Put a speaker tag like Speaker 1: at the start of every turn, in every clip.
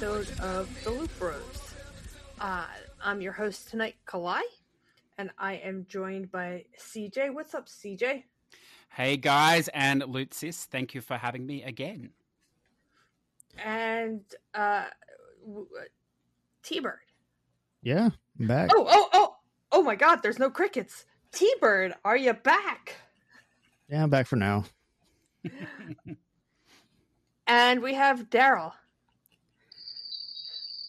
Speaker 1: episode of The Loot Bros. Uh, I'm your host tonight, Kalai, and I am joined by CJ. What's up, CJ?
Speaker 2: Hey guys, and Lucis, thank you for having me again.
Speaker 1: And uh, w- T-Bird.
Speaker 3: Yeah, I'm back.
Speaker 1: Oh, oh, oh, oh my God! There's no crickets. T-Bird, are you back?
Speaker 3: Yeah, I'm back for now.
Speaker 1: And we have Darrell.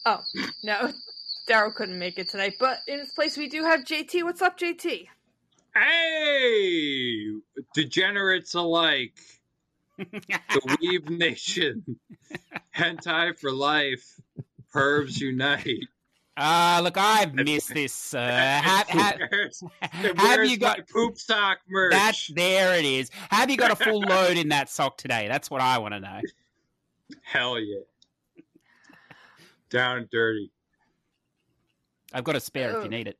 Speaker 1: Oh no, Darrell couldn't make it tonight, but in his place we do have JT. What's up, JT?
Speaker 4: Hey, degenerates alike. The Weeb Nation. Hentai for life. Pervs unite.
Speaker 2: Ah, look, I've missed this. Uh, have, have,
Speaker 4: Where's-
Speaker 2: have
Speaker 4: where's
Speaker 2: you got
Speaker 4: poop sock merch?
Speaker 2: that? There it is. Have you got a full load in that sock today? That's what I want to know.
Speaker 4: Hell yeah. Down and dirty.
Speaker 2: I've got a spare if
Speaker 1: Oh.
Speaker 2: you need it.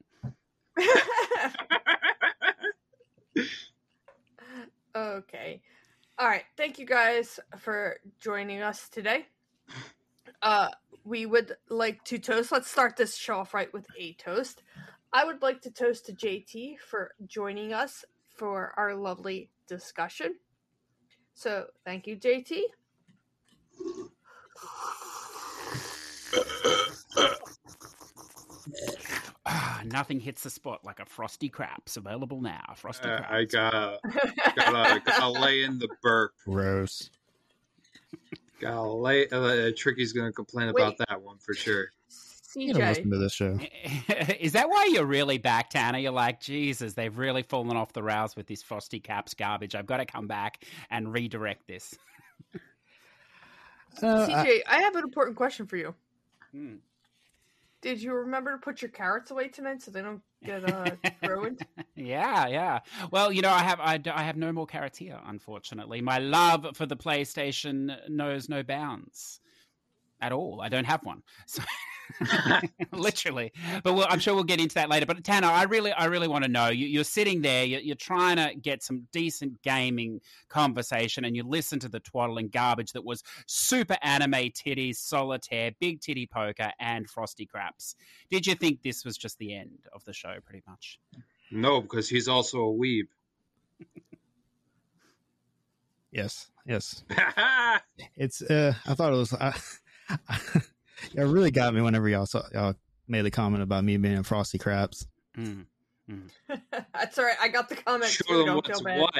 Speaker 1: okay. All right. Thank you guys for joining us today. Uh, we would like to toast. Let's start this show off right with a toast. I would like to toast to JT for joining us for our lovely discussion. So, thank you, JT.
Speaker 2: Ah, nothing hits the spot like a frosty craps. Available now. Frosty
Speaker 4: Uh,
Speaker 2: craps.
Speaker 4: I gotta, gotta, gotta lay in the burp.
Speaker 3: Gross.
Speaker 4: Gotta lay. Uh, Tricky's gonna complain about that one for sure.
Speaker 3: You don't listen to this show.
Speaker 2: Is that why you're really back, Tanner? You're like, Jesus, they've really fallen off the rails with this frosty caps garbage. I've got to come back and redirect this.
Speaker 3: Uh, I-
Speaker 1: CJ, I have an important question for you.
Speaker 2: Hmm.
Speaker 1: Did you remember to put your carrots away tonight so they don't get uh, ruined?
Speaker 2: yeah, yeah. Well, you know, I have I, I have no more carrots here, unfortunately. My love for the PlayStation knows no bounds at all. I don't have one. So literally but we'll, i'm sure we'll get into that later but tanner i really i really want to know you, you're sitting there you're, you're trying to get some decent gaming conversation and you listen to the twaddling garbage that was super anime titties solitaire big titty poker and frosty craps did you think this was just the end of the show pretty much
Speaker 4: no, because he's also a weeb.
Speaker 3: yes, yes. It's. uh I thought it was. I, it really got me whenever y'all saw y'all made the comment about me being a frosty craps.
Speaker 2: Mm.
Speaker 1: That's all right. I got the comment
Speaker 4: Show
Speaker 1: too.
Speaker 4: them
Speaker 1: Don't
Speaker 4: what's
Speaker 1: feel bad.
Speaker 4: what.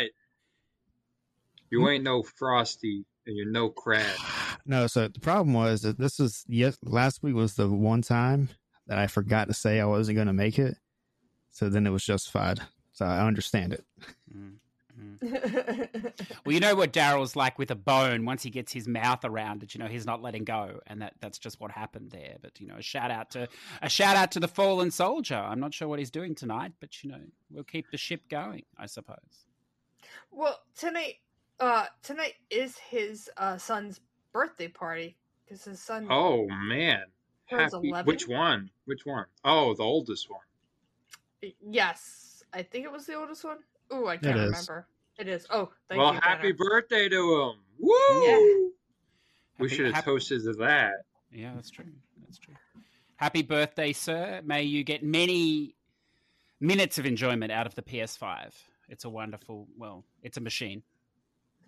Speaker 4: You ain't no frosty, and you're no crab.
Speaker 3: No, so the problem was that this was yes. Last week was the one time that I forgot to say I wasn't going to make it. So then it was justified. So I understand it.
Speaker 2: Mm. Well, you know what Darrell's like with a bone. Once he gets his mouth around it, you know he's not letting go, and that, that's just what happened there. But you know, a shout out to a shout out to the fallen soldier. I'm not sure what he's doing tonight, but you know, we'll keep the ship going, I suppose.
Speaker 1: well, tonight, uh, tonight is his uh, son's birthday party because his son.
Speaker 4: Oh man,
Speaker 1: Turns
Speaker 4: Happy.
Speaker 1: 11?
Speaker 4: Which one? Which one? Oh, the oldest one.
Speaker 1: Yes, I think it was the oldest one. Ooh, I can't
Speaker 3: is.
Speaker 1: remember. It is. Oh, thank
Speaker 4: well,
Speaker 1: you.
Speaker 4: happy birthday to him! Woo!
Speaker 1: Yeah.
Speaker 4: We
Speaker 2: Happy-
Speaker 4: should have
Speaker 2: hap-
Speaker 4: toasted to that.
Speaker 2: Yeah, that's true. That's true. Happy birthday, sir. May you get many minutes of enjoyment out of the PS5. It's a wonderful, well, it's a machine.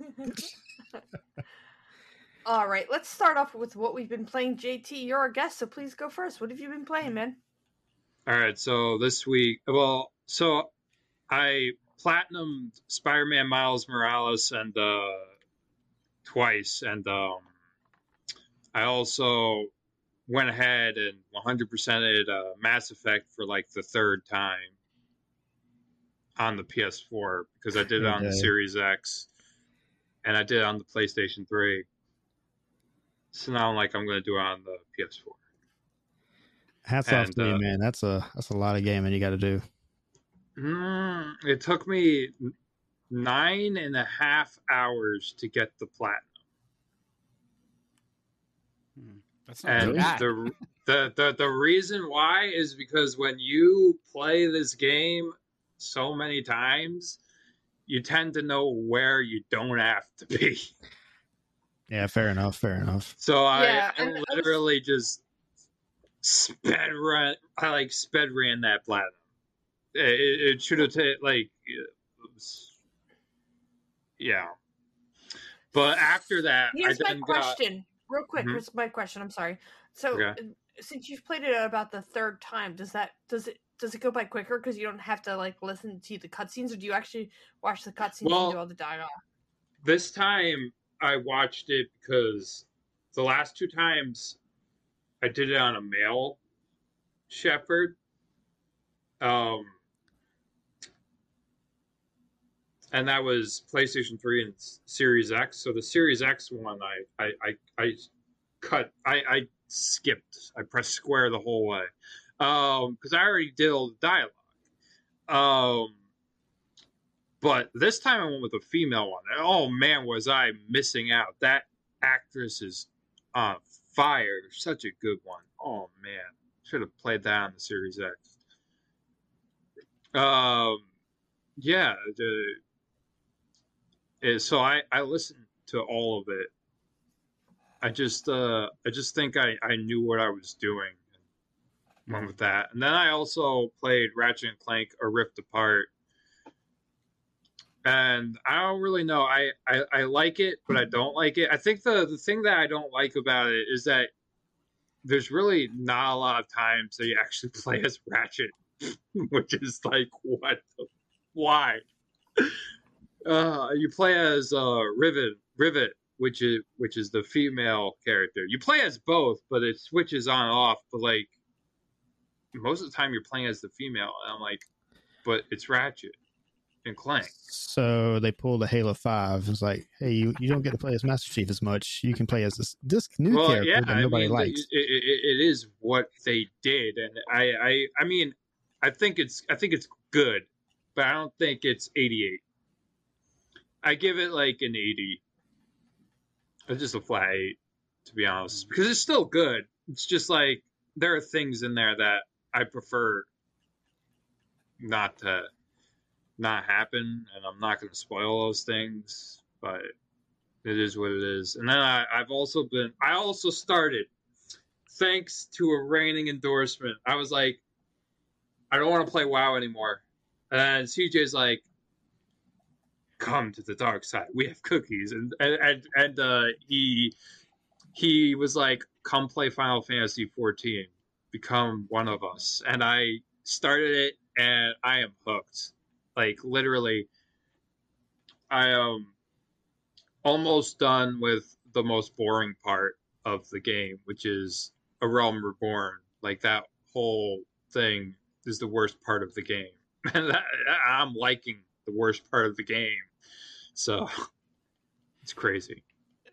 Speaker 1: All right, let's start off with what we've been playing. JT, you're our guest, so please go first. What have you been playing, man?
Speaker 4: All right, so this week, well, so I platinumed Spider-Man Miles Morales and uh twice, and um I also went ahead and 100%ed uh, Mass Effect for like the third time on the PS4 because I did it on the Series X and I did it on the PlayStation 3. So now I'm like I'm going to do it on the PS4.
Speaker 3: Hats off
Speaker 4: And,
Speaker 3: to you,
Speaker 4: uh,
Speaker 3: man. That's a that's a lot of gaming you got to do.
Speaker 4: Mm, it took me nine and a half hours to get the platinum,
Speaker 2: Hmm. That's not
Speaker 4: and
Speaker 2: too bad.
Speaker 4: the, the the the reason why is because when you play this game so many times, you tend to know where you don't have to be.
Speaker 3: Yeah, fair enough. Fair enough.
Speaker 4: So I,
Speaker 1: Yeah,
Speaker 4: I
Speaker 1: and I was-
Speaker 4: literally just sped run. I like sped ran that platinum. It, it, should have taken like, yeah. But after that,
Speaker 1: Here's
Speaker 4: I
Speaker 1: my
Speaker 4: then got.
Speaker 1: question, real quick.
Speaker 4: Mhm.
Speaker 1: Here's my question. I'm sorry. So,
Speaker 4: Okay.
Speaker 1: uh, since you've played it about the third time, does that does it does it go by quicker because you don't have to like listen to the cutscenes, or do you actually watch the cutscenes
Speaker 4: Well,
Speaker 1: and do all the dialogue?
Speaker 4: This time I watched it because the last two times I did it on a male shepherd. Um, and that was PlayStation 3 and Series X. So the Series X one, I, I, I, I cut, I, I skipped. I pressed square the whole way because I already did all the dialogue. Um, but this time I went with a female one. And oh man, was I missing out! That actress is on fire. Such a good one. Oh man, should have played that on the Series X. Um, yeah. The, eh, so I I listened to all of it. I just uh I just think I I knew what I was doing. Went with that, and then I also played Ratchet and Clank: A Rift Apart and I don't really know. I, I I like it, but I don't like it. I think the the thing that I don't like about it is that there's really not a lot of times that you actually play as Ratchet, which is like what, the, why? Uh, you play as uh Rivet Rivet, which is which is the female character. You play as both, but it switches on and off. But like most of the time, you're playing as the female, and I'm like, but it's Ratchet and Clank.
Speaker 3: So they pulled a Halo Five. It's like, hey, you, you don't get to play as Master Chief as much. You can play as this this new
Speaker 4: well,
Speaker 3: character
Speaker 4: yeah,
Speaker 3: that
Speaker 4: I
Speaker 3: nobody
Speaker 4: mean,
Speaker 3: likes.
Speaker 4: It, it, it is what they did, and I, I, I mean, I think it's, I think it's good, but I don't think it's 88. I give it like an 80. It's just a flat eight, to be honest, because it's still good. It's just like there are things in there that I prefer not to not happen, and I'm not going to spoil those things, but it is what it is. And then I, I've also been, I also started, thanks to a reigning endorsement. I was like, I don't want to play WoW anymore. And CJ's like, come to the dark side. We have cookies. And and and, and uh, he he was like, come play Final Fantasy 14. Become one of us. And I started it, and I am hooked. Like literally, I am almost done with the most boring part of the game, which is a realm reborn. Like that whole thing is the worst part of the game, I'm liking the worst part of the game. So it's crazy.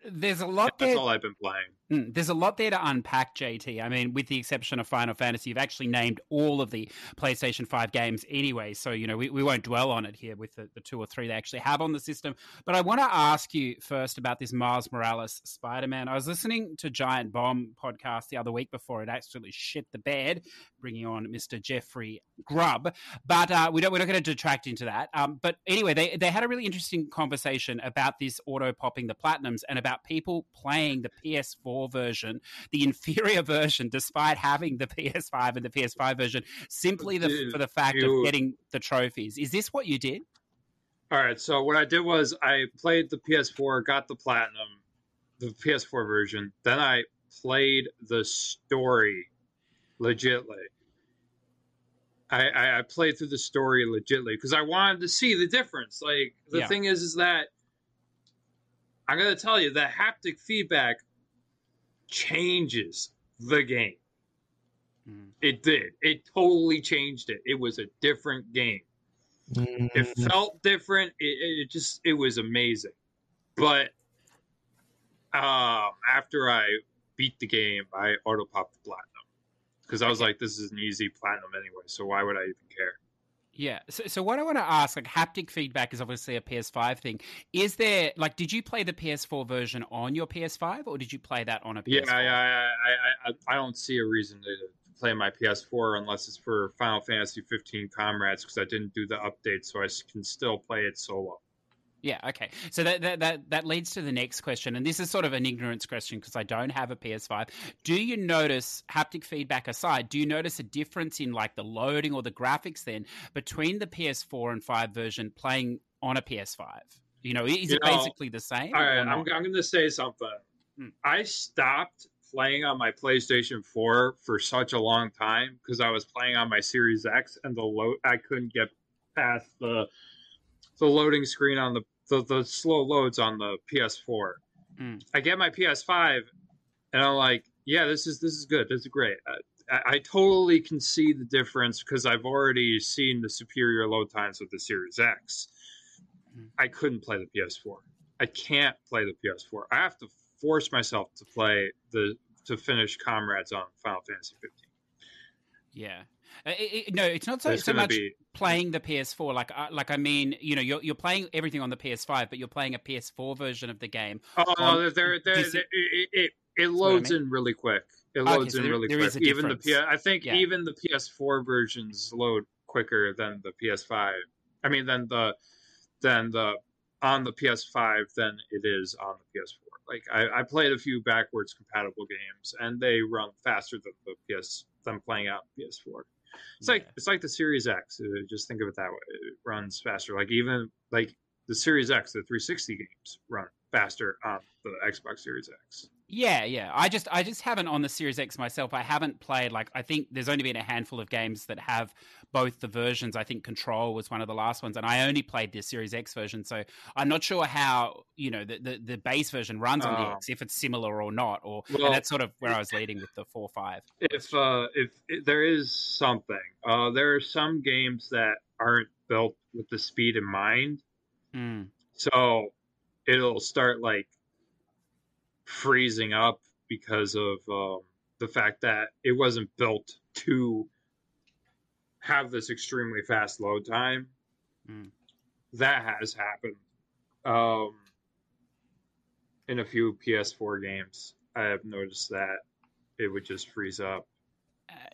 Speaker 2: There's a lot
Speaker 4: That's
Speaker 2: there.
Speaker 4: all I've been playing.
Speaker 2: Mm, There's a lot there to unpack, JT. I mean, with the exception of Final Fantasy, you've actually named all of the PlayStation 5 games anyway. So, you know, we, we won't dwell on it here with the, the two or three they actually have on the system. But I want to ask you first about this Miles Morales Spider Man. I was listening to Giant Bomb podcast the other week before it absolutely shit the bed, bringing on Mr. Jeffrey Grubb. But uh, we don't, we're not going to detract into that. Um, but anyway, they, they had a really interesting conversation about this auto popping the platinums and about people playing the PS4 version, the inferior version, despite having the PS5 and the PS5 version, simply the, for the fact
Speaker 4: you-
Speaker 2: of getting the trophies. Is this what you did?
Speaker 4: All right, so what I did was I played the PS4, got the platinum, the PS4 version. Then I played the story legitly. I, I, played through the story legitly because I wanted to see the difference. Like the
Speaker 2: Yeah.
Speaker 4: thing is, is that I'm gonna tell you that haptic feedback changes the game.
Speaker 2: Mm.
Speaker 4: It did. It totally changed it. It was a different game it
Speaker 3: Mm,
Speaker 4: felt different it, it just it was amazing but um after i beat the game i auto popped the platinum because i was like this is an easy platinum anyway so why would i even care
Speaker 2: Yeah. So, so what I want to ask, like haptic feedback is obviously a PS5 thing. Is there like, did you play the PS4 version on your PS5 or did you play that on a PS4?
Speaker 4: yeah I, I i i i don't see a reason to play my ps4 unless it's for final fantasy 15 comrades because i didn't do the update so I can still play it solo
Speaker 2: Yeah, okay. So that, that that that leads to the next question, and this is sort of an ignorance question because I don't have a PS5. Do you notice haptic feedback aside? Do you notice a difference in like the loading or the graphics then between the PS4 and 5 version playing on a PS5? You know, is
Speaker 4: You
Speaker 2: it
Speaker 4: know,
Speaker 2: basically the same?
Speaker 4: All right, I'm. I'm going to say something.
Speaker 2: Hmm.
Speaker 4: I stopped playing on my PlayStation 4 for such a long time because I was playing on my Series X and the load I couldn't get past the the loading screen on the the, the slow loads on the PS4.
Speaker 2: Hmm.
Speaker 4: I get my PS5 and I'm like, yeah, this is this is good. This is great. I, I, totally can see the difference because I've already seen the superior load times of the Series X.
Speaker 2: Hmm.
Speaker 4: I couldn't play the PS4. I can't play the PS4. I have to force myself to play the to finish Comrades on Final Fantasy 15.
Speaker 2: Yeah. It- it- no, it's not so,
Speaker 4: There's
Speaker 2: so much
Speaker 4: be
Speaker 2: playing the PS4. Like, uh, like I mean, you know, you're you're playing everything on the PS5, but you're playing a PS4 version of the game.
Speaker 4: oh no, there, there,
Speaker 2: dis-
Speaker 4: it, it, it
Speaker 2: what I
Speaker 4: loads
Speaker 2: mean.
Speaker 4: in really quick. It
Speaker 2: Okay,
Speaker 4: loads
Speaker 2: so
Speaker 4: in
Speaker 2: there-
Speaker 4: really quick. even the. P- I think
Speaker 2: Yeah.
Speaker 4: even the PS4 versions load quicker than the PS5. I mean, than the than the on the PS5 than it is on the PS4. Like I, I played a few backwards compatible games, and they run faster than the PS than playing out PS4. It's like it's like the Series X. Uh, Just think of it that way. It runs faster. Like even like the Series X, the 360 games run faster on the Xbox Series X.
Speaker 2: Yeah, yeah. I just I just haven't on the Series X myself. I haven't played like I think there's only been a handful of games that have both the versions. I think Control was one of the last ones, and I only played the Series X version, so I'm not sure how you know the the, the base version runs on the
Speaker 4: Oh.
Speaker 2: X if it's similar or not. Or
Speaker 4: Well-
Speaker 2: that's sort of where I was leading with the four five.
Speaker 4: If uh, if, if there is something, uh, there are some games that aren't built with the speed in mind.
Speaker 2: Mm.
Speaker 4: So it'll start like freezing up because of um, the fact that it wasn't built to have this extremely fast load time.
Speaker 2: Mm.
Speaker 4: That has happened um, in a few PS4 games. I have noticed that it would just freeze up.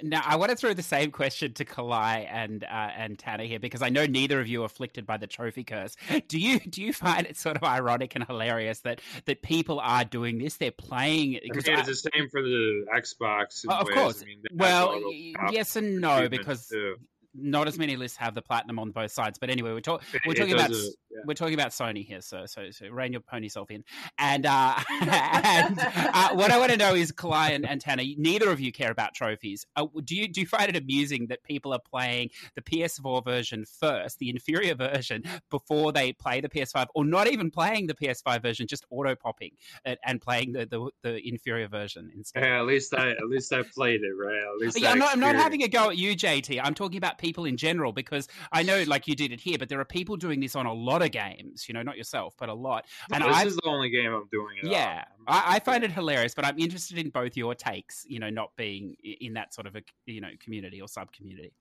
Speaker 2: Now, I want to throw the same question to Kalai and uh, and Tanner here because I know neither of you are afflicted by the trophy curse. Do you do you find it sort of ironic and hilarious that that people are doing this? They're playing
Speaker 4: I
Speaker 2: because
Speaker 4: mean,
Speaker 2: I-
Speaker 4: it's the same for the Xbox.
Speaker 2: Oh, of course.
Speaker 4: I mean,
Speaker 2: well,
Speaker 4: auto
Speaker 2: y-
Speaker 4: top
Speaker 2: yes and no because
Speaker 4: too.
Speaker 2: Not as many lists have the platinum on both sides. But anyway, we're, talk- we're talking about
Speaker 4: yeah.
Speaker 2: we're talking about Sony here, so so so rein your pony self in. And uh, and uh, what I want to know is, Kalai and, and Tanner, neither of you care about trophies. Uh, do you do you find it amusing that people are playing the PS4 version first, the inferior version, before they play the PS5, or not even playing the PS5 version, just auto popping and, and playing the, the the inferior version instead?
Speaker 4: Yeah, at least I at least I played it right. At least
Speaker 2: Yeah, I'm not, I'm not having a go at you, JT. I'm talking about people in general because I know, like you did it here, but there are people doing this on a lot of games. You know, not yourself, but a lot. And
Speaker 4: this
Speaker 2: I,
Speaker 4: is the only game I'm doing it.
Speaker 2: yeah,
Speaker 4: I'm-
Speaker 2: I, I find it hilarious. But I'm interested in both your takes. You know, not being in that sort of a you know community or sub community.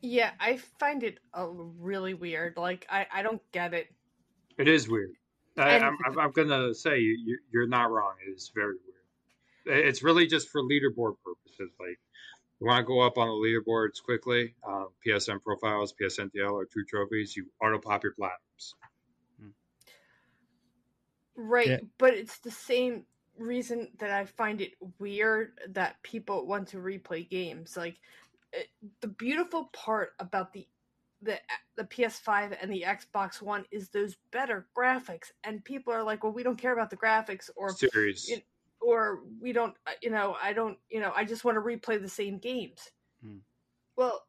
Speaker 1: Yeah, I find it uh, really weird. Like, I, I don't get it.
Speaker 4: It is weird. I, I'm, I'm, I'm gonna say you, you you're not wrong. It is very weird. It's really just for leaderboard purposes. Like you want to go up on the leaderboards quickly. Um, PSN profiles, PSNTL, or TrueTrophies. You auto pop your platinums.
Speaker 1: Right,
Speaker 3: Yeah.
Speaker 1: but it's the same reason that I find it weird that people want to replay games. Like it, the beautiful part about the the the PS5 and the Xbox One is those better graphics, and people are like, "Well, we don't care about the graphics," or
Speaker 4: Series.
Speaker 1: it- or we don't, uh, you know, I don't, you know, I just want to replay the same games.
Speaker 2: Hmm.
Speaker 1: Well,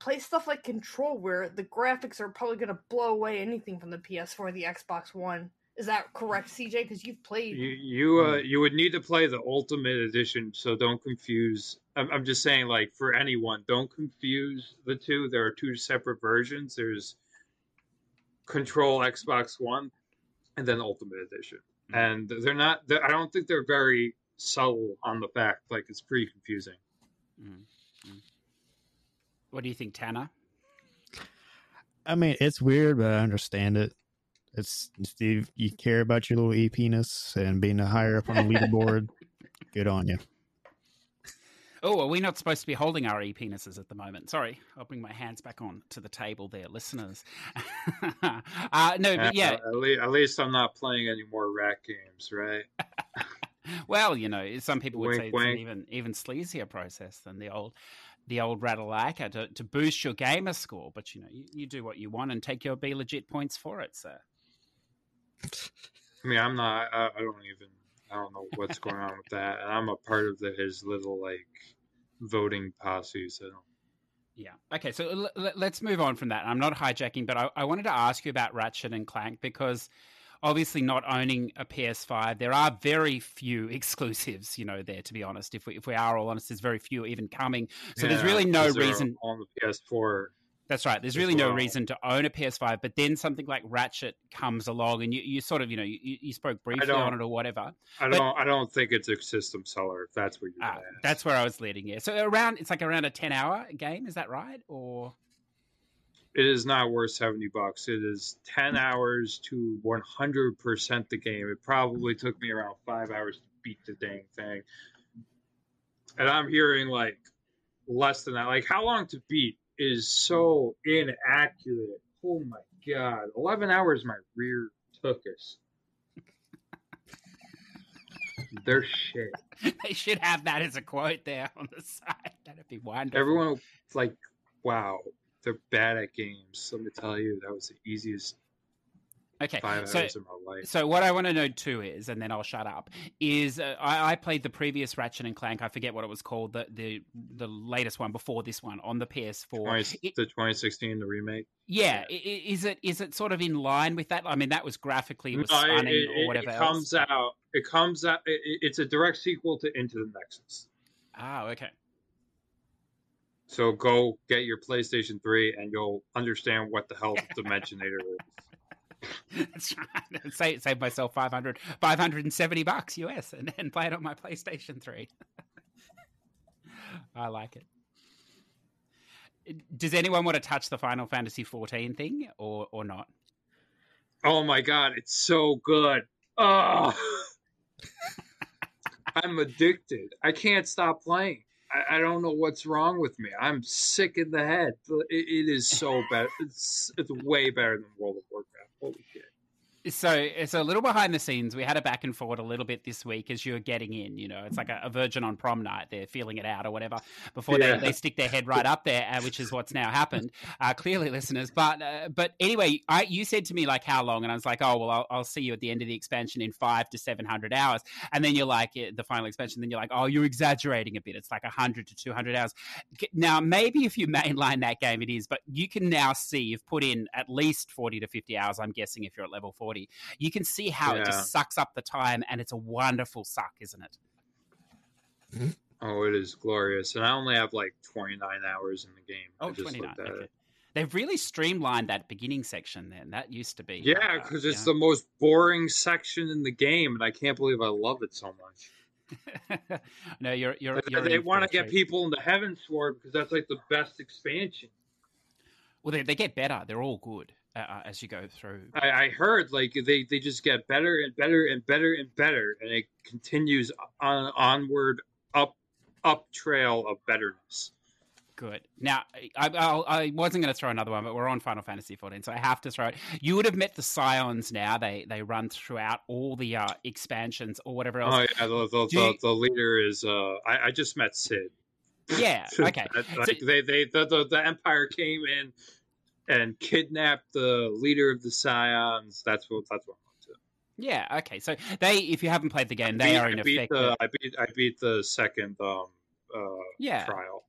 Speaker 1: play stuff like Control, where the graphics are probably going to blow away anything from the PS4 or the Xbox One. Is that correct, CJ? Because you've played.
Speaker 4: You you uh, you would need to play the Ultimate Edition, so don't confuse. I'm, I'm just saying, like for anyone, don't confuse the two. There are two separate versions. There's Control Xbox One, and then Ultimate Edition. And they're not. They're, I don't think they're very subtle on the fact. Like it's pretty confusing.
Speaker 2: Mm, mm. What do you think, Tanner?
Speaker 3: I mean, it's weird, but I understand it. It's Steve. You care about your little e penis and being a higher up on the leaderboard. Good on you.
Speaker 2: Oh, are we not supposed to be holding our e penises at the moment? Sorry, I'll bring my hands back on to the table there, listeners. uh, no, but yeah.
Speaker 4: At least, at least, I'm not playing any more rat games, right?
Speaker 2: well, you know, some people would wink, say it's wink. an even even sleazier process than the old the old Ratalaika to, to boost your gamer score. But you know, you, you do what you want and take your be legit points for it, sir.
Speaker 4: I mean, I'm not. I, I don't even I don't know what's going on with that. And I'm a part of the, his little like voting posse. So
Speaker 2: yeah. Okay. So l- let's move on from that. I'm not hijacking, but I-, I wanted to ask you about Ratchet and Clank because obviously not owning a PS5, there are very few exclusives, you know, there to be honest. If we if we are all honest, there's very few even coming. So yeah, there's really no reason
Speaker 4: on the PS4
Speaker 2: that's right. There's really no reason to own a PS5, but then something like Ratchet comes along, and you, you sort of you know you, you spoke briefly on it or whatever.
Speaker 4: I don't I don't think it's a system seller. If that's what you're. Ah,
Speaker 2: that's where I was leading. Yeah. So around it's like around a ten hour game. Is that right? Or
Speaker 4: it is not worth 70 bucks. It is 10 hours to 100% the game. It probably took me around five hours to beat the dang thing. And I'm hearing like less than that. Like, how long to beat? Is so inaccurate. Oh my god, eleven hours my rear took us. They're shit.
Speaker 2: they should have that as a quote there on the side. That'd be wonderful.
Speaker 4: Everyone like, wow, they're bad at games. Let me tell you, that was the easiest
Speaker 2: Okay, so, so what I want to know too is, and then I'll shut up. Is uh, I, I, played the previous Ratchet and Clank. I forget what it was called. The the the latest one before this one on the PS4.
Speaker 4: 20, it, the 2016 the remake.
Speaker 2: Yeah, yeah, is it is it sort of in line with that? I mean, that was graphically it was no, stunning it,
Speaker 4: it,
Speaker 2: or whatever.
Speaker 4: It comes
Speaker 2: else.
Speaker 4: out. It comes out. it's a direct sequel to Into the Nexus.
Speaker 2: Ah, okay.
Speaker 4: So go get your PlayStation 3 and you'll understand what the hell Dimensionator is.
Speaker 2: save, save myself 500, 570 bucks US and, and play it on my PlayStation 3. I like it. Does anyone want to touch the Final Fantasy 14 thing or, or not?
Speaker 4: Oh my god, it's so good. Oh. I'm addicted. I can't stop playing. I, I, don't know what's wrong with me. I'm sick in the head. it, it is so bad. It's it's way better than World of Warcraft. Holy shit.
Speaker 2: So it's a little behind the scenes. We had a back and forward a little bit this week as you were getting in. You know, it's like a, a virgin on prom night. They're feeling it out or whatever before yeah. they, they stick their head right up there, uh, which is what's now happened. Uh, clearly, listeners. But uh, but anyway, I you said to me like how long, and I was like, oh well, I'll, I'll see you at the end of the expansion in five to seven hundred hours, and then you're like the final expansion. Then you're like, oh, you're exaggerating a bit. It's like hundred to two hundred hours. Now maybe if you mainline that game, it is, but you can now see you've put in at least forty to fifty hours. I'm guessing if you're at level forty you can see how yeah. it just sucks up the time, and it's a wonderful suck, isn't it?
Speaker 4: Mm-hmm. Oh, it is glorious, and I only have like 29 hours in the game.
Speaker 2: Oh, 29. Okay. They've really streamlined that beginning section. Then that used to be
Speaker 4: yeah, because uh, it's yeah. the most boring section in the game, and I can't believe I love it so
Speaker 2: much. no, you're you're. you're
Speaker 4: they want to get people into heaven for it because that's like the best expansion.
Speaker 2: Well, they, they get better. They're all good uh, as you go through.
Speaker 4: I, I, heard like they, they just get better and better and better and better, and it continues on onward up up trail of betterness.
Speaker 2: Good. Now, I, I, I wasn't going to throw another one, but we're on Final Fantasy XIV, so I have to throw it. You would have met the Scions. Now they they run throughout all the uh, expansions or whatever else.
Speaker 4: Oh yeah, the the, the, you... the leader is. Uh, I, I just met Cid.
Speaker 2: Yeah. Okay.
Speaker 4: like so, they they the, the, the Empire came in and kidnap the leader of the Scions. That's what that's what I'm up to.
Speaker 2: Yeah. Okay. So they, if you haven't played the game, they
Speaker 4: beat,
Speaker 2: are in
Speaker 4: I
Speaker 2: effect.
Speaker 4: The, I beat I beat the second um uh yeah. trial.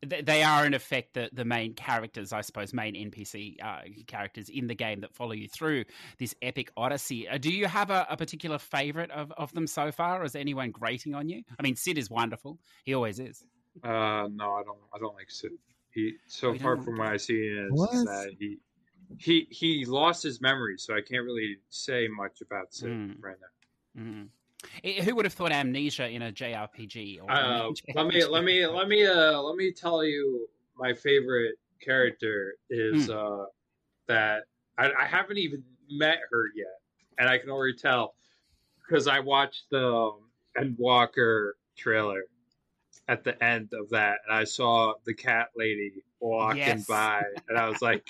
Speaker 2: They are in effect the, the main characters, I suppose, main NPC uh, characters in the game that follow you through this epic odyssey. Uh, do you have a, a particular favorite of, of them so far? Or is anyone grating on you? I mean, Cid is wonderful; he always is.
Speaker 4: Uh, no, I don't. I don't like Cid. He so far from what I see is what? that he he he lost his memory, so I can't really say much about Cid mm. right now.
Speaker 2: Mm. Who would have thought amnesia in a JRPG?
Speaker 4: Or uh, let me let me let me uh let me tell you my favorite character is mm. uh that I, I haven't even met her yet, and I can already tell because I watched the um, Endwalker trailer at the end of that, and I saw the cat lady walking
Speaker 2: Yes.
Speaker 4: by, and I was like,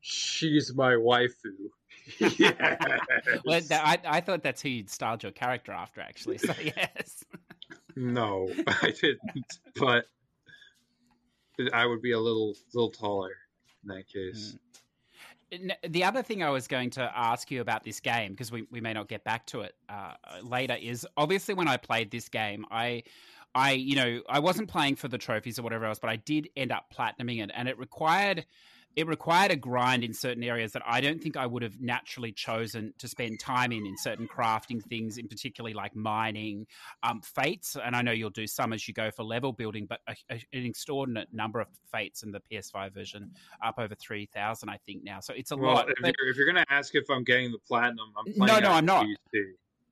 Speaker 4: "She's my waifu." yes.
Speaker 2: Well, I, I thought that's who you'd styled your character after, actually. So yes.
Speaker 4: No, I didn't. But I would be a little little taller in that case.
Speaker 2: N- The other thing I was going to ask you about this game, because we, we may not get back to it uh, later, is obviously when I played this game, I, I you know, I wasn't playing for the trophies or whatever else, but I did end up platinuming it, and it required it required a grind in certain areas that I don't think I would have naturally chosen to spend time in in certain crafting things, in particularly like mining, um, fates. And I know you'll do some as you go for level building, but a, a, an extraordinary number of fates in the PS5 version, up over three thousand, I think now. So it's a
Speaker 4: Well,
Speaker 2: lot.
Speaker 4: if
Speaker 2: but-
Speaker 4: you're, if you're gonna ask if I'm getting the platinum, I'm
Speaker 2: No,
Speaker 4: playing
Speaker 2: no, I'm not.
Speaker 4: PC.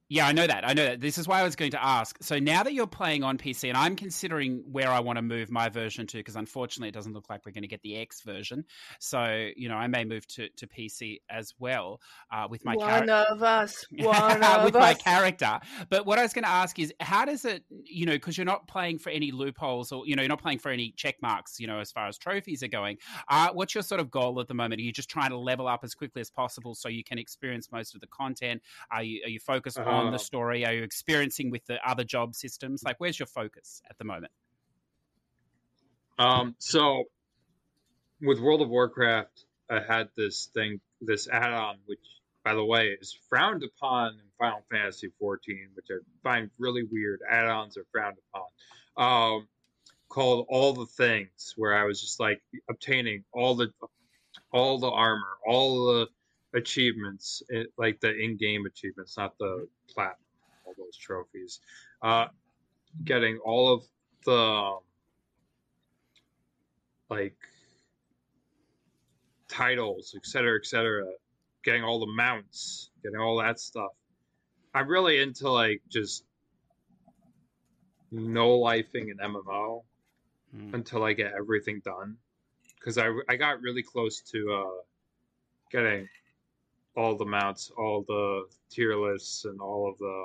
Speaker 2: Yeah, I know that. I know that. This is why I was going to ask. So now that you're playing on PC, and I'm considering where I want to move my version to, because unfortunately it doesn't look like we're going to get the X version. So you know, I may move to, to PC as well uh, with my
Speaker 1: one
Speaker 2: character.
Speaker 1: of us. One of
Speaker 2: with my
Speaker 1: us.
Speaker 2: character. But what I was going to ask is, how does it, you know, because you're not playing for any loopholes or, you know, you're not playing for any check marks, you know, as far as trophies are going. Uh, what's your sort of goal at the moment? Are you just trying to level up as quickly as possible so you can experience most of the content? Are you, are you focused on
Speaker 4: Uh,
Speaker 2: the story? Are you experiencing with the other job systems? Like, where's your focus at the moment?
Speaker 4: Um, so with World of Warcraft, I had this thing, this add-on, which, by the way, is frowned upon in Final Fantasy XIV, which I find really weird. Add-ons are frowned upon. Um, called All the Things, where I was just like obtaining all the, all the armor, all the achievements, it, like the in-game achievements, not the platinum, all those trophies. Uh, getting all of the um, like titles, et cetera, et cetera, getting all the mounts, getting all that stuff. I'm really into like just no lifing an MMO
Speaker 2: Mm.
Speaker 4: until I get everything done. Because I, I got really close to uh, getting all the mounts, all the tier lists, and all of the.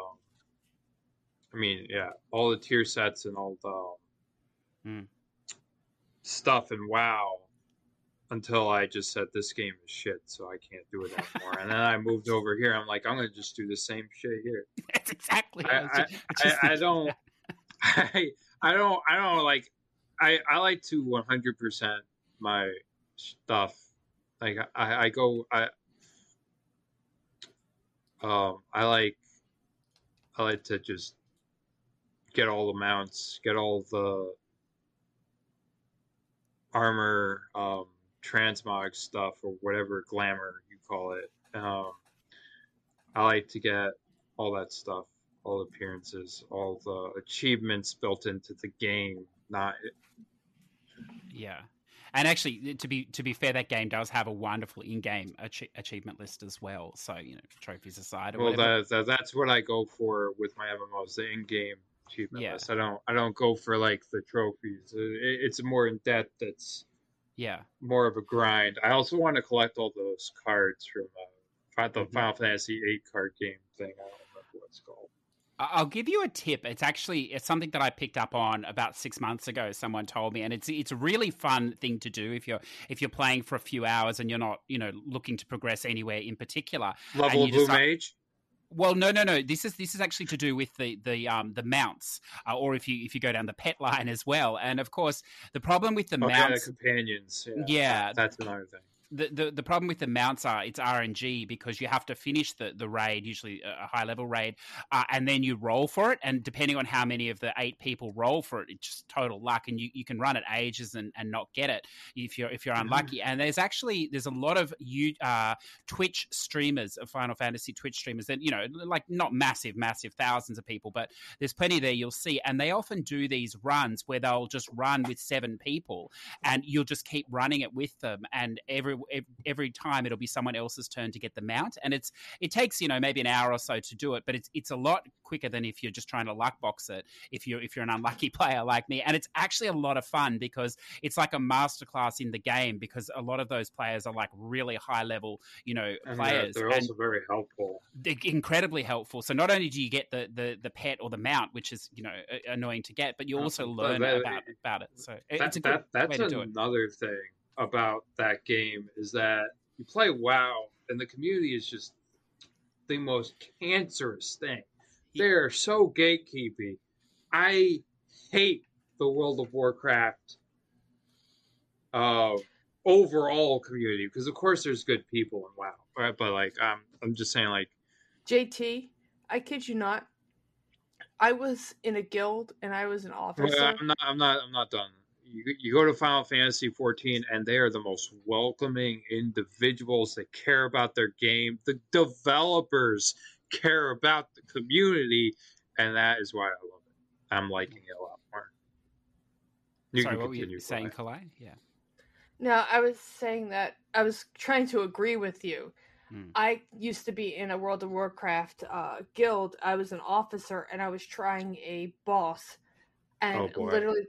Speaker 4: I mean, yeah, all the tier sets and all the
Speaker 2: Hmm.
Speaker 4: stuff and WoW until I just said this game is shit, so I can't do it anymore. and then I moved over here. I'm like, I'm gonna just do the same shit here.
Speaker 2: That's exactly.
Speaker 4: I-
Speaker 2: what was ju-
Speaker 4: I, I
Speaker 2: thinking
Speaker 4: don't. I, I don't, I don't like, I, I like to 100% my stuff. Like I, I go, I, um, I like, I like to just get all the mounts, get all the armor, um, transmog stuff or whatever glamour you call it. Um, I like to get all that stuff, all the appearances, all the achievements built into the game. Not
Speaker 2: Yeah. And actually, to be to be fair, that game does have a wonderful in-game ach- achievement list as well. So you know, trophies aside, or
Speaker 4: well,
Speaker 2: whatever.
Speaker 4: that, that that's what I go for with my MMOs, the in-game achievement
Speaker 2: Yeah.
Speaker 4: list. I don't I don't go for like the trophies. It, it's more in depth. It's
Speaker 2: yeah,
Speaker 4: more of a grind. I also want to collect all those cards from uh, the
Speaker 2: Mhm.
Speaker 4: Final Fantasy VIII card game thing. I don't remember what it's called.
Speaker 2: I'll give you a tip. It's actually it's something that I picked up on about six months ago. Someone told me, and it's it's a really fun thing to do if you're if you're playing for a few hours and you're not you know looking to progress anywhere in particular.
Speaker 4: Level of Blue
Speaker 2: decide-
Speaker 4: Mage.
Speaker 2: Well, no, no, no. This is this is actually to do with the the um the mounts, uh, or if you if you go down the pet line as well. And of course, the problem with the
Speaker 4: Okay,
Speaker 2: mounts,
Speaker 4: companions. Yeah,
Speaker 2: Yeah.
Speaker 4: that's another thing.
Speaker 2: The, the the problem with the mounts are it's RNG because you have to finish the the raid, usually a high level raid, uh, and then you roll for it. And depending on how many of the eight people roll for it, it's just total luck, and you, you can run it ages and, and not get it if you're if you're unlucky. And there's actually there's a lot of you uh, Twitch streamers of Final Fantasy Twitch streamers that you know like not massive massive thousands of people, but there's plenty there you'll see, and they often do these runs where they'll just run with seven people and you'll just keep running it with them and every every time it'll be someone else's turn to get the mount, and it's it takes you know maybe an hour or so to do it, but it's it's a lot quicker than if you're just trying to luck box it. If you're if you're an unlucky player like me, and it's actually a lot of fun because it's like a masterclass in the game because a lot of those players are like really high level, you know,
Speaker 4: And
Speaker 2: players.
Speaker 4: They're, they're also very helpful.
Speaker 2: they're incredibly helpful. So not only do you get the, the, the pet or the mount, which is you know annoying to get, but you
Speaker 4: Uh,
Speaker 2: also learn
Speaker 4: that-
Speaker 2: about about it. So
Speaker 4: That,
Speaker 2: it's a good
Speaker 4: that, that's
Speaker 2: way to do it.
Speaker 4: another thing about that game is that you play WoW and the community is just the most cancerous thing. They're so gatekeepy. I hate the World of Warcraft uh, overall community because of course there's good people in WoW, right? But like um, I'm just saying like
Speaker 1: JT, I kid you not. I was in a guild and I was an officer.
Speaker 4: I'm not. I'm not. I'm not done. You, you go to Final Fantasy 14, and they are the most welcoming individuals. They care about their game. The developers care about the community, and that is why I love it. I'm liking it a lot more. You
Speaker 2: Sorry, what were you saying,
Speaker 4: Kalai.
Speaker 2: Kalai? Yeah.
Speaker 1: No, I was saying that I was trying to agree with you.
Speaker 2: Hmm.
Speaker 1: I used to be in a World of Warcraft uh, guild. I was an officer and I was trying a boss, and
Speaker 4: Oh,
Speaker 1: literally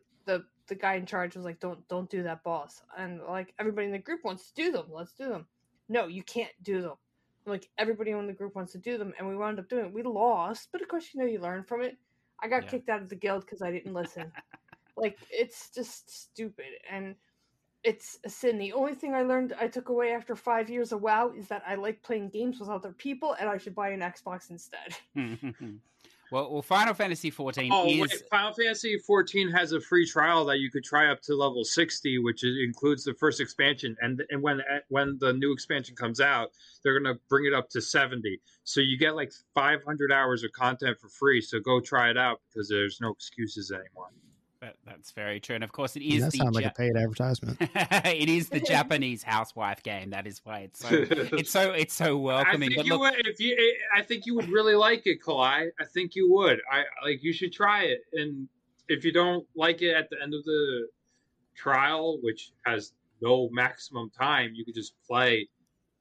Speaker 1: the guy in charge was like, "Don't don't do that boss." And like everybody in the group wants to do them. Let's do them. No, you can't do them. Like everybody in the group wants to do them, and we wound up doing it. We lost, but of course you know you learn from it. I got
Speaker 2: Yeah.
Speaker 1: kicked out of the guild because I didn't listen. like it's just stupid and it's a sin. The only thing I learned I took away after five years of WoW is that I like playing games with other people and I should buy an Xbox instead.
Speaker 2: well, well, Final Fantasy 14
Speaker 4: Oh,
Speaker 2: is
Speaker 4: wait, Final Fantasy 14 has a free trial that you could try up to level 60, which includes the first expansion. And and when uh, when the new expansion comes out, they're gonna bring it up to 70. So you get like 500 hours of content for free. So go try it out because there's no excuses anymore.
Speaker 2: That, that's very true, and of course it is
Speaker 3: that
Speaker 2: the
Speaker 3: sounds like a paid advertisement.
Speaker 2: it is the Japanese housewife game. That is why it's so it's so it's so
Speaker 4: I
Speaker 2: welcoming.
Speaker 4: think
Speaker 2: But
Speaker 4: you
Speaker 2: look,
Speaker 4: would if you. I think you would really like it, Kalai. I think you would. I like you should try it, and if you don't like it at the end of the trial, which has no maximum time, you could just play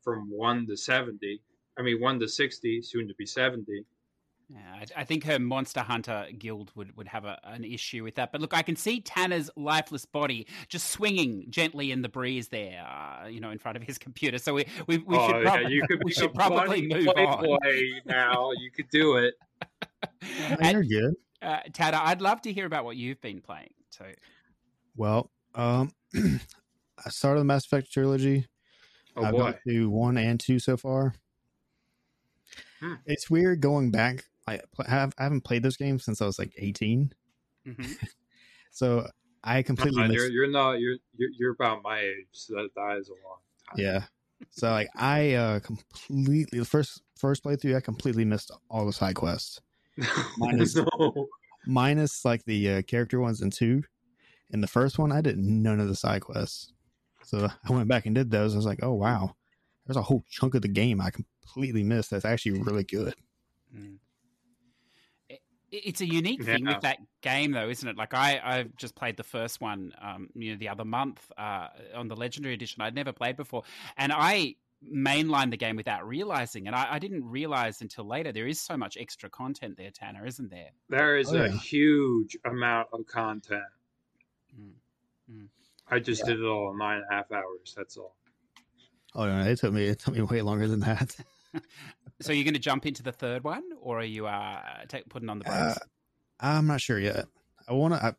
Speaker 4: from one to seventy. I mean, one to sixty, soon to be seventy.
Speaker 2: Yeah, I, I think her Monster Hunter guild would, would have a, an issue with that. But look, I can see Tanner's lifeless body just swinging gently in the breeze there, uh, you know, in front of his computer. So we we, we
Speaker 4: oh,
Speaker 2: should
Speaker 4: yeah,
Speaker 2: probably,
Speaker 4: you could
Speaker 2: we
Speaker 4: become
Speaker 2: should probably move on.
Speaker 4: Playboy now. You could do it.
Speaker 2: And,
Speaker 3: you're good.
Speaker 2: uh, Tanner, I'd love to hear about what you've been playing. So
Speaker 3: Well, um, I started the Mass Effect trilogy.
Speaker 4: Oh
Speaker 3: I've
Speaker 4: boy.
Speaker 3: gone to one and two so far.
Speaker 4: Hmm.
Speaker 3: It's weird going back. I have I haven't played those games since I was like 18,
Speaker 2: mhm.
Speaker 3: so I completely
Speaker 4: Uh,
Speaker 3: missed.
Speaker 4: you're, you're not. You're, you're you're about my age, so that, that is a long time.
Speaker 3: Yeah. So like I uh completely the first first playthrough I completely missed all the side quests. Minus-
Speaker 4: no.
Speaker 3: Minus like the uh, character ones in two. In the first one I did none of the side quests. So I went back and did those. I was like, "Oh wow. There's a whole chunk of the game I completely missed that's actually really good."
Speaker 2: Mm. It- It's a unique thing
Speaker 4: Yeah.
Speaker 2: with that game, though, isn't it? Like I, I've just played the first one, um, you know, the other month uh, on the Legendary Edition. I'd never played before, and I mainlined the game without realizing, and I, I didn't realize until later there is so much extra content there, Tanner, isn't there?
Speaker 4: There is
Speaker 3: Oh,
Speaker 4: a
Speaker 3: yeah.
Speaker 4: huge amount of content.
Speaker 2: Mm. Mm.
Speaker 4: I just did it all in nine and a half hours. That's all.
Speaker 3: Oh no, it took me it took me way longer than that.
Speaker 2: So you're going to jump into the third one, or are you uh, take, putting on the brakes?
Speaker 3: Uh, I'm not sure yet. I want to. I,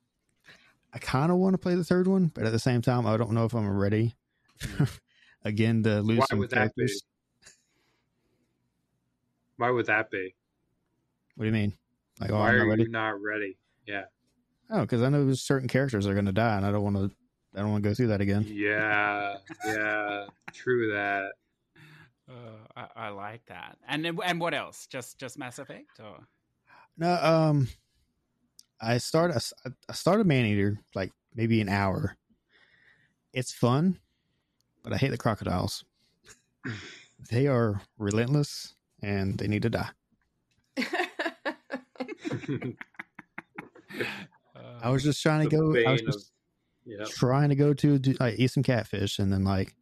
Speaker 3: I kind of want to play the third one, but at the same time, I don't know if I'm ready. Again, to lose
Speaker 4: Why
Speaker 3: some
Speaker 4: would that be?
Speaker 3: characters.
Speaker 4: Why would that be?
Speaker 3: What do you mean? Like, oh,
Speaker 4: Why
Speaker 3: I'm not
Speaker 4: are
Speaker 3: ready.
Speaker 4: you not ready? Yeah.
Speaker 3: Oh, because I know there's certain characters are going to die, and I don't want to. I don't want to go through that again.
Speaker 4: Yeah. Yeah. True that.
Speaker 2: Uh, I, I like that. And and what else? Just just Mass Effect, or
Speaker 3: No, um, I started. I started Maneater like maybe an hour. It's fun, but I hate the crocodiles. they are relentless, and they need to die. I was just trying to
Speaker 4: The
Speaker 3: go. I was
Speaker 4: bane of-
Speaker 3: just
Speaker 4: yeah.
Speaker 3: trying to go to do, like, eat some catfish, and then like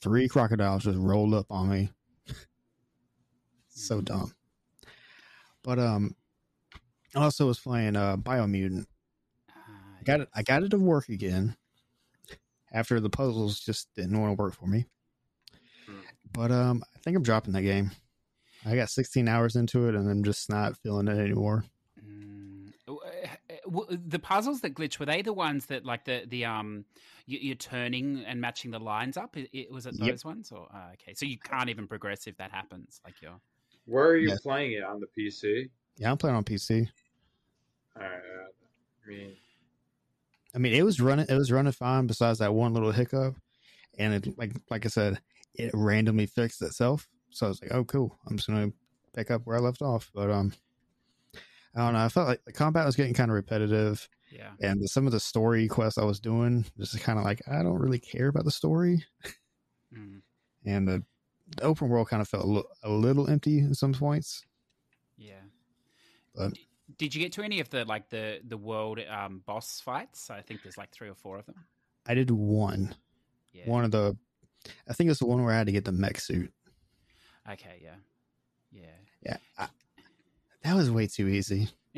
Speaker 3: three crocodiles just rolled up on me. so dumb. But um, I also was playing uh Biomutant.
Speaker 2: Ah,
Speaker 3: I got it. I got it to work again after the puzzles just didn't want to work for me.
Speaker 4: Hmm.
Speaker 3: But um, I think I'm dropping that game. I got 16 hours into it, and I'm just not feeling it anymore.
Speaker 2: W- the puzzles that glitch were they the ones that like the the um you, you're turning and matching the lines up? I- I- was it
Speaker 3: Yep.
Speaker 2: those ones or uh, okay? So you can't even progress if that happens. Like you're
Speaker 4: Where are you
Speaker 3: Yes.
Speaker 4: playing it on the PC?
Speaker 3: Yeah, I'm playing on PC.
Speaker 4: Uh, I mean,
Speaker 3: I mean, it was running. It was running fine. Besides that one little hiccup, and it like like I said, it randomly fixed itself. So I was like, oh, cool. I'm just gonna pick up where I left off. But um, I don't know. I felt like the combat was getting kind of repetitive,
Speaker 2: yeah.
Speaker 3: and some of the story quests I was doing just kind of like I don't really care about the story,
Speaker 2: Mm,
Speaker 3: and the, the open world kind of felt a little, a little empty in some points.
Speaker 2: yeah.
Speaker 3: But-
Speaker 2: D- Did you get to any of the like the the world um, boss fights? I think there's like three or four of them.
Speaker 3: I did one,
Speaker 2: Yeah.
Speaker 3: one of the, I think it's the one where I had to get the mech suit.
Speaker 2: Okay. Yeah. Yeah.
Speaker 3: Yeah, I, that was way too easy.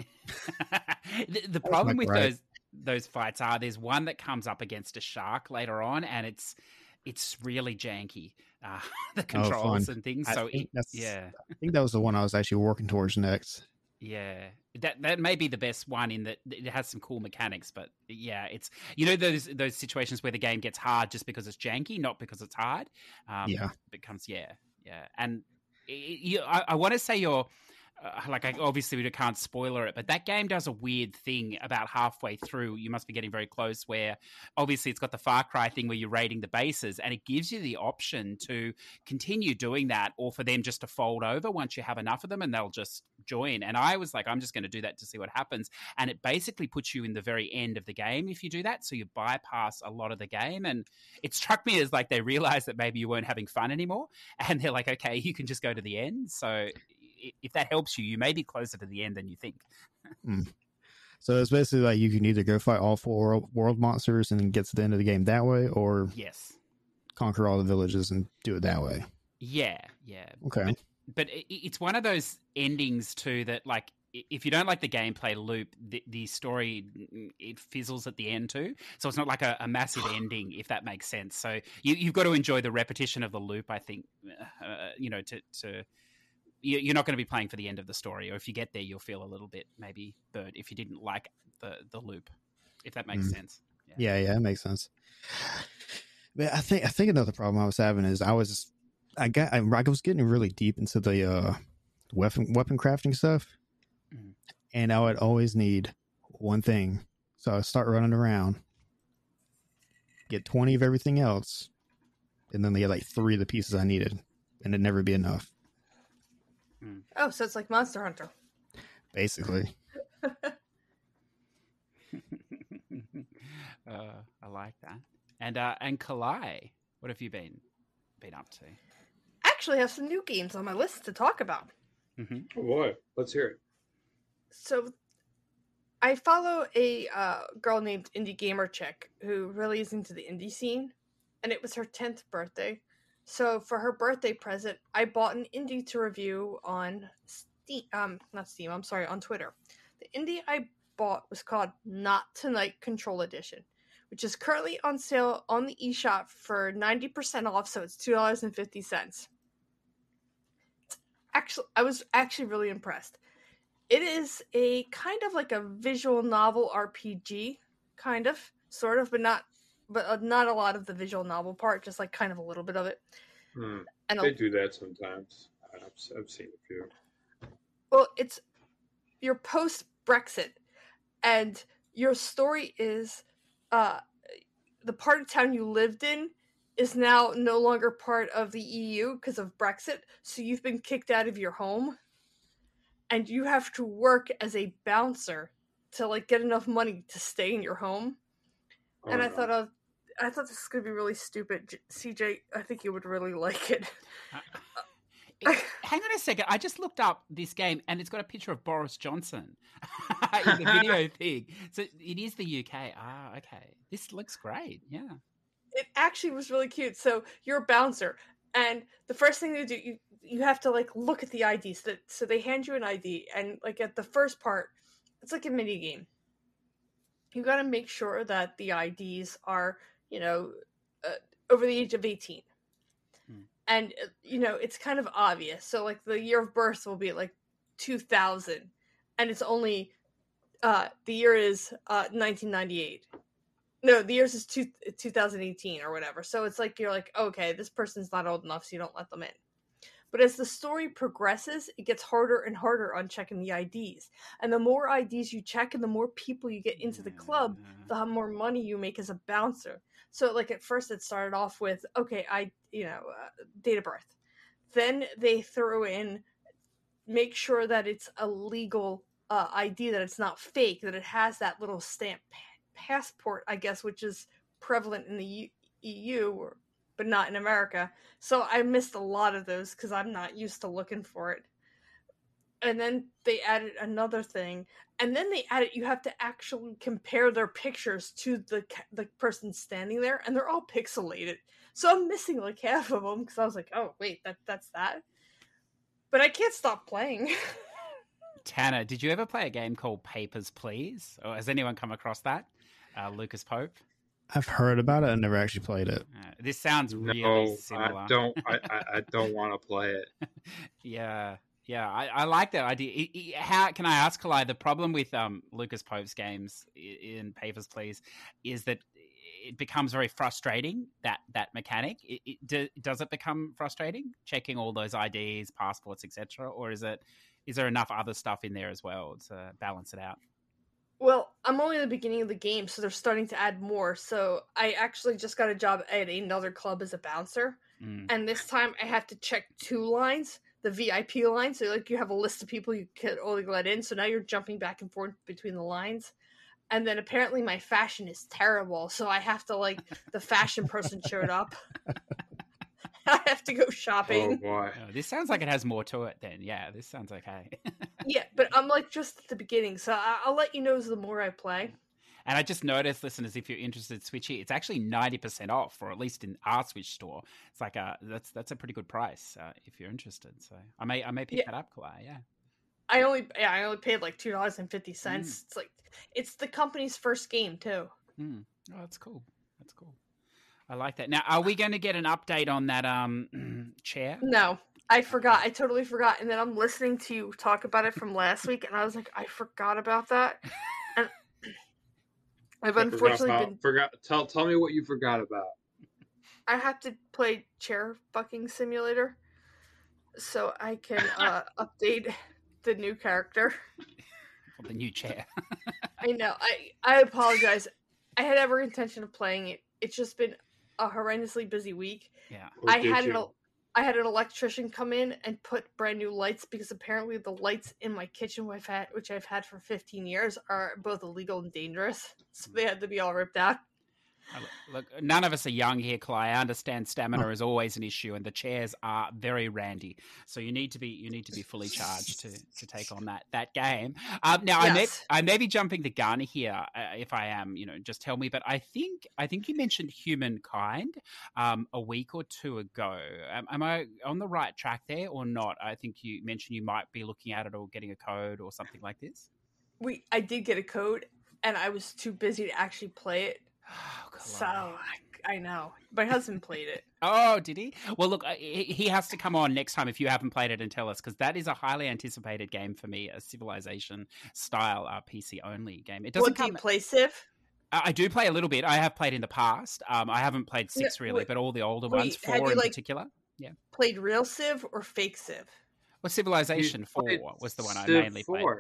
Speaker 2: the, the problem with those those fights are there's one that comes up against a shark later on, and it's it's really janky. Uh, the controls
Speaker 3: fun.
Speaker 2: and things.
Speaker 3: I
Speaker 2: So
Speaker 3: think
Speaker 2: it, yeah,
Speaker 3: I think that was the one I was actually working towards next.
Speaker 2: yeah. That that may be the best one in that it has some cool mechanics, but yeah, it's you know those those situations where the game gets hard just because it's janky, not because it's hard. Um,
Speaker 3: Yeah.
Speaker 2: becomes yeah, yeah, and i- i- you, I, I want to say you're. Uh, like I, obviously we can't spoiler it, but that game does a weird thing about halfway through. You must be getting very close. Where obviously it's got the Far Cry thing where you're raiding the bases, and it gives you the option to continue doing that, or for them just to fold over once you have enough of them, and they'll just join. And I was like, I'm just going to do that to see what happens, and it basically puts you in the very end of the game if you do that. So you bypass a lot of the game, and it struck me as like they realized that maybe you weren't having fun anymore, and they're like, okay, you can just go to the end. So if that helps you, you may be closer to the end than you think.
Speaker 3: So it's basically like you can either go fight all four world, monsters and get to the end of the game that way, or
Speaker 2: Yes.
Speaker 3: conquer all the villages and do it that way.
Speaker 2: Yeah, yeah.
Speaker 3: Okay.
Speaker 2: but it, it's one of those endings too that like if you don't like the gameplay loop the, the story mm, it fizzles at the end too so it's not like a, a massive ending if that makes sense so you, you've got to enjoy the repetition of the loop i think uh, you know to, to you're not going to be playing for the end of the story or if you get there you'll feel a little bit maybe burnt if you didn't like the, the loop if that makes
Speaker 3: Mm.
Speaker 2: sense
Speaker 3: Yeah, yeah, it makes sense. But I think I think another problem I was having is I was I got I, was getting really deep into the uh weapon weapon crafting stuff,
Speaker 2: Mhm.
Speaker 3: and I would always need one thing. So I start running around, get twenty of everything else, and then they had like three of the pieces I needed, and it'd never be enough.
Speaker 1: Oh, so it's like Monster Hunter.
Speaker 3: Basically,
Speaker 2: uh, i like that and uh and kalai what have you been been up to
Speaker 1: I actually have some new games on my list to talk about.
Speaker 2: hmm
Speaker 4: oh boy, let's hear it.
Speaker 1: So I follow a uh, girl named Indie Gamer Chick who really is into the indie scene, and it was her 10th birthday. So for her birthday present, I bought an indie to review on Steam. Um, not Steam. I'm sorry, on Twitter. The indie I bought was called Not Tonight Control Edition, which is currently on sale on the eShop for 90% off. So it's two dollars and fifty cents. Actually, I was actually really impressed. It is a kind of like a visual novel RPG, kind of, sort of, but not, but uh, not a lot of the visual novel part. Just like kind of a little bit of it.
Speaker 4: Hmm.
Speaker 1: And a,
Speaker 4: They do that sometimes. I've, I've seen a few.
Speaker 1: well, it's your post Brexit, and your story is, uh, the part of town you lived in is now no longer part of the EU because of Brexit. So you've been kicked out of your home, and you have to work as a bouncer to like get enough money to stay in your home.
Speaker 4: Oh,
Speaker 1: and I
Speaker 4: no.
Speaker 1: thought, uh, I thought this was gonna be really stupid. J- CJ, I think you would really like it.
Speaker 2: It- hang on a second. I just looked up this game and it's got a picture of Boris Johnson in the video thing. So it is the UK. Ah, okay. This looks great. Yeah.
Speaker 1: it actually was really cute. So you're a bouncer, and the first thing they do, you you have to like look at the IDs. That so they hand you an ID, and like at the first part, it's like a mini game. You got to make sure that the IDs are, you know, uh, over the age of eighteen,
Speaker 2: Hmm.
Speaker 1: and uh, you know it's kind of obvious. So like the year of birth will be like two thousand, and it's only uh the year is uh 1998 no the years is two, 2018 or whatever so it's like you're like okay this person's not old enough so you don't let them in but as the story progresses it gets harder and harder on checking the ids and the more ids you check and the more people you get into the club the more money you make as a bouncer. So like at first it started off with okay i you know uh, date of birth. Then they throw in make sure that it's a legal uh, id that it's not fake that it has that little stamp passport i guess which is prevalent in the U- eu or, but not in america so i missed a lot of those because i'm not used to looking for it and then they added another thing and then they added you have to actually compare their pictures to the the person standing there and they're all pixelated so i'm missing like half of them because i was like oh wait that that's that but i can't stop playing
Speaker 2: Tanner, did you ever play a game called Papers, Please? Or has anyone come across that? Uh, Lucas Pope.
Speaker 3: I've heard about it. I never actually played it.
Speaker 2: Uh, this sounds really
Speaker 4: no,
Speaker 2: similar.
Speaker 4: I don't. I, I, I don't want to play it.
Speaker 2: Yeah, yeah, I, I like that idea. I- I- how can I ask, Kalai? The problem with um, Lucas Pope's games in Papers, Please, is that it becomes very frustrating. That that mechanic. It, it, do, does it become frustrating checking all those IDs, passports, etc., or is it is there enough other stuff in there as well to balance it out?
Speaker 1: Well, I'm only at the beginning of the game, so they're starting to add more. So I actually just got a job at another club as a bouncer,
Speaker 2: Mm.
Speaker 1: and this time I have to check two lines, the VIP line. So like you have a list of people you can only let in. So now you're jumping back and forth between the lines. And then apparently my fashion is terrible, so I have to like the fashion person showed up. I have to go
Speaker 4: Oh
Speaker 1: shopping.
Speaker 4: boy.
Speaker 2: Oh, this sounds like it has more to it. Then, yeah, this sounds okay.
Speaker 1: Yeah, but I'm like just at the beginning, so I- I'll let you know as the more I play.
Speaker 2: And I just noticed, listeners, if you're interested, Switchy, it's actually ninety percent off, or at least in our Switch store. It's like a that's that's a pretty good price uh, if you're interested. So I may I may pick
Speaker 1: Yeah.
Speaker 2: that up, Kalai. Yeah.
Speaker 1: I only yeah, I only paid like two dollars and fifty cents. It's like it's the company's first game too.
Speaker 2: Mm. Oh, that's cool. That's cool. I like that. Now, are we going to get an update on that um chair?
Speaker 1: No, I forgot. I totally forgot. And then I'm listening to you talk about it from last week, and I was like, I forgot about that. And I've
Speaker 4: I forgot
Speaker 1: unfortunately
Speaker 4: about-
Speaker 1: been.
Speaker 4: forgot. Tell tell me what you forgot about.
Speaker 1: I have to play chair fucking simulator, so I can uh, update the new character.
Speaker 2: For the new chair.
Speaker 1: I know. I I apologize. I had every intention of playing it. It's just been a horrendously busy week.
Speaker 2: yeah.
Speaker 4: Or
Speaker 1: I had
Speaker 4: you?
Speaker 1: an el- I had an electrician come in and put brand new lights because apparently the lights in my kitchen, which I've had, which I've had for 15 years, are both illegal and dangerous. So they had to be all ripped out.
Speaker 2: Look, none of us are young here, Clay. I understand stamina is always an issue, and the chairs are very randy. So you need to be you need to be fully charged to, to take on that that game. Um, now I may I may be jumping the gun here. Uh, if I am, you know, just tell me. But I think I think you mentioned humankind um, a week or two ago. Am, am I on the right track there or not? I think you mentioned you might be looking at it or getting a code or something like this.
Speaker 1: We I did get a code, and I was too busy to actually play it.
Speaker 2: Oh,
Speaker 1: So
Speaker 2: Kalai.
Speaker 1: I, I know my husband played it.
Speaker 2: Oh, did he? Well, look, uh, he he has to come on next time if you haven't played it and tell us because that is a highly anticipated game for me, a Civilization style uh, PC only game. It doesn't
Speaker 1: What do you play, Civ?
Speaker 2: I I do play a little bit. I have played in the past. Um, I haven't played
Speaker 1: No,
Speaker 2: six really,
Speaker 1: wait-
Speaker 2: but all the older
Speaker 1: wait,
Speaker 2: ones,
Speaker 1: have
Speaker 2: four
Speaker 1: you,
Speaker 2: in
Speaker 1: like-
Speaker 2: particular.
Speaker 1: Yeah, played real Civ or fake Civ?
Speaker 2: Well, Civilization Four was the one I
Speaker 4: Civ
Speaker 2: mainly played.
Speaker 4: 4.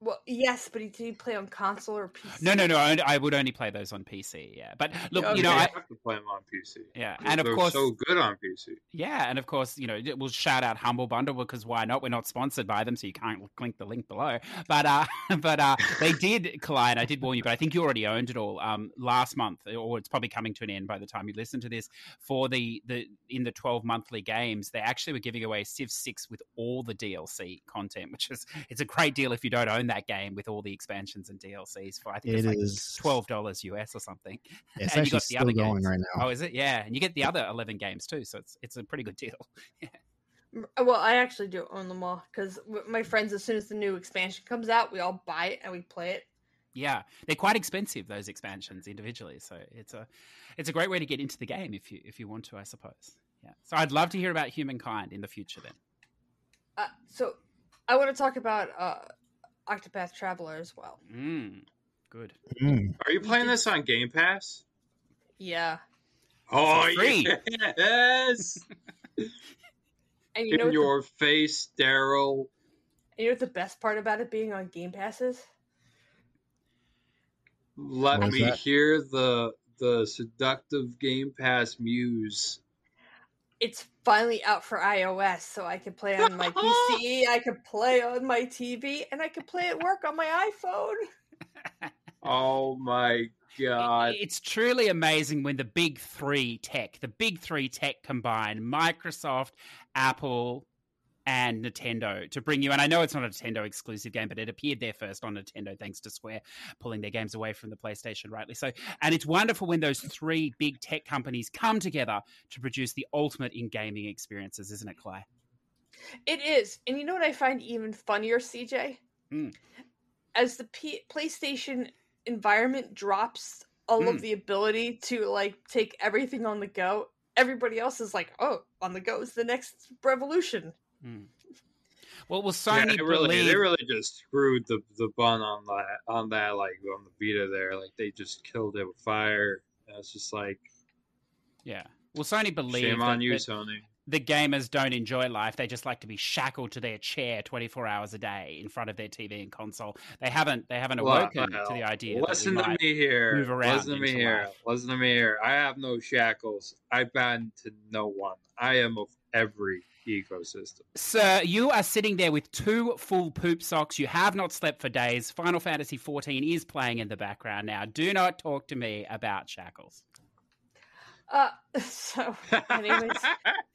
Speaker 1: Well, yes, but did you play on console or PC?
Speaker 2: No, no, no. I, I would only play those on PC. Yeah, but look,
Speaker 1: Okay.
Speaker 2: you know,
Speaker 4: I
Speaker 2: I,
Speaker 4: have to play them on PC.
Speaker 2: yeah, and of
Speaker 4: They're
Speaker 2: course,
Speaker 4: so good on PC.
Speaker 2: Yeah, and of course, you know, we'll shout out Humble Bundle because why not? We're not sponsored by them, so you can't click the link below. But uh, but uh, they did, Kalai, and I did warn you, but I think you already owned it all um, last month, or it's probably coming to an end by the time you listen to this. For the the in the twelve monthly games, they actually were giving away Civ Six with all the DLC content, which is it's a great deal if you don't own that game with all the expansions and DLCs for I think
Speaker 3: It
Speaker 2: it's like
Speaker 3: is
Speaker 2: twelve dollars US or something.
Speaker 3: It's
Speaker 2: and you got the
Speaker 3: still
Speaker 2: other
Speaker 3: going
Speaker 2: games.
Speaker 3: right now.
Speaker 2: Oh, is it? Yeah, and you get the other eleven games too, so it's it's a pretty good deal.
Speaker 1: Well, I actually do own them all because my friends, as soon as the new expansion comes out, we all buy it and we play it.
Speaker 2: Yeah, they're quite expensive those expansions individually, so it's a it's a great way to get into the game if you if you want to, I suppose. Yeah, so I'd love to hear about humankind in the future then.
Speaker 1: Uh, so, I want to talk about uh, Octopath Traveler as well.
Speaker 2: Mm, good.
Speaker 3: Mm.
Speaker 4: Are you playing this on Game Pass?
Speaker 1: Yeah,
Speaker 4: Oh,
Speaker 2: free.
Speaker 4: yes!
Speaker 1: and you
Speaker 4: In
Speaker 1: what
Speaker 4: your face, Darrell.
Speaker 1: the, you know what the best part about it being on Game Pass is?
Speaker 4: Let
Speaker 3: What's
Speaker 4: me
Speaker 3: that?
Speaker 4: hear the the seductive Game Pass muse.
Speaker 1: It's finally out for iOS, so I can play on my PC, I can play on my TV, and I can play at work on my iPhone.
Speaker 4: Oh my god!
Speaker 2: It's truly amazing when the big three tech, the big three tech combine Microsoft, Apple, and Nintendo to bring you. And I know it's not a Nintendo exclusive game, but it appeared there first on Nintendo, thanks to Square pulling their games away from the PlayStation, rightly so. And it's wonderful when those three big tech companies come together to produce the ultimate in gaming experiences, isn't it, Clay?
Speaker 1: It is. And you know what I find even funnier, CJ?
Speaker 2: Mm.
Speaker 1: As the P- PlayStation environment drops all
Speaker 2: Mm.
Speaker 1: of the ability to like take everything on the go, everybody else is like, "Oh, on the go is the next revolution."
Speaker 2: Hmm. Well, will
Speaker 4: Yeah,
Speaker 2: Sony
Speaker 4: they really,
Speaker 2: believe?
Speaker 4: they really just screwed the the bun on that on that like on the Vita there. Like they just killed it with fire. It's just like
Speaker 2: Yeah. Will Sony believe
Speaker 4: shame on you, Sony.
Speaker 2: the gamers don't enjoy life? They just like to be shackled to their chair twenty four hours a day in front of their TV and console. They haven't. They haven't
Speaker 4: Well,
Speaker 2: awoken to the idea.
Speaker 4: Listen to me here.
Speaker 2: move around
Speaker 4: Listen to me here.
Speaker 2: life.
Speaker 4: Listen to me here. I have no shackles. I bend to no one. I am of every ecosystem.
Speaker 2: Sir, you are sitting there with two full poop socks. You have not slept for days. Final Fantasy fourteen is playing in the background now. Do not talk to me about shackles.
Speaker 1: Uh, so anyways,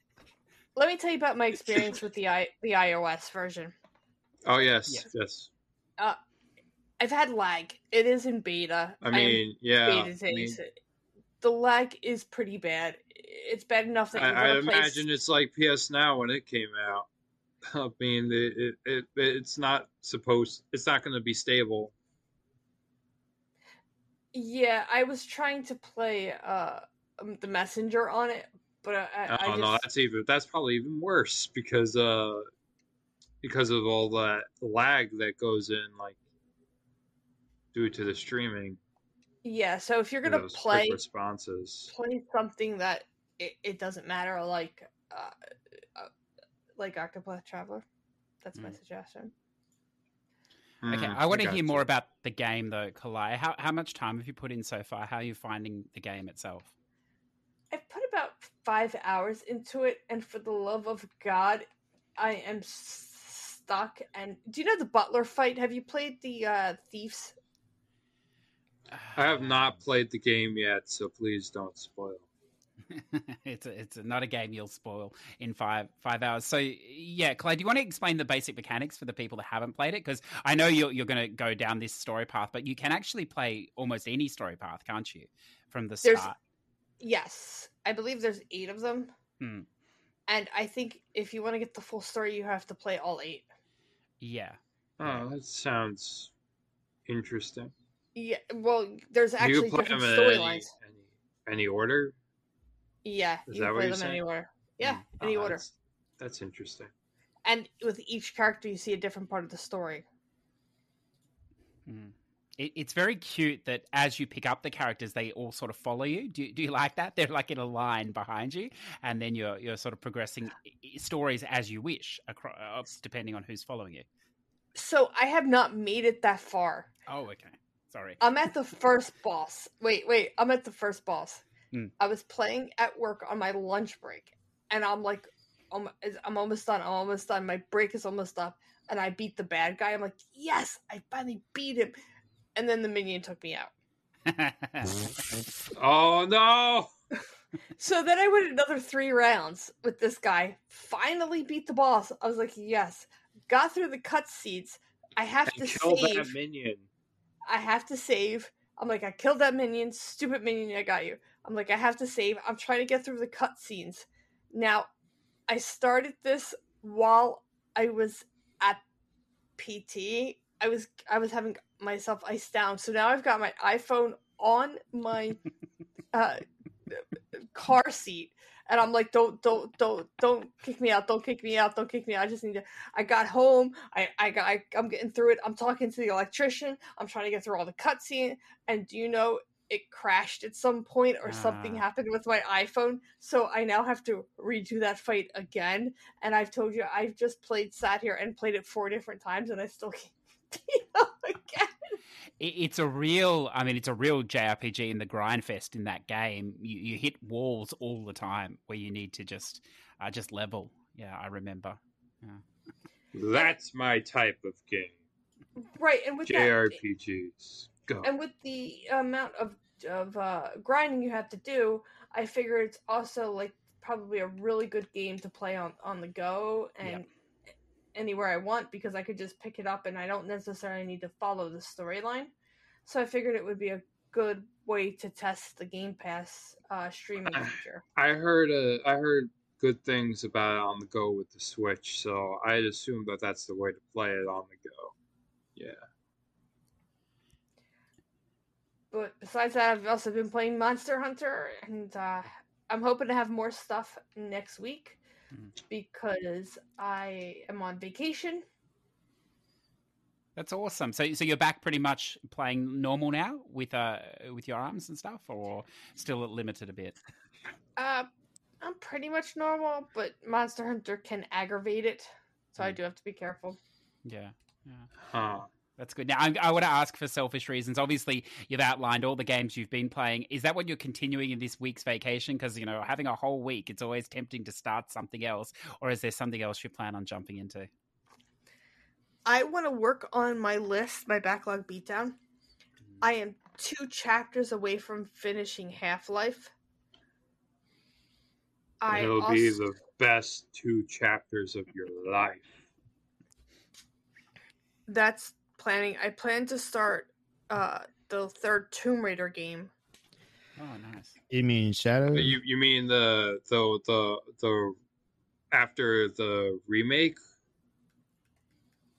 Speaker 1: let me tell you about my experience with the i the iOS version.
Speaker 4: oh yes,
Speaker 2: Yes.
Speaker 4: yes.
Speaker 1: I've had lag. It is in beta.
Speaker 4: I
Speaker 1: am
Speaker 4: mean, yeah.
Speaker 1: beta
Speaker 4: I, mean,
Speaker 1: days. the lag is pretty bad. It's bad enough that
Speaker 4: I, I
Speaker 1: want to play.
Speaker 4: imagine it's like PS Now when it came out. I mean, it, it, it it's not supposed. It's not going to be stable.
Speaker 1: Yeah, I was trying to play uh um, the messenger on it, but I, I,
Speaker 4: Oh
Speaker 1: I just
Speaker 4: no, that's even that's probably even worse because uh because of all that lag that goes in like due to the streaming.
Speaker 1: yeah. So if you're gonna play
Speaker 4: responses.
Speaker 1: play something that it, it doesn't matter, like uh, uh like Octopath Traveler, that's my
Speaker 2: Mm.
Speaker 1: suggestion.
Speaker 2: Okay,
Speaker 4: Mm,
Speaker 2: I want to hear more about the game though, Kalai. How how much time have you put in so far? How are you finding the game itself?
Speaker 1: I've put about five hours into it, and for the love of God, I am stuck. And do you know the Butler fight? Have you played the uh, Thieves?
Speaker 4: I have not played the game yet, so please don't spoil.
Speaker 2: it's a, it's a, not a game you'll spoil in five five hours. So yeah, Clay, do you want to explain the basic mechanics for the people that haven't played it? Because I know you're you're going to go down this story path, but you can actually play almost any story path, can't you? From the
Speaker 1: There's-
Speaker 2: start.
Speaker 1: Yes, I believe there's eight of them.
Speaker 2: Hmm.
Speaker 1: And I think if you want to get the full story, you have to play all eight.
Speaker 2: Yeah.
Speaker 4: Oh, that sounds interesting.
Speaker 1: Yeah, well, there's actually
Speaker 4: you can play
Speaker 1: different
Speaker 4: them in any,
Speaker 1: storylines.
Speaker 4: any, any order.
Speaker 1: Yeah,
Speaker 4: Is
Speaker 1: you
Speaker 4: that
Speaker 1: can
Speaker 4: what
Speaker 1: play
Speaker 4: you're
Speaker 1: them
Speaker 4: saying?
Speaker 1: anywhere. Yeah,
Speaker 4: Oh,
Speaker 1: any order.
Speaker 4: That's, that's interesting.
Speaker 1: And with each character, you see a different part of the story.
Speaker 2: Mm. It, it's very cute that as you pick up the characters, they all sort of follow you. Do, do you like that? They're like in a line behind you, and then you're you're sort of progressing i- i- stories as you wish, across, depending on who's following you.
Speaker 1: So I have not made it that far.
Speaker 2: Oh, okay. Sorry.
Speaker 1: I'm at the first boss. Wait, wait. I'm at the first boss.
Speaker 2: Hmm.
Speaker 1: I was playing at work on my lunch break, and I'm like, I'm, I'm almost done. I'm almost done. My break is almost up, and I beat the bad guy. I'm like, yes, I finally beat him. And then the minion took me out.
Speaker 4: Oh no!
Speaker 1: So then I went another three rounds with this guy. Finally beat the boss. I was like, yes. Got through the cut cutscenes. I have
Speaker 4: And
Speaker 1: to
Speaker 4: kill
Speaker 1: save.
Speaker 4: that minion.
Speaker 1: I have to save. I'm like, I killed that minion, stupid minion, I got you. I'm like, I have to save. I'm trying to get through the cutscenes. Now, I started this while I was at PT. I was I was having myself iced down, so now I've got my iPhone on my uh, car seat, and I'm like, don't don't don't don't kick me out, don't kick me out, don't kick me out. I just need to. I got home. I I got I, I'm getting through it. I'm talking to the electrician. I'm trying to get through all the cutscene, and do you know it crashed at some point or something
Speaker 2: Ah.
Speaker 1: happened with my iPhone? So I now have to redo that fight again. And I've told you I've just played sat here and played it four different times, and I still can't beat it again.
Speaker 2: It's a real, I mean, it's a real JRPG in the grind fest in that game. You, you hit walls all the time where you need to just, uh, just level. Yeah, I remember.
Speaker 4: That's my type of game.
Speaker 1: Right, and with that,
Speaker 4: JRPGs. Go.
Speaker 1: and with the amount of of uh, grinding you have to do, I figure it's also like probably a really good game to play on on the go and anywhere I want because I could just pick it up and I don't necessarily need to follow the storyline. So I figured it would be a good way to test the Game Pass uh, streaming feature.
Speaker 4: I heard uh, I heard good things about it on the go with the Switch, so I'd assume that that's the way to play it on the go. Yeah.
Speaker 1: But besides that, I've also been playing Monster Hunter, and uh, I'm hoping to have more stuff next week
Speaker 2: Mhm.
Speaker 1: because I am on vacation.
Speaker 2: That's awesome. So, so you're back pretty much playing normal now with uh with your arms and stuff, or still limited a bit?
Speaker 1: Uh, I'm pretty much normal, but Monster Hunter can aggravate it, so I
Speaker 2: Mm.
Speaker 1: do have to be careful.
Speaker 2: Yeah, yeah.
Speaker 4: Huh.
Speaker 2: That's good. Now, I, I want to ask for selfish reasons. Obviously, you've outlined all the games you've been playing. Is that what you're continuing in this week's vacation? Because you know, having a whole week, it's always tempting to start something else. Or is there something else you plan on jumping into?
Speaker 1: I want to work on my list, my backlog beatdown. Mm. I am two chapters away from finishing Half Life.
Speaker 4: It'll
Speaker 1: also,
Speaker 4: be the best two chapters of your life.
Speaker 1: that's planning. I plan to start uh the third Tomb Raider game.
Speaker 2: Oh, nice.
Speaker 3: You mean Shadow?
Speaker 4: You you mean the the the the after the remake?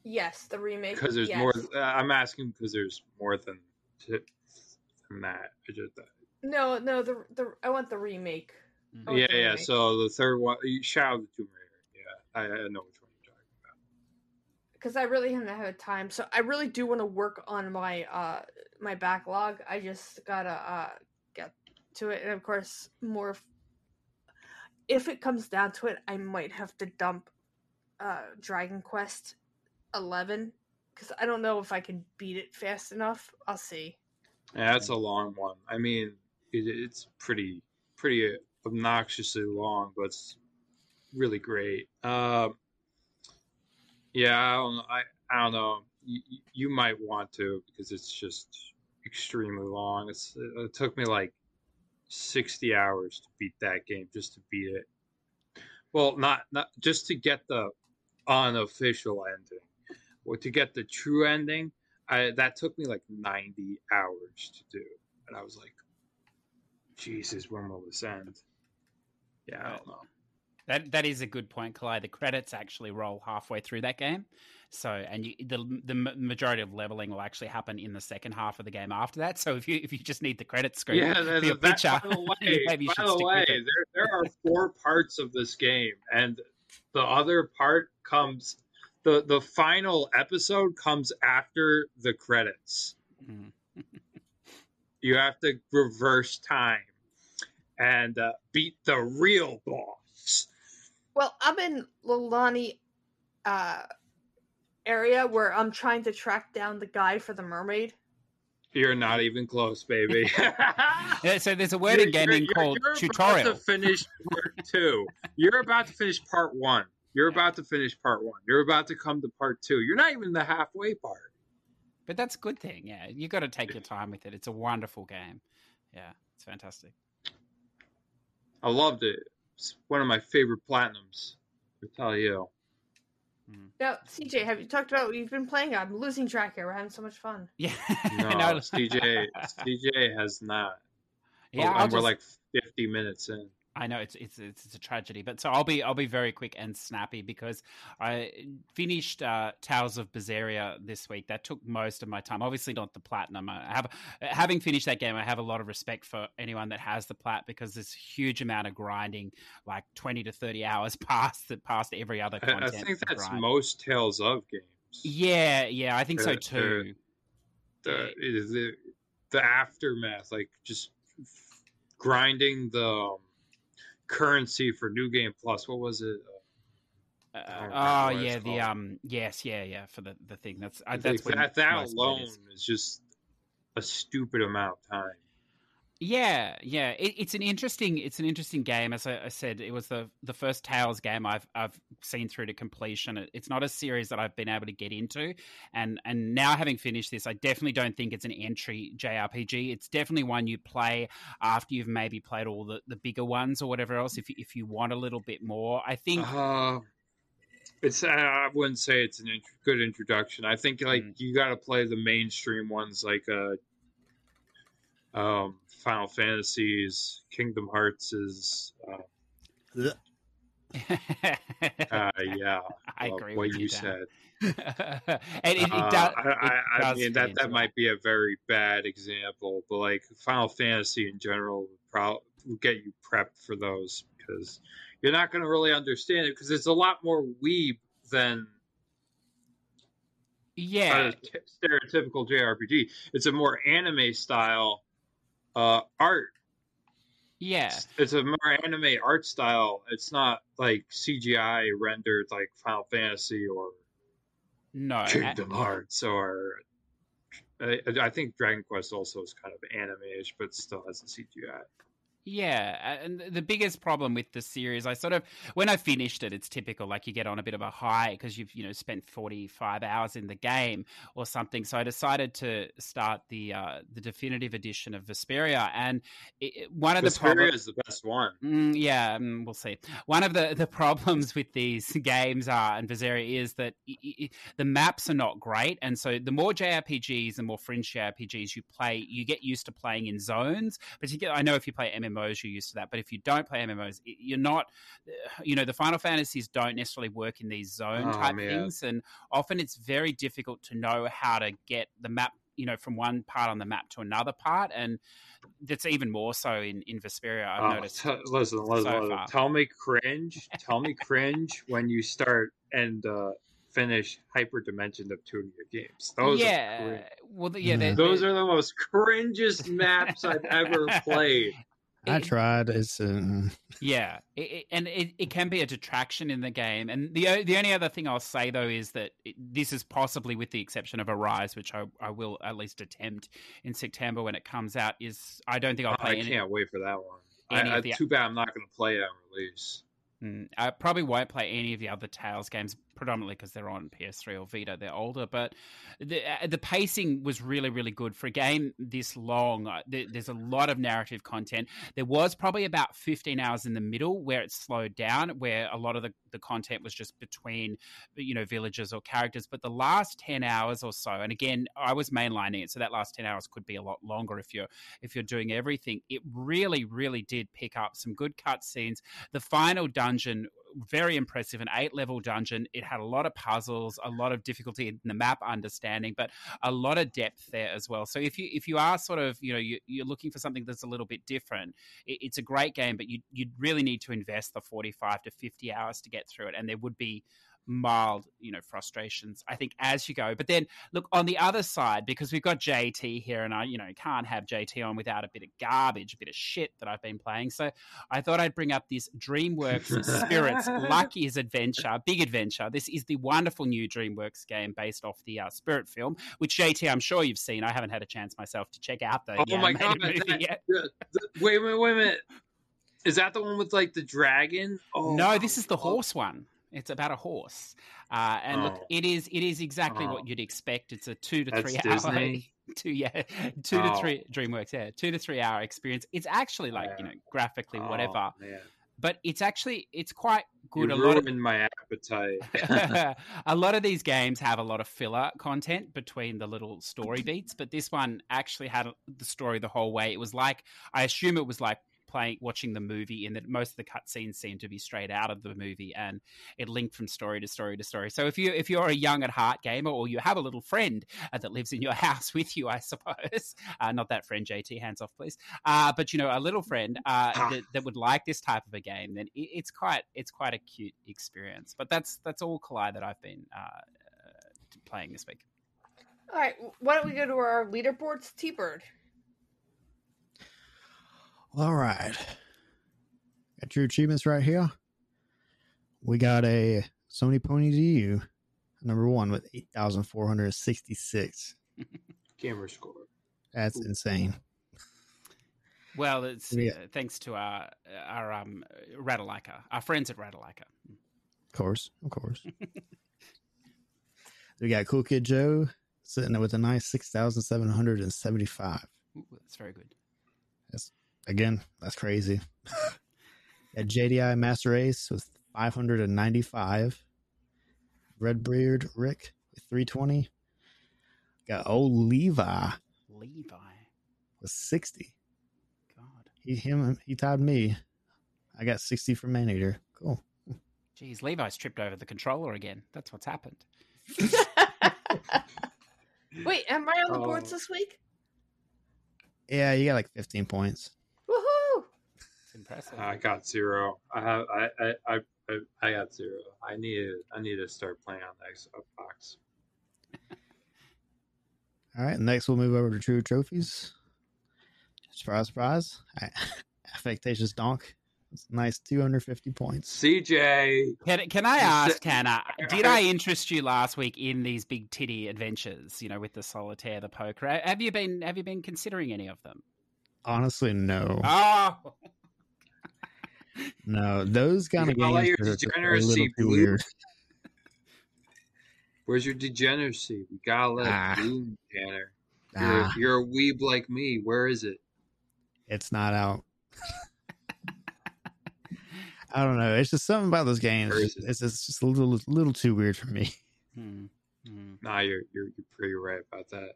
Speaker 1: Yes, the remake.
Speaker 4: Because there's
Speaker 1: yes.
Speaker 4: more. Uh, I'm asking because there's more than than that. I just,
Speaker 1: No, no, the the I want the remake.
Speaker 2: Mhm.
Speaker 1: Oh,
Speaker 4: yeah,
Speaker 1: the
Speaker 4: yeah.
Speaker 1: remake.
Speaker 4: So the third one, Shadow of the Tomb Raider. Yeah, I, I know which one you're talking about.
Speaker 1: Because I really haven't had time. So I really do want to work on my uh my backlog. I just gotta uh get to it, and of course, more. F- if it comes down to it, I might have to dump uh Dragon Quest eleven because I don't know if I can beat it fast enough. I'll see.
Speaker 4: Yeah, that's a long one. I mean, it, it's pretty pretty obnoxiously long, but it's really great. Um, yeah, I don't. I, I don't know. You, you might want to because it's just extremely long. It's it took me like sixty hours to beat that game just to beat it. Well, not not just to get the unofficial ending. Well, to get the true ending, I that took me like 90 hours to do. And I was like, Jesus, when will this end? Yeah, I don't know.
Speaker 2: That that is a good point, Kalai. The credits actually roll halfway through that game, so and you, the the majority of leveling will actually happen in the second half of the game after that. So if you if you just need the credit screen
Speaker 4: Yeah,
Speaker 2: for your
Speaker 4: that,
Speaker 2: picture,
Speaker 4: by the way,
Speaker 2: maybe you
Speaker 4: by the way there, there are four parts of this game, and the other part comes the the final episode comes after the credits.
Speaker 2: Mm.
Speaker 4: You have to reverse time and uh, beat the real boss.
Speaker 1: Well, I'm in Lilani uh area where I'm trying to track down the guy for the mermaid.
Speaker 4: You're not even close, baby.
Speaker 2: Yeah, so there's a word
Speaker 4: You're-
Speaker 2: in gaming
Speaker 4: you're-
Speaker 2: called
Speaker 4: you're
Speaker 2: tutorial.
Speaker 4: About to finish part two. You're about to finish part one. You're about to finish part one. You're about to come to part two. You're not even the halfway part.
Speaker 2: But that's a good thing. Yeah, you got to take your time with it. It's a wonderful game. Yeah, it's fantastic.
Speaker 4: I loved it. It's one of my favorite platinums. I tell. Hmm.
Speaker 1: Now, CJ, have you talked about what you've been playing? I'm losing track here. We're having so much fun.
Speaker 2: Yeah,
Speaker 4: No,
Speaker 2: No,
Speaker 4: CJ, CJ has not.
Speaker 2: yeah.
Speaker 4: Oh, and
Speaker 2: I'll
Speaker 4: we're
Speaker 2: just-
Speaker 4: like 50 minutes in.
Speaker 2: I know it's, it's it's it's a tragedy, but so I'll be I'll be very quick and snappy because I finished uh, Tales of Berseria this week. That took most of my time. Obviously, not the platinum. I have having finished that game. I have a lot of respect for anyone that has the plat because there's a huge amount of grinding, like twenty to thirty hours past the past every other
Speaker 4: I, I think that's
Speaker 2: grind.
Speaker 4: most Tales of games.
Speaker 2: Yeah, yeah, I think so
Speaker 4: Uh,
Speaker 2: too.
Speaker 4: the, the the aftermath, like just grinding the um, currency for New Game Plus. What was it?
Speaker 2: Uh,
Speaker 4: I
Speaker 2: oh yeah, the
Speaker 4: called.
Speaker 2: um, yes, yeah, yeah, for the the thing. That's uh,
Speaker 4: Like,
Speaker 2: that's when
Speaker 4: that that
Speaker 2: most of it
Speaker 4: alone
Speaker 2: is.
Speaker 4: is just a stupid amount of time.
Speaker 2: Yeah, yeah, it, it's an interesting, it's an interesting game. As I, I said, it was the the first Tales game I've I've seen through to completion. It, it's not a series that I've been able to get into, and and now having finished this, I definitely don't think it's an entry JRPG. It's definitely one you play after you've maybe played all the, the bigger ones or whatever else. If you, if you want a little bit more, I think.
Speaker 4: Uh, it's uh, I wouldn't say it's an int- good introduction. I think like
Speaker 2: Mm.
Speaker 4: you got to play the mainstream ones like uh, um, Final Fantasies, Kingdom Hearts is uh, uh, yeah.
Speaker 2: I
Speaker 4: agree
Speaker 2: agree
Speaker 4: what
Speaker 2: with
Speaker 4: you
Speaker 2: Dan.
Speaker 4: said.
Speaker 2: and it, it,
Speaker 4: Uh. I,
Speaker 2: it
Speaker 4: I, I
Speaker 2: does
Speaker 4: mean
Speaker 2: fit
Speaker 4: that
Speaker 2: into
Speaker 4: that might be a very bad example, but like Final Fantasy in general would probably will get you prepped for those because you're not going to really understand it because it's a lot more weeb than
Speaker 2: Yeah,
Speaker 4: a t- stereotypical JRPG. It's a more anime style uh, art.
Speaker 2: yeah.
Speaker 4: It's, it's a more anime art style. It's not like CGI rendered like Final Fantasy or
Speaker 2: No,
Speaker 4: Kingdom Hearts or I, I think Dragon Quest also is kind of anime-ish, but still has a CGI.
Speaker 2: Yeah, and the biggest problem with the series, I sort of when I finished it, it's typical. Like you get on a bit of a high because you've you know spent forty five hours in the game or something. So I decided to start the uh, the definitive edition of Vesperia, and it, one of the
Speaker 4: Vesperia
Speaker 2: problems.
Speaker 4: is the best one.
Speaker 2: Mm, yeah, mm, we'll see. One of the, the problems with these games are, and Vesperia is that the maps are not great, and so the more JRPGs, the more fringe JRPGs you play, you get used to playing in zones. Particularly, I know if you play MMOs, you're used to that, but if you don't play MMOs, you're not. You know, the Final Fantasies don't necessarily work in these zone
Speaker 4: Oh,
Speaker 2: type
Speaker 4: man.
Speaker 2: things, and often it's very difficult to know how to get the map. You know, from one part on the map to another part, and that's even more so in in Vesperia. I've
Speaker 4: Oh,
Speaker 2: noticed.
Speaker 4: t- listen, listen,
Speaker 2: so
Speaker 4: listen. Tell me cringe. Tell me cringe when you start and uh, finish Hyperdimension Neptunia games. Those
Speaker 2: yeah,
Speaker 4: are
Speaker 2: well, th- yeah,
Speaker 3: Mhm.
Speaker 2: they're-
Speaker 4: Those
Speaker 2: they're-
Speaker 4: are the most cringest maps I've ever played.
Speaker 3: I
Speaker 2: It-
Speaker 3: tried. It's uh,
Speaker 2: yeah, it, it- and it, it can be a detraction in the game. And the the only other thing I'll say though is that it, this is possibly, with the exception of Arise, which I, I will at least attempt in September when it comes out. Is I don't think I'll
Speaker 4: Oh, I
Speaker 2: any.
Speaker 4: can't wait for that one. I, I,
Speaker 2: the-
Speaker 4: too bad I'm not going to play it on release.
Speaker 2: Mm, I probably won't play any of the other Tales games, predominantly because they're on PS3 or Vita. They're older, but the uh, the pacing was really really good for a game this long. Uh, there, there's a lot of narrative content. There was probably about 15 hours in the middle where it slowed down, where a lot of the, the content was just between you know villages or characters. But the last 10 hours or so, and again, I was mainlining it, so that last 10 hours could be a lot longer if you're if you're doing everything. It really really did pick up some good cutscenes. The final dungeon very impressive an eight level dungeon. It had a lot of puzzles a lot of difficulty in the map understanding but a lot of depth there as well. So if you if you are sort of you know you, you're looking for something that's a little bit different it, it's a great game but you you really need to invest the 45 to 50 hours to get through it and there would be mild you know frustrations i think as you go but then look on the other side because we've got jt here and i you know can't have jt on without a bit of garbage a bit of shit that i've been playing so I thought I'd bring up this DreamWorks Spirits Lucky's Adventure, Big Adventure. This is the wonderful new DreamWorks game based off the uh, Spirit film, which JT, I'm sure you've seen. I haven't had a chance myself to check out the
Speaker 4: Oh
Speaker 2: the
Speaker 4: my god! that-
Speaker 2: yet.
Speaker 4: the- the- wait, wait, wait a minute. Is that the one with like the dragon? Oh,
Speaker 2: no, this is the horse one. It's about a horse, uh, and look,
Speaker 4: Oh.
Speaker 2: it is it is exactly
Speaker 4: Oh.
Speaker 2: what you'd expect. It's a two to
Speaker 4: That's
Speaker 2: three hour, two yeah, two to
Speaker 4: Oh.
Speaker 2: three DreamWorks, yeah, two to three hour experience. It's actually like you know graphically
Speaker 4: oh,
Speaker 2: whatever.
Speaker 4: man.
Speaker 2: but it's actually it's quite good.
Speaker 4: You
Speaker 2: a lot of
Speaker 4: ruined my appetite.
Speaker 2: a lot of these games have a lot of filler content between the little story beats, but this one actually had the story the whole way. It was like I assume it was like playing watching the movie in that most of the cutscenes seem to be straight out of the movie and it linked from story to story to story. So if you if you're a young at heart gamer or you have a little friend uh, that lives in your house with you i suppose uh, not that friend jt hands off please uh, but you know a little friend uh, that, that, would like this type of a game then it, it's quite it's quite a cute experience. But that's that's all collide that i've been uh, uh, playing this week.
Speaker 1: All right why don't we go to our leaderboards t-bird
Speaker 3: all right. Got your achievements right here. We got a Sony Pony GU, number one with 8,466.
Speaker 4: Gamerscore.
Speaker 3: That's
Speaker 4: Ooh.
Speaker 3: insane.
Speaker 2: Well, it's yeah. uh, thanks to our our um Ratalaika, our friends at Ratalaika.
Speaker 3: Of course, of course. we got Cool Kid Joe sitting there with a nice six thousand seven hundred and seventy five.
Speaker 2: That's very good.
Speaker 3: That's again, that's crazy. At JDI Master Ace with 595. Redbeard Rick with 320. Got old Levi.
Speaker 2: Levi.
Speaker 3: With 60.
Speaker 2: God.
Speaker 3: He him he tied me. I got 60 for Maneater. Cool.
Speaker 2: Jeez, Levi's tripped over the controller again. That's what's happened.
Speaker 1: Wait, am I on the boards
Speaker 4: Oh.
Speaker 1: this week?
Speaker 3: Yeah, you got like 15 points.
Speaker 1: Woohoo!
Speaker 2: It's impressive.
Speaker 4: I got zero. I have. I. I. I. I, I got zero. I need. I need to start playing on the Xbox.
Speaker 3: Uh, All right, next we'll move over to TrueTrophies. Surprise, surprise. I, Affectatious Donk. It's nice 250 points.
Speaker 4: CJ.
Speaker 2: Can, can I ask,
Speaker 4: said-
Speaker 2: Tanner, did I interest you last week in these big titty adventures, you know, with the solitaire, the poker? Have you been have you been considering any of them?
Speaker 3: Honestly, no.
Speaker 2: Oh,
Speaker 3: No, those kind of
Speaker 4: You gotta
Speaker 3: games
Speaker 4: your
Speaker 3: are, are a little
Speaker 4: degeneracy
Speaker 3: too weird.
Speaker 4: Where's your degeneracy? We gotta let
Speaker 3: Ah.
Speaker 4: it bloom, Tanner. You're,
Speaker 3: Ah,
Speaker 4: you're a weeb like me. Where is it?
Speaker 3: it's not out. I don't know. It's just something about those games.
Speaker 4: It?
Speaker 3: It's, it's just a little little too weird for me.
Speaker 2: Hmm, hmm,
Speaker 4: Nah, you're you're you're pretty right about that.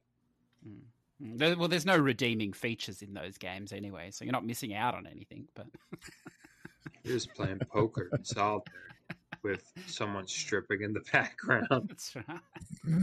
Speaker 2: hmm. Well, there's no redeeming features in those games anyway, so you're not missing out on anything. But
Speaker 4: You're just playing poker and solitaire with someone stripping in the background.
Speaker 2: that's right. Hmm?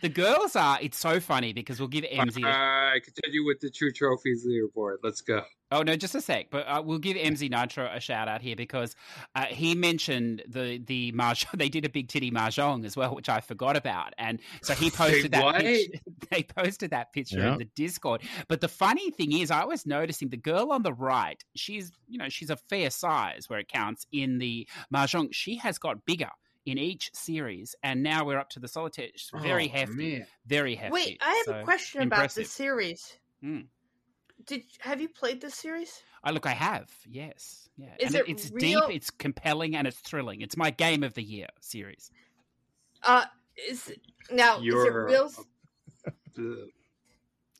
Speaker 2: The girls are. It's so funny because we'll give MZ. a-
Speaker 4: Uh, continue with the TrueTrophies leaderboard. Let's go.
Speaker 2: Oh no, just a sec. But uh, we'll give MZ Nitro a shout out here because uh, he mentioned the the mahjong. They did a big titty mahjong as well, which I forgot about, and so he posted that.
Speaker 4: what?
Speaker 2: Pitch, they posted that picture in the Discord. But the funny thing is, I was noticing the girl on the right. She's you know she's a fair size where it counts in the mahjong. She has got bigger in each series, and now we're up to the solitaire. She's very
Speaker 4: Oh,
Speaker 2: hefty,
Speaker 4: man.
Speaker 2: very hefty.
Speaker 1: Wait, I have
Speaker 2: So,
Speaker 1: a question about
Speaker 2: impressive.
Speaker 1: this series.
Speaker 2: Hmm.
Speaker 1: Did have you played this series?
Speaker 2: I look, I have, yes, yeah.
Speaker 1: Is
Speaker 2: and
Speaker 1: it
Speaker 2: it's
Speaker 1: real-
Speaker 2: deep, it's compelling, and it's thrilling. It's my game of the year series.
Speaker 1: Uh, is now is it real?
Speaker 4: Uh,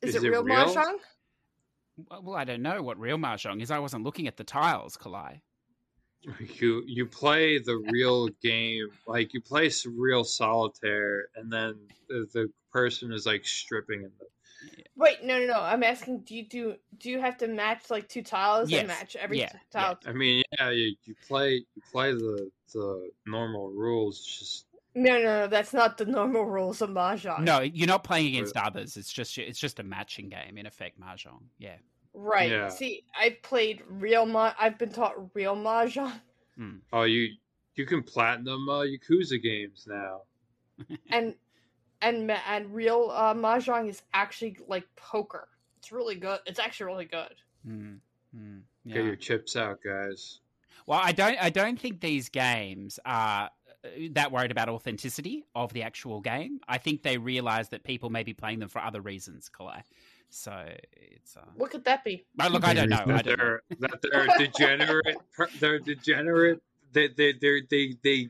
Speaker 1: Is,
Speaker 4: is
Speaker 1: it
Speaker 4: it
Speaker 1: real
Speaker 4: real?
Speaker 1: mahjong?
Speaker 2: Well, well, I don't know what real mahjong is. I wasn't looking at the tiles, Kalai.
Speaker 4: You you play the real game like you play some real solitaire and then the, the person is like stripping in the
Speaker 1: Wait, no, no, no. I'm asking. Do you do do you have to match like two tiles
Speaker 2: Yes.
Speaker 1: and match every
Speaker 2: Yeah,
Speaker 1: t- tile?
Speaker 4: i mean yeah you, you play you play the the normal rules it's just
Speaker 1: No, no, no. That's not the normal rules of mahjong.
Speaker 2: No, you're not playing against others. It's just it's just a matching game in effect, mahjong. Yeah.
Speaker 1: Right.
Speaker 4: Yeah.
Speaker 1: See, I've played real ma. I've been taught real mahjong,
Speaker 4: oh you you can platinum uh, yakuza games now
Speaker 1: and and and real uh, mahjong is actually like poker. It's really good. It's actually really good.
Speaker 2: Hmm. Hmm.
Speaker 4: get your chips out guys
Speaker 2: Well, I don't. I don't think these games are uh, that worried about authenticity of the actual game. I think they realize that people may be playing them for other reasons, Kalai. So it's. Uh...
Speaker 1: What could that be?
Speaker 2: Oh, look, I don't know. I
Speaker 4: that
Speaker 2: don't
Speaker 4: they're that they're degenerate they're degenerate they they they they they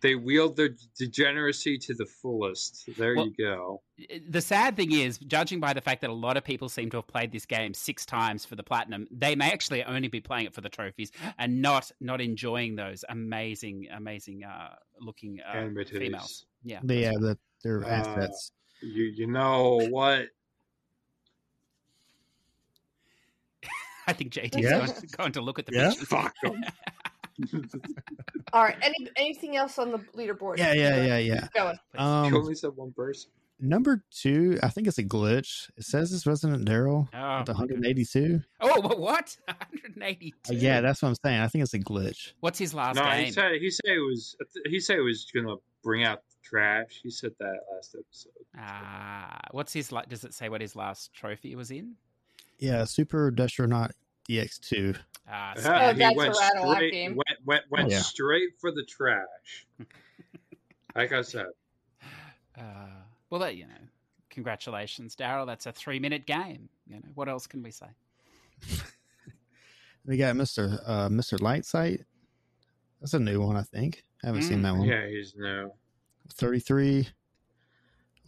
Speaker 4: They wield their degeneracy to the fullest. There
Speaker 2: Well-
Speaker 4: you go.
Speaker 2: the sad thing is, judging by the fact that a lot of people seem to have played this game six times for the platinum, they may actually only be playing it for the trophies and not not enjoying those amazing, amazing uh, looking uh, females. Yeah,
Speaker 3: They have the, their
Speaker 4: Uh,
Speaker 3: assets.
Speaker 4: You you know what?
Speaker 2: I think JT's
Speaker 3: Yeah.
Speaker 2: going, going to look at the
Speaker 3: Yeah.
Speaker 2: pictures.
Speaker 4: Fuck 'em.
Speaker 1: All right. Any anything else on the leaderboard?
Speaker 3: Yeah, yeah, yeah, yeah.
Speaker 1: Going.
Speaker 4: you
Speaker 3: Um,
Speaker 4: only said one person.
Speaker 3: number two, I think it's a glitch. It says it's Resident Darrell
Speaker 2: Oh,
Speaker 3: with 182.
Speaker 2: oh, what? 182.
Speaker 3: Uh, yeah, that's what I'm saying. I think it's a glitch.
Speaker 2: What's his last
Speaker 4: No,
Speaker 2: game?
Speaker 4: he said he said it was he said it was gonna bring out the trash. He said that last episode.
Speaker 2: Ah, what's his like? Does it say what his last trophy was in?
Speaker 3: Yeah, Super Destronaut DX2.
Speaker 2: Ah,
Speaker 1: Oh,
Speaker 4: he
Speaker 1: that's
Speaker 4: went
Speaker 1: a rattle, that
Speaker 4: straight
Speaker 1: game.
Speaker 4: went went, went
Speaker 3: Oh, yeah.
Speaker 4: straight for the trash. like I said,
Speaker 2: Uh, well, that you know, congratulations, Darrell. That's a three-minute game. You know, what else can we say?
Speaker 3: We got Mr. Uh, Mr. Lightsight. That's a new one, I think. I haven't seen
Speaker 2: Mm,
Speaker 3: that one.
Speaker 4: yeah, he's new.
Speaker 3: 33.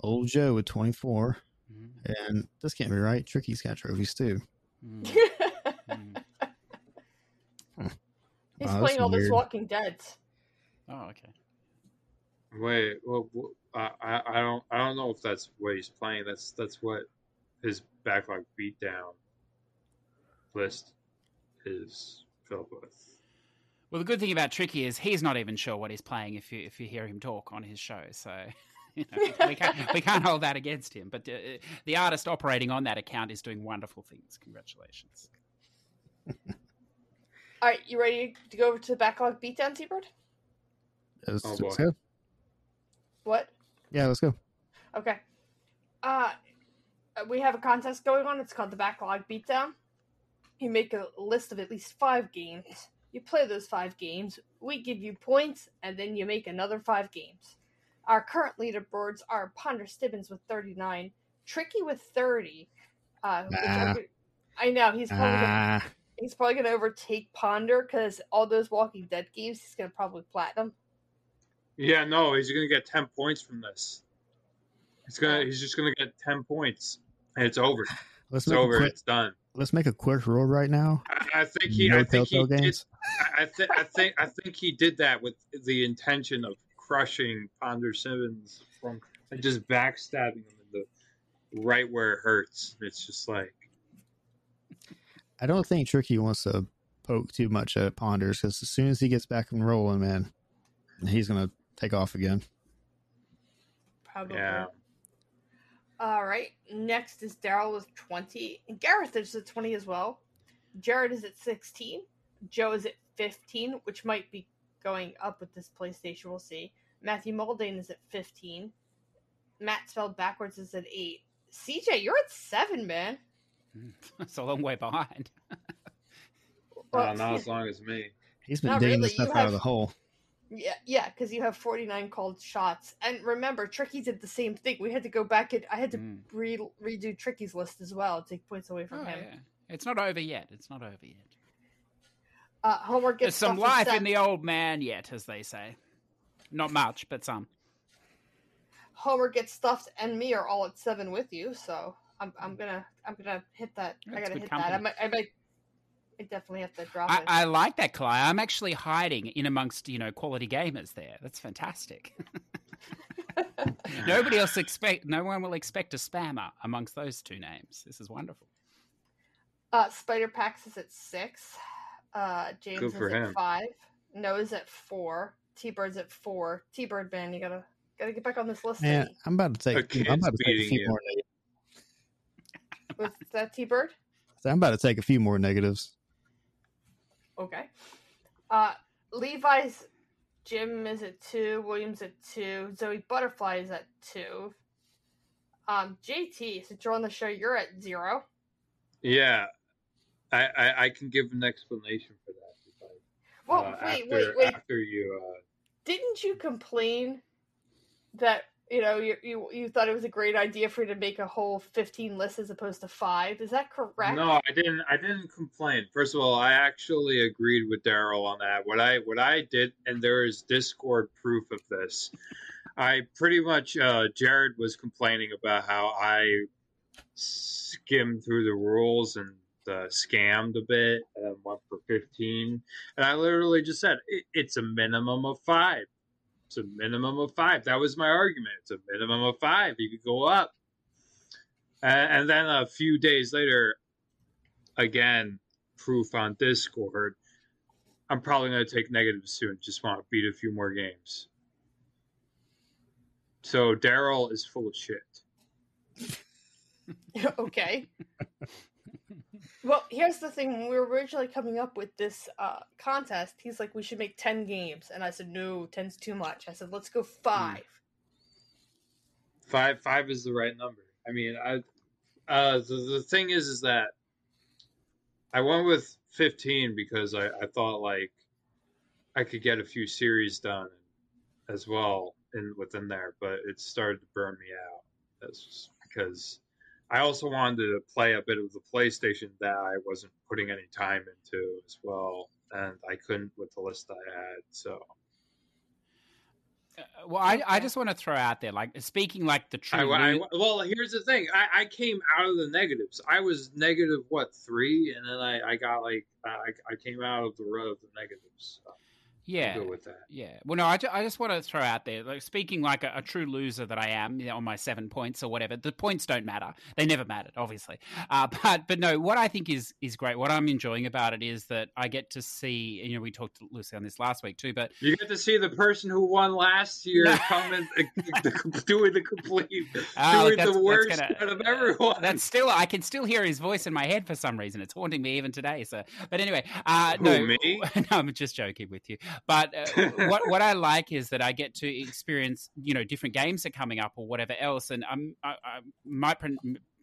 Speaker 3: Old Joe with 24.
Speaker 2: Mm,
Speaker 3: And this can't be right. Tricky's got trophies too.
Speaker 2: mm, mm.
Speaker 1: He's
Speaker 3: Wow,
Speaker 1: playing all those
Speaker 3: weird.
Speaker 1: Walking Dead.
Speaker 2: Oh, okay.
Speaker 4: Wait, well, well, I, I I don't I don't know if that's what he's playing. That's that's what his backlog beatdown list is filled with.
Speaker 2: Well, the good thing about Tricky is he's not even sure what he's playing if you if you hear him talk on his show. So you know, we, can't, we can't hold that against him. But uh, the artist operating on that account is doing wonderful things. Congratulations.
Speaker 1: All right, you ready to go over to the backlog beatdown, Seabird?
Speaker 3: Let's,
Speaker 4: Oh,
Speaker 3: let's go.
Speaker 1: What?
Speaker 3: Yeah, let's go.
Speaker 1: Okay. Uh, we have a contest going on. It's called the Backlog Beatdown. You make a list of at least five games. You play those five games. We give you points, and then you make another five games. Our current leaderboards are Ponder Stibbins with 39, Tricky with 30. Uh, which
Speaker 3: Nah.
Speaker 1: are- I know he's probably gonna,
Speaker 3: Ah,
Speaker 1: he's probably gonna overtake Ponder because all those Walking Dead games he's gonna probably platinum.
Speaker 4: Yeah, no, he's gonna get ten points from this. He's gonna he's just gonna get ten points, and it's over.
Speaker 3: let's
Speaker 4: It's
Speaker 3: make
Speaker 4: over.
Speaker 3: a quick.
Speaker 4: It's done.
Speaker 3: Let's make a quick roll right now.
Speaker 4: I, I think he.
Speaker 3: no
Speaker 4: I think he
Speaker 3: Telltale
Speaker 4: did. I, I think. I think. I think he did that with the intention of crushing Ponder Stibbins from and just backstabbing him in the right where it hurts. It's just like
Speaker 3: I don't think Tricky wants to poke too much at Ponders because as soon as he gets back and rolling, man, he's gonna take off again.
Speaker 1: Probably.
Speaker 4: yeah.
Speaker 1: All right. Next is Darrell with 20. And Gareth is at 20 as well. Jared is at 16. Joe is at 15, which might be going up with this PlayStation. We'll see. Matthew Muldane is at 15. Matt spelled backwards is at 8. CJ, you're at 7, man.
Speaker 2: it's a long way behind.
Speaker 1: Well,
Speaker 4: Uh, not as long as me.
Speaker 3: He's been
Speaker 1: Not
Speaker 3: digging
Speaker 1: really,
Speaker 3: stuff
Speaker 1: you
Speaker 3: out
Speaker 1: have-
Speaker 3: of the hole.
Speaker 1: Yeah, yeah, because you have 49 called shots. And remember, Tricky did the same thing. We had to go back and I had to
Speaker 2: Mm.
Speaker 1: re- redo Tricky's list as well, take points away from
Speaker 2: Oh,
Speaker 1: him.
Speaker 2: yeah. It's not over yet. It's not over yet.
Speaker 1: Uh,
Speaker 2: There's
Speaker 1: gets
Speaker 2: some life in the old man yet, as they say. Not much, but some.
Speaker 1: Homer gets stuffed and me are all at seven with you, so I'm I'm gonna I'm gonna hit that. I gotta hit that. I might I might I definitely have to drop
Speaker 2: I,
Speaker 1: it.
Speaker 2: I like that, Cly. I'm actually hiding in amongst you know quality gamers there. That's fantastic. Nobody else expect. No one will expect a spammer amongst those two names. This is wonderful.
Speaker 1: uh, Spider Pax is at six. Uh, James
Speaker 4: Good
Speaker 1: is
Speaker 4: for
Speaker 1: at
Speaker 4: him.
Speaker 1: five. Noah's at four. T Bird's at four. T Bird man, you gotta gotta get back on this list.
Speaker 3: Man, I'm about to take.
Speaker 4: kid's
Speaker 3: I'm about to take a few
Speaker 4: you.
Speaker 3: more. Neg-
Speaker 1: Was that T Bird?
Speaker 3: I'm about to take a few more negatives.
Speaker 1: Okay. Uh, Levi's Jim is at two. Williams at two. Zoe Butterfly is at two. Um, JT, since you're on the show, you're at zero.
Speaker 4: Yeah, I, I I can give an explanation for that. I-
Speaker 1: Well,
Speaker 4: uh,
Speaker 1: wait,
Speaker 4: after,
Speaker 1: wait, wait.
Speaker 4: After you, uh,
Speaker 1: Didn't you complain that you know, you, you you thought it was a great idea for you to make a whole fifteen list as opposed to five. Is that correct?
Speaker 4: No, I didn't. I didn't complain. First of all, I actually agreed with Darrell on that. What I what I did, and there is Discord proof of this. I pretty much uh, Jared was complaining about how I skimmed through the rules and uh, scammed a bit and went for fifteen, and I literally just said it, it's a minimum of five. It's a minimum of five. That was my argument. It's a minimum of five. You could go up. And, and then a few days later, again, proof on Discord. I'm probably going to take negatives soon. Just want to beat a few more games. So Darrell is full of shit.
Speaker 1: okay. well, here's the thing. When we were originally coming up with this uh, contest, he's like, we should make 10 games. And I said, no, 10's too much. I said, let's go five.
Speaker 4: Five five is the right number. I mean, I uh, the, the thing is, is that I went with 15 because I, I thought like I could get a few series done as well in within there, but it started to burn me out. That's just because I also wanted to play a bit of the PlayStation that I wasn't putting any time into as well, and I couldn't with the list I had. So,
Speaker 2: Uh, well, I, I just want to throw out there, like speaking like the.
Speaker 4: I- well, here's the thing. I, I came out of the negatives. I was negative what three, and then I, I got like I, I came out of the row of the negatives. So
Speaker 2: yeah,
Speaker 4: I'll go with that.
Speaker 2: Yeah. Well, no, I, ju- I just want to throw out there, like speaking like a, a true loser that I am you know, on my seven points or whatever. The points don't matter; they never mattered, obviously. Uh, but but no, what I think is is great. What I'm enjoying about it is that I get to see. You know, we talked to Lucy on this last week too, but
Speaker 4: You get to see the person who won last year
Speaker 2: No.
Speaker 4: come in the, doing the complete,
Speaker 2: Oh,
Speaker 4: doing the worst
Speaker 2: gonna-
Speaker 4: out of everyone.
Speaker 2: that's still I can still hear his voice in my head for some reason. It's haunting me even today. So, but anyway, uh,
Speaker 4: Who,
Speaker 2: no,
Speaker 4: me?
Speaker 2: no, I'm just joking with you. But uh, what what I like is that I get to experience you know different games are coming up or whatever else, and I'm, I, I might pron-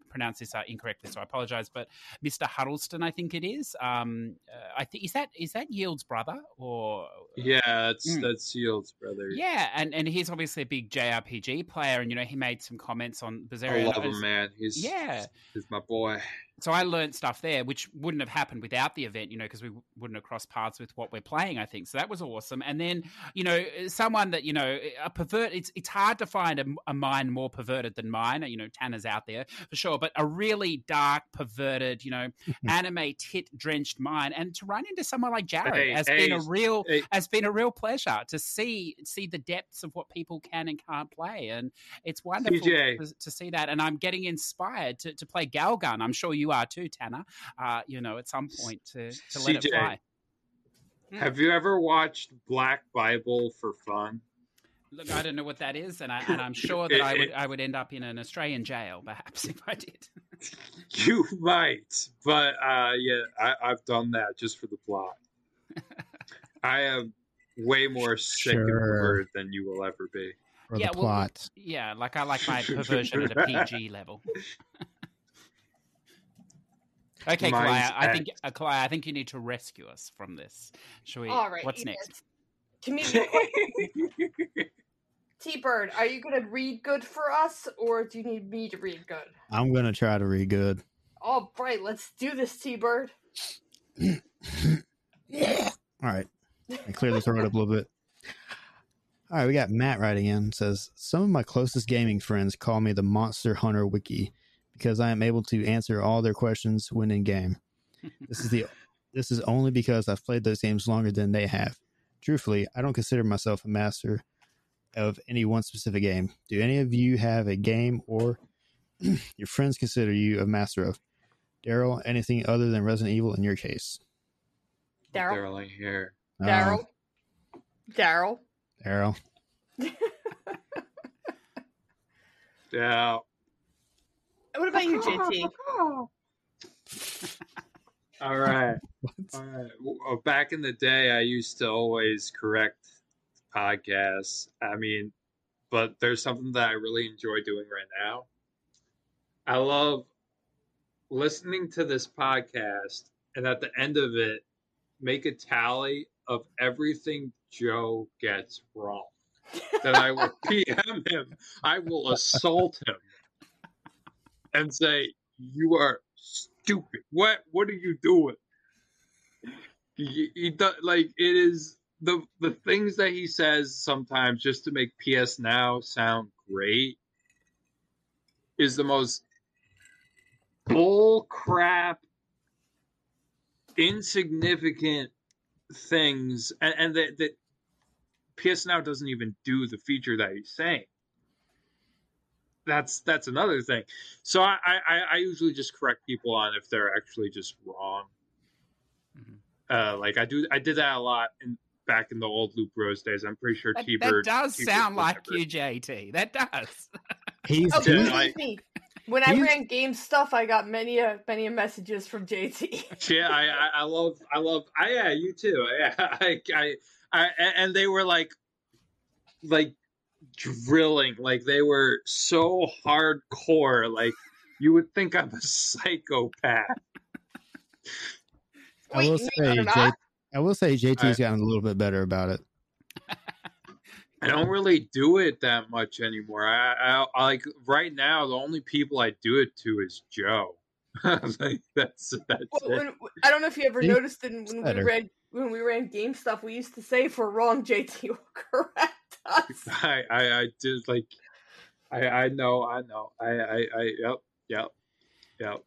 Speaker 2: pronounce this uh, incorrectly, so I apologize. But Mr. Huddleston, I think it is. Um, uh, I think is that is that Yield's brother or
Speaker 4: yeah, that's
Speaker 2: Mm.
Speaker 4: that's Shields, brother.
Speaker 2: yeah, and and he's obviously a big JRPG player, and you know he made some comments on
Speaker 4: I
Speaker 2: Berseria.
Speaker 4: love him, man. He's
Speaker 2: Yeah.
Speaker 4: he's my boy.
Speaker 2: So I learned stuff there, which wouldn't have happened without the event, you know, because we wouldn't have crossed paths with what we're playing. I think so. That was awesome. And then, you know, eh, someone that you know, eh, a pervert. It's it's hard to find a, a mind more perverted than mine. You know, Tanner's out there for sure, but a really dark, perverted, you know, anime tit drenched mind, and to run into someone like Jared
Speaker 4: Hey,
Speaker 2: has
Speaker 4: hey,
Speaker 2: been a real
Speaker 4: hey.
Speaker 2: has been a real pleasure to see see the depths of what people can and can't play, and it's wonderful to, to see that. And I'm getting inspired to, to play Galgun. I'm sure you are too, Tanner. Uh, you know, at some point to to let it fly.
Speaker 4: Have you ever watched Black Bible for fun?
Speaker 2: Look, I don't know what that is, and I and I'm sure that I would I would end up in an Australian jail, perhaps if I did.
Speaker 4: You might, but uh, yeah, I, I've done that just for the plot. I am way more sick and
Speaker 3: Sure.
Speaker 4: perverted than you will ever be.
Speaker 3: for
Speaker 2: Yeah,
Speaker 3: the
Speaker 2: well,
Speaker 3: plot.
Speaker 2: Yeah, like I like my perversion at a PG level. Okay,
Speaker 4: Mine's
Speaker 2: Kalai, I think uh, Kalai, I think you need to rescue us from this. Shall we?
Speaker 1: All right.
Speaker 2: What's
Speaker 1: yes.
Speaker 2: next?
Speaker 1: Comedian T Bird, are you going to read good for us or do you need me to read good?
Speaker 3: I'm gonna try to read good.
Speaker 1: All right, let's do this, T Bird.
Speaker 3: All right. I clear the throat up a little bit. All right, we got Matt writing in says some of my closest gaming friends call me the Monster Hunter Wiki because I am able to answer all their questions when in game. This is the this is only because I've played those games longer than they have. Truthfully, I don't consider myself a master of any one specific game. Do any of you have a game or your friends consider you a master of? Darrell, anything other than Resident Evil in your case?
Speaker 1: Darrell.
Speaker 4: Darrell ain't here.
Speaker 3: Uh,
Speaker 1: Darrell. Darrell.
Speaker 3: Darrell.
Speaker 4: Yeah.
Speaker 1: What about you, JT?
Speaker 4: All right. All right. Well, uh, back in the day, I used to always correct podcasts. I mean, but there's something that I really enjoy doing right now. I love listening to this podcast and at the end of it, make a tally of everything Joe gets wrong. then I will PM him. I will assault him and say, "You are stupid. What? What are you doing?" He, he does like it is the the things that he says sometimes just to make PS Now sound great is the most bull crap, insignificant things, and, and that that PS Now doesn't even do the feature that he's saying. That's that's another thing. So I I, I usually just correct people on if they're actually just wrong.
Speaker 2: Mhm.
Speaker 4: Uh, like I do, I did that a lot in back in the old Loot Bros days. I'm pretty sure
Speaker 2: That,
Speaker 4: T
Speaker 2: that
Speaker 4: Bird
Speaker 2: does sound like
Speaker 4: you.
Speaker 2: you, JT. That does.
Speaker 3: He's
Speaker 1: Oh,
Speaker 4: Yeah,
Speaker 1: believe
Speaker 4: I-
Speaker 1: me. When I ran game stuff, I got many a many a messages from JT.
Speaker 4: Yeah, I, I, I love, I love. I, yeah, you too. Yeah, I, I, I, and they were like, like drilling, like they were so hardcore. Like you would think I'm a psychopath.
Speaker 3: I will say,
Speaker 1: are
Speaker 3: J-
Speaker 1: not?
Speaker 3: I will say JT's
Speaker 4: I-
Speaker 3: gotten a little bit better about it.
Speaker 4: I don't really do it that much anymore. I, I, I like right now. The only people I do it to is Joe. like that's that's
Speaker 1: Well,
Speaker 4: it.
Speaker 1: when, I don't know if you ever noticed in, when we
Speaker 3: better.
Speaker 1: ran when we ran game stuff, we used to say if we're wrong, JT will correct us.
Speaker 4: I, I, I did like, I, I know, I know, I, I, I, yep, yep, yep.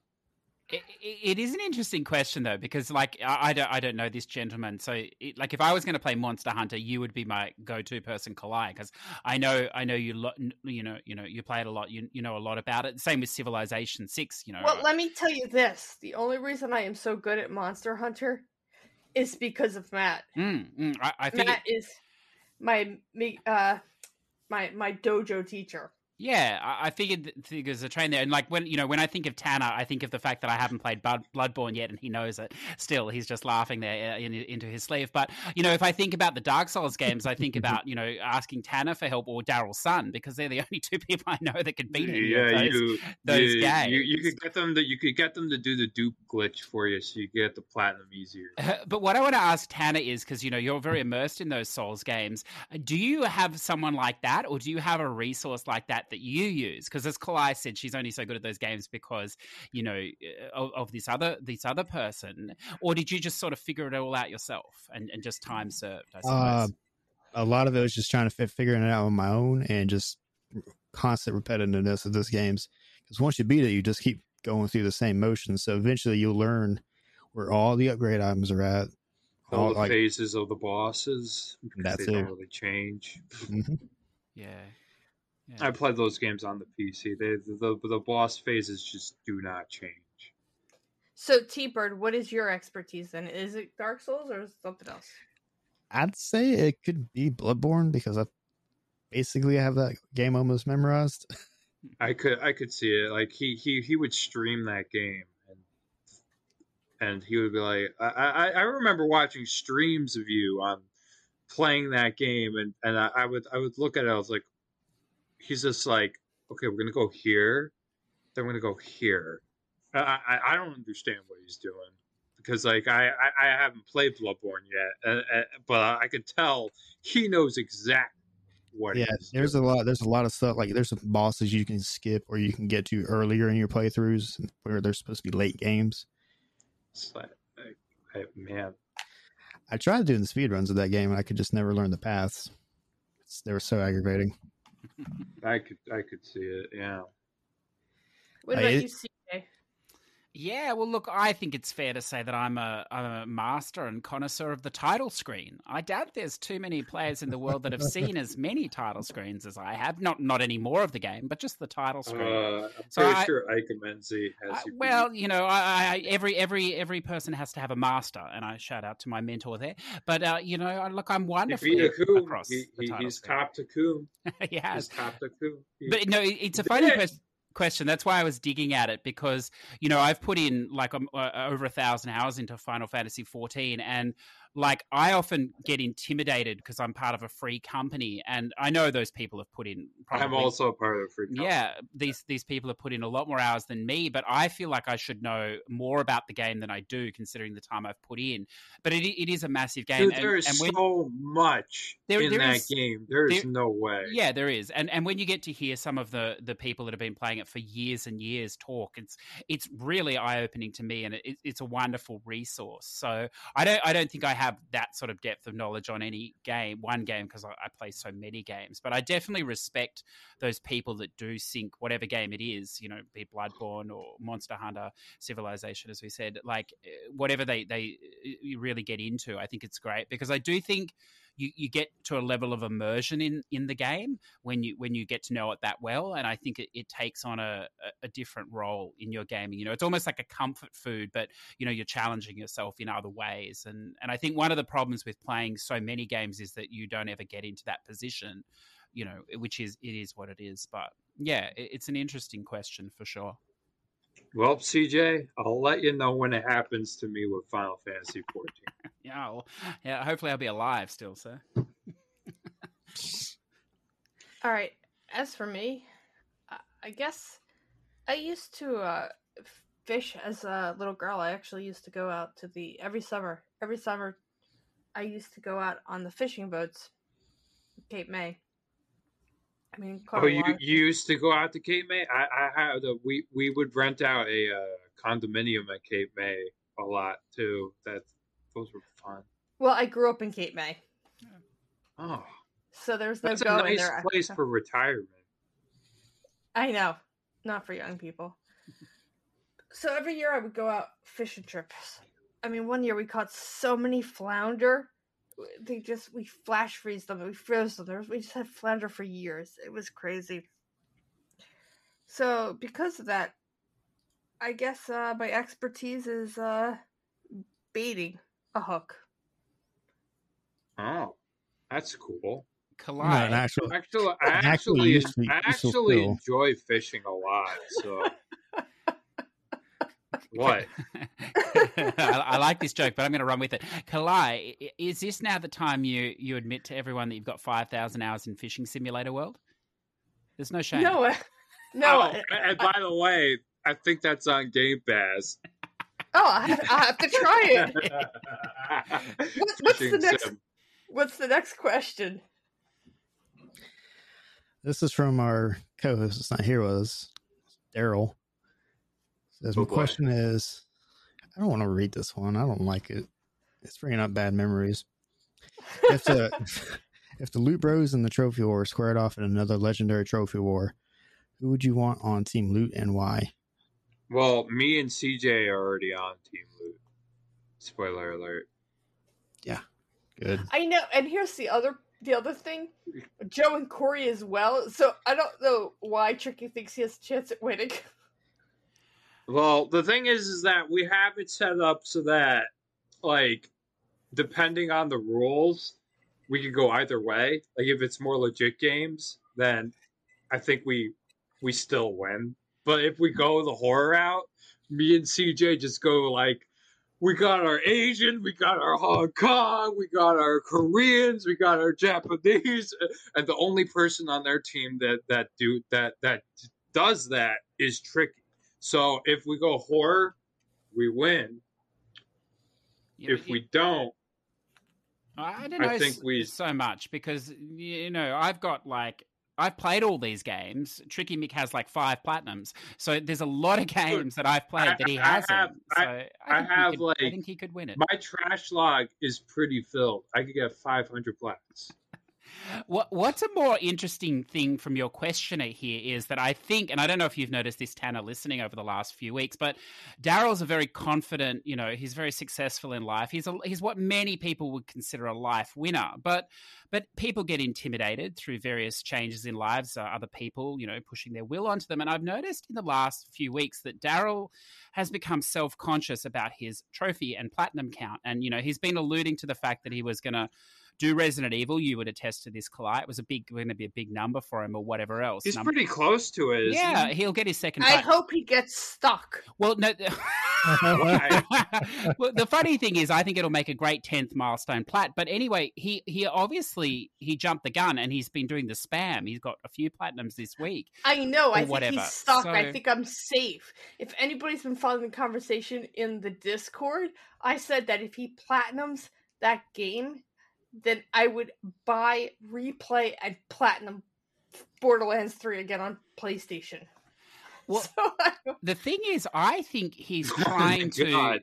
Speaker 2: It, it is an interesting question though, because like I, I don't I don't know this gentleman. So it, like if I was going to play Monster Hunter, you would be my go-to person, Kalai, because I know I know you lo- you know you know you play it a lot. You you know a lot about it. Same with Civilization Six. You know.
Speaker 1: Well, let me tell you this: the only reason I am so good at Monster Hunter is because of Matt.
Speaker 2: Mm, mm, I, I think
Speaker 1: Matt is my me uh my my dojo teacher.
Speaker 2: Yeah, I, I figured th- figures a train there, and like when you know when I think of Tanner, I think of the fact that I haven't played Blood, Bloodborne yet, and he knows it. Still, he's just laughing there uh, in, into his sleeve. But you know, if I think about the Dark Souls games, I think about you know asking Tanner for help or Darrell Sun because they're the only two people I know that can beat any
Speaker 4: yeah,
Speaker 2: those.
Speaker 4: you,
Speaker 2: those
Speaker 4: you, you, you could get them to, you could get them to do the dupe glitch for you, so you get the platinum easier.
Speaker 2: Uh, But what I want to ask Tanner is because you know you're very immersed in those Souls games. uh, Do you have someone like that, or do you have a resource like that that you use? Because as Kalai said, she's only so good at those games because you know uh, of, of this other this other person. Or did you just sort of figure it all out yourself and, and just time served? I
Speaker 3: Uh, a lot of it was just trying to fit, figuring it out on my own and just constant repetitiveness of those games. Because once you beat it, you just keep going through the same motions. So eventually, you'll learn where all the upgrade items are at.
Speaker 4: All
Speaker 3: all,
Speaker 4: the
Speaker 3: like-
Speaker 4: phases of the bosses, because
Speaker 3: That's
Speaker 4: they don't really change.
Speaker 3: Mhm.
Speaker 2: yeah. Yeah.
Speaker 4: I played those games on the PC. They the, the the boss phases just do not change.
Speaker 1: So T Bird, what is your expertise then? Is it Dark Souls or is it something else?
Speaker 3: I'd say it could be Bloodborne because I basically have that game almost memorized.
Speaker 4: I could I could see it. Like he he he would stream that game and and he would be like I I, I remember watching streams of you on playing that game and and I, I would I would look at it I was like he's just like okay we're gonna go here then we're gonna go here I I, I don't understand what he's doing because like I I, I haven't played Bloodborne yet uh, uh, but I could tell he knows exactly what
Speaker 3: yeah, there's a lot. There's a lot of stuff like there's some bosses you can skip or you can get to earlier in your playthroughs where they're supposed to be late games.
Speaker 4: It's like, man
Speaker 3: I tried doing the speed runs of that game and I could just never learn the paths. It's, they were so aggravating.
Speaker 4: I could I could see it. Yeah.
Speaker 1: What about
Speaker 3: it-
Speaker 1: you, CJ?
Speaker 2: Yeah, well, look, I think it's fair to say that I'm a, I'm a master and connoisseur of the title screen. I doubt there's too many players in the world that have seen as many title screens as I have. Not not any more of the game, but just the title screen.
Speaker 4: Uh, I'm
Speaker 2: So
Speaker 4: pretty
Speaker 2: I-
Speaker 4: sure Ike Menzi has
Speaker 2: Uh,
Speaker 4: you. beat.
Speaker 2: well, you know, I, I, every every every person has to have a master, and I shout out to my mentor there. But uh, you know, look, I'm
Speaker 4: he
Speaker 2: wonderfully
Speaker 4: a
Speaker 2: across
Speaker 4: He,
Speaker 2: the
Speaker 4: he, he's
Speaker 2: screen.
Speaker 4: top to coon.
Speaker 2: he
Speaker 4: He's
Speaker 2: has.
Speaker 4: top to coon. He-
Speaker 2: But no, it's a funny question. Question. That's why I was digging at it because you know I've put in like um, uh, over a thousand hours into Final Fantasy 14, and like I often get intimidated because I'm part of a free company, and I know those people have put in. Probably,
Speaker 4: I'm also a part of a free. Company.
Speaker 2: Yeah, these these people have put in a lot more hours than me, but I feel like I should know more about the game than I do, considering the time I've put in. But it, it is a massive game.
Speaker 4: Dude, there is and so much there, in there that is, game. There is there, no way.
Speaker 2: Yeah, there is, and and when you get to hear some of the the people that have been playing it for years and years talk, it's it's really eye opening to me, and it, it's a wonderful resource. So I don't I don't think I have that sort of depth of knowledge on any game, one game, because I, I play so many games. But I definitely respect those people that do sync whatever game it is, you know, be Bloodborne or Monster Hunter, Civilization, as we said, like eh, whatever they they eh, really get into. I think it's great because I do think you, you get to a level of immersion in, in the game when you when you get to know it that well, and I think it, it takes on a, a different role in your gaming. You know, it's almost like a comfort food, but you know you're challenging yourself in other ways, and and I think one of the problems with playing so many games is that you don't ever get into that position. You know, which is it is what it is, but yeah, it, it's an interesting question for sure.
Speaker 4: Well, CJ, I'll let you know when it happens to me with Final Fantasy 14.
Speaker 2: yeah, well, yeah. Hopefully, I'll be alive still, sir.
Speaker 1: All right. As for me, I guess I used to uh, fish as a little girl. I actually used to go out to the every summer. Every summer, I used to go out on the fishing boats, Cape May. I mean,
Speaker 4: oh, you, you used to go out to Cape May. I, I had a, we we would rent out a uh, condominium at Cape May a lot too. That those were fun.
Speaker 1: Well, I grew up in Cape May.
Speaker 4: Oh,
Speaker 1: so there's no
Speaker 4: that's
Speaker 1: going
Speaker 4: a nice
Speaker 1: there.
Speaker 4: place for retirement.
Speaker 1: I know, not for young people. so every year I would go out fishing trips. I mean, one year we caught so many flounder they just we flash freeze them, we froze them. There we just had flounder for years. It was crazy. So because of that, I guess uh, my expertise is uh, baiting a hook.
Speaker 4: Oh, that's cool.
Speaker 2: Kalai.
Speaker 3: No, actually,
Speaker 4: actually, I actually, actually, I actually enjoy fishing a lot. So what?
Speaker 2: I, I, like this joke, but I'm going to run with it. Kalai, is this now the time you you admit to everyone that you've got five thousand hours in Fishing Simulator World? There's no shame.
Speaker 1: No, uh, no.
Speaker 4: Oh, uh, and by the way, I think that's on Game Pass.
Speaker 1: Oh, I have, I have to try it. what's, what's the next? Sim. What's the next question?
Speaker 3: This is from our co-host. It's not here. Was Darrell. Says, my question is I don't want to read this one. I don't like it. It's bringing up bad memories. If the, if the Loot Bros and the Trophy War squared off in another legendary Trophy War, who would you want on Team Loot and why?
Speaker 4: Well, me and CJ are already on Team Loot. Spoiler alert.
Speaker 3: Yeah, good.
Speaker 1: I know, and here's the other the other thing. Joe and Corey as well. So I don't know why Tricky thinks he has a chance at winning.
Speaker 4: Well, the thing is, is that we have it set up so that, like, depending on the rules, we could go either way. Like, if it's more legit games, then I think we we still win. But if we go the horror route, me and CJ just go like, we got our Asian, we got our Hong Kong, we got our Koreans, we got our Japanese, and the only person on their team that that do that that does that is Tricky. So if we go horror, we win. Yeah, if we don't,
Speaker 2: I don't know I think we so much because you know I've got like I've played all these games. Tricky Mick has like five platinums, so there's a lot of games that I've played I, that he hasn't. I have, so I,
Speaker 4: I have could, like
Speaker 2: I think he could win it.
Speaker 4: My trash log is pretty filled. I could get 500 plats.
Speaker 2: What What's a more interesting thing from your questioner here is that I think, and I don't know if you've noticed this, Tanner, listening over the last few weeks, but Darrell's a very confident. You know, he's very successful in life. He's a, he's what many people would consider a life winner, but but people get intimidated through various changes in lives. Uh, other people, you know, pushing their will onto them, and I've noticed in the last few weeks that Darrell has become self conscious about his trophy and platinum count, and you know, he's been alluding to the fact that he was going to do Resident Evil, you would attest to this, Kalai. It was a big, going to be a big number for him or whatever else.
Speaker 4: He's
Speaker 2: Number-
Speaker 4: pretty close to it. isn't
Speaker 2: yeah,
Speaker 4: he?
Speaker 2: he'll get his second.
Speaker 1: I
Speaker 2: fight.
Speaker 1: hope he gets stuck.
Speaker 2: Well, no. Well, the funny thing is, I think it'll make a great tenth milestone plat. But anyway, he he obviously he jumped the gun and he's been doing the spam. He's got a few platinums this week.
Speaker 1: I know. I
Speaker 2: Or
Speaker 1: think
Speaker 2: whatever.
Speaker 1: he's stuck.
Speaker 2: So-
Speaker 1: I think I'm safe. If anybody's been following the conversation in the Discord, I said that if he platinums that game, then I would buy, replay, and platinum Borderlands 3 again on PlayStation.
Speaker 2: Well,
Speaker 1: so I
Speaker 2: the thing is, I think he's
Speaker 4: Oh
Speaker 2: trying to.
Speaker 4: God.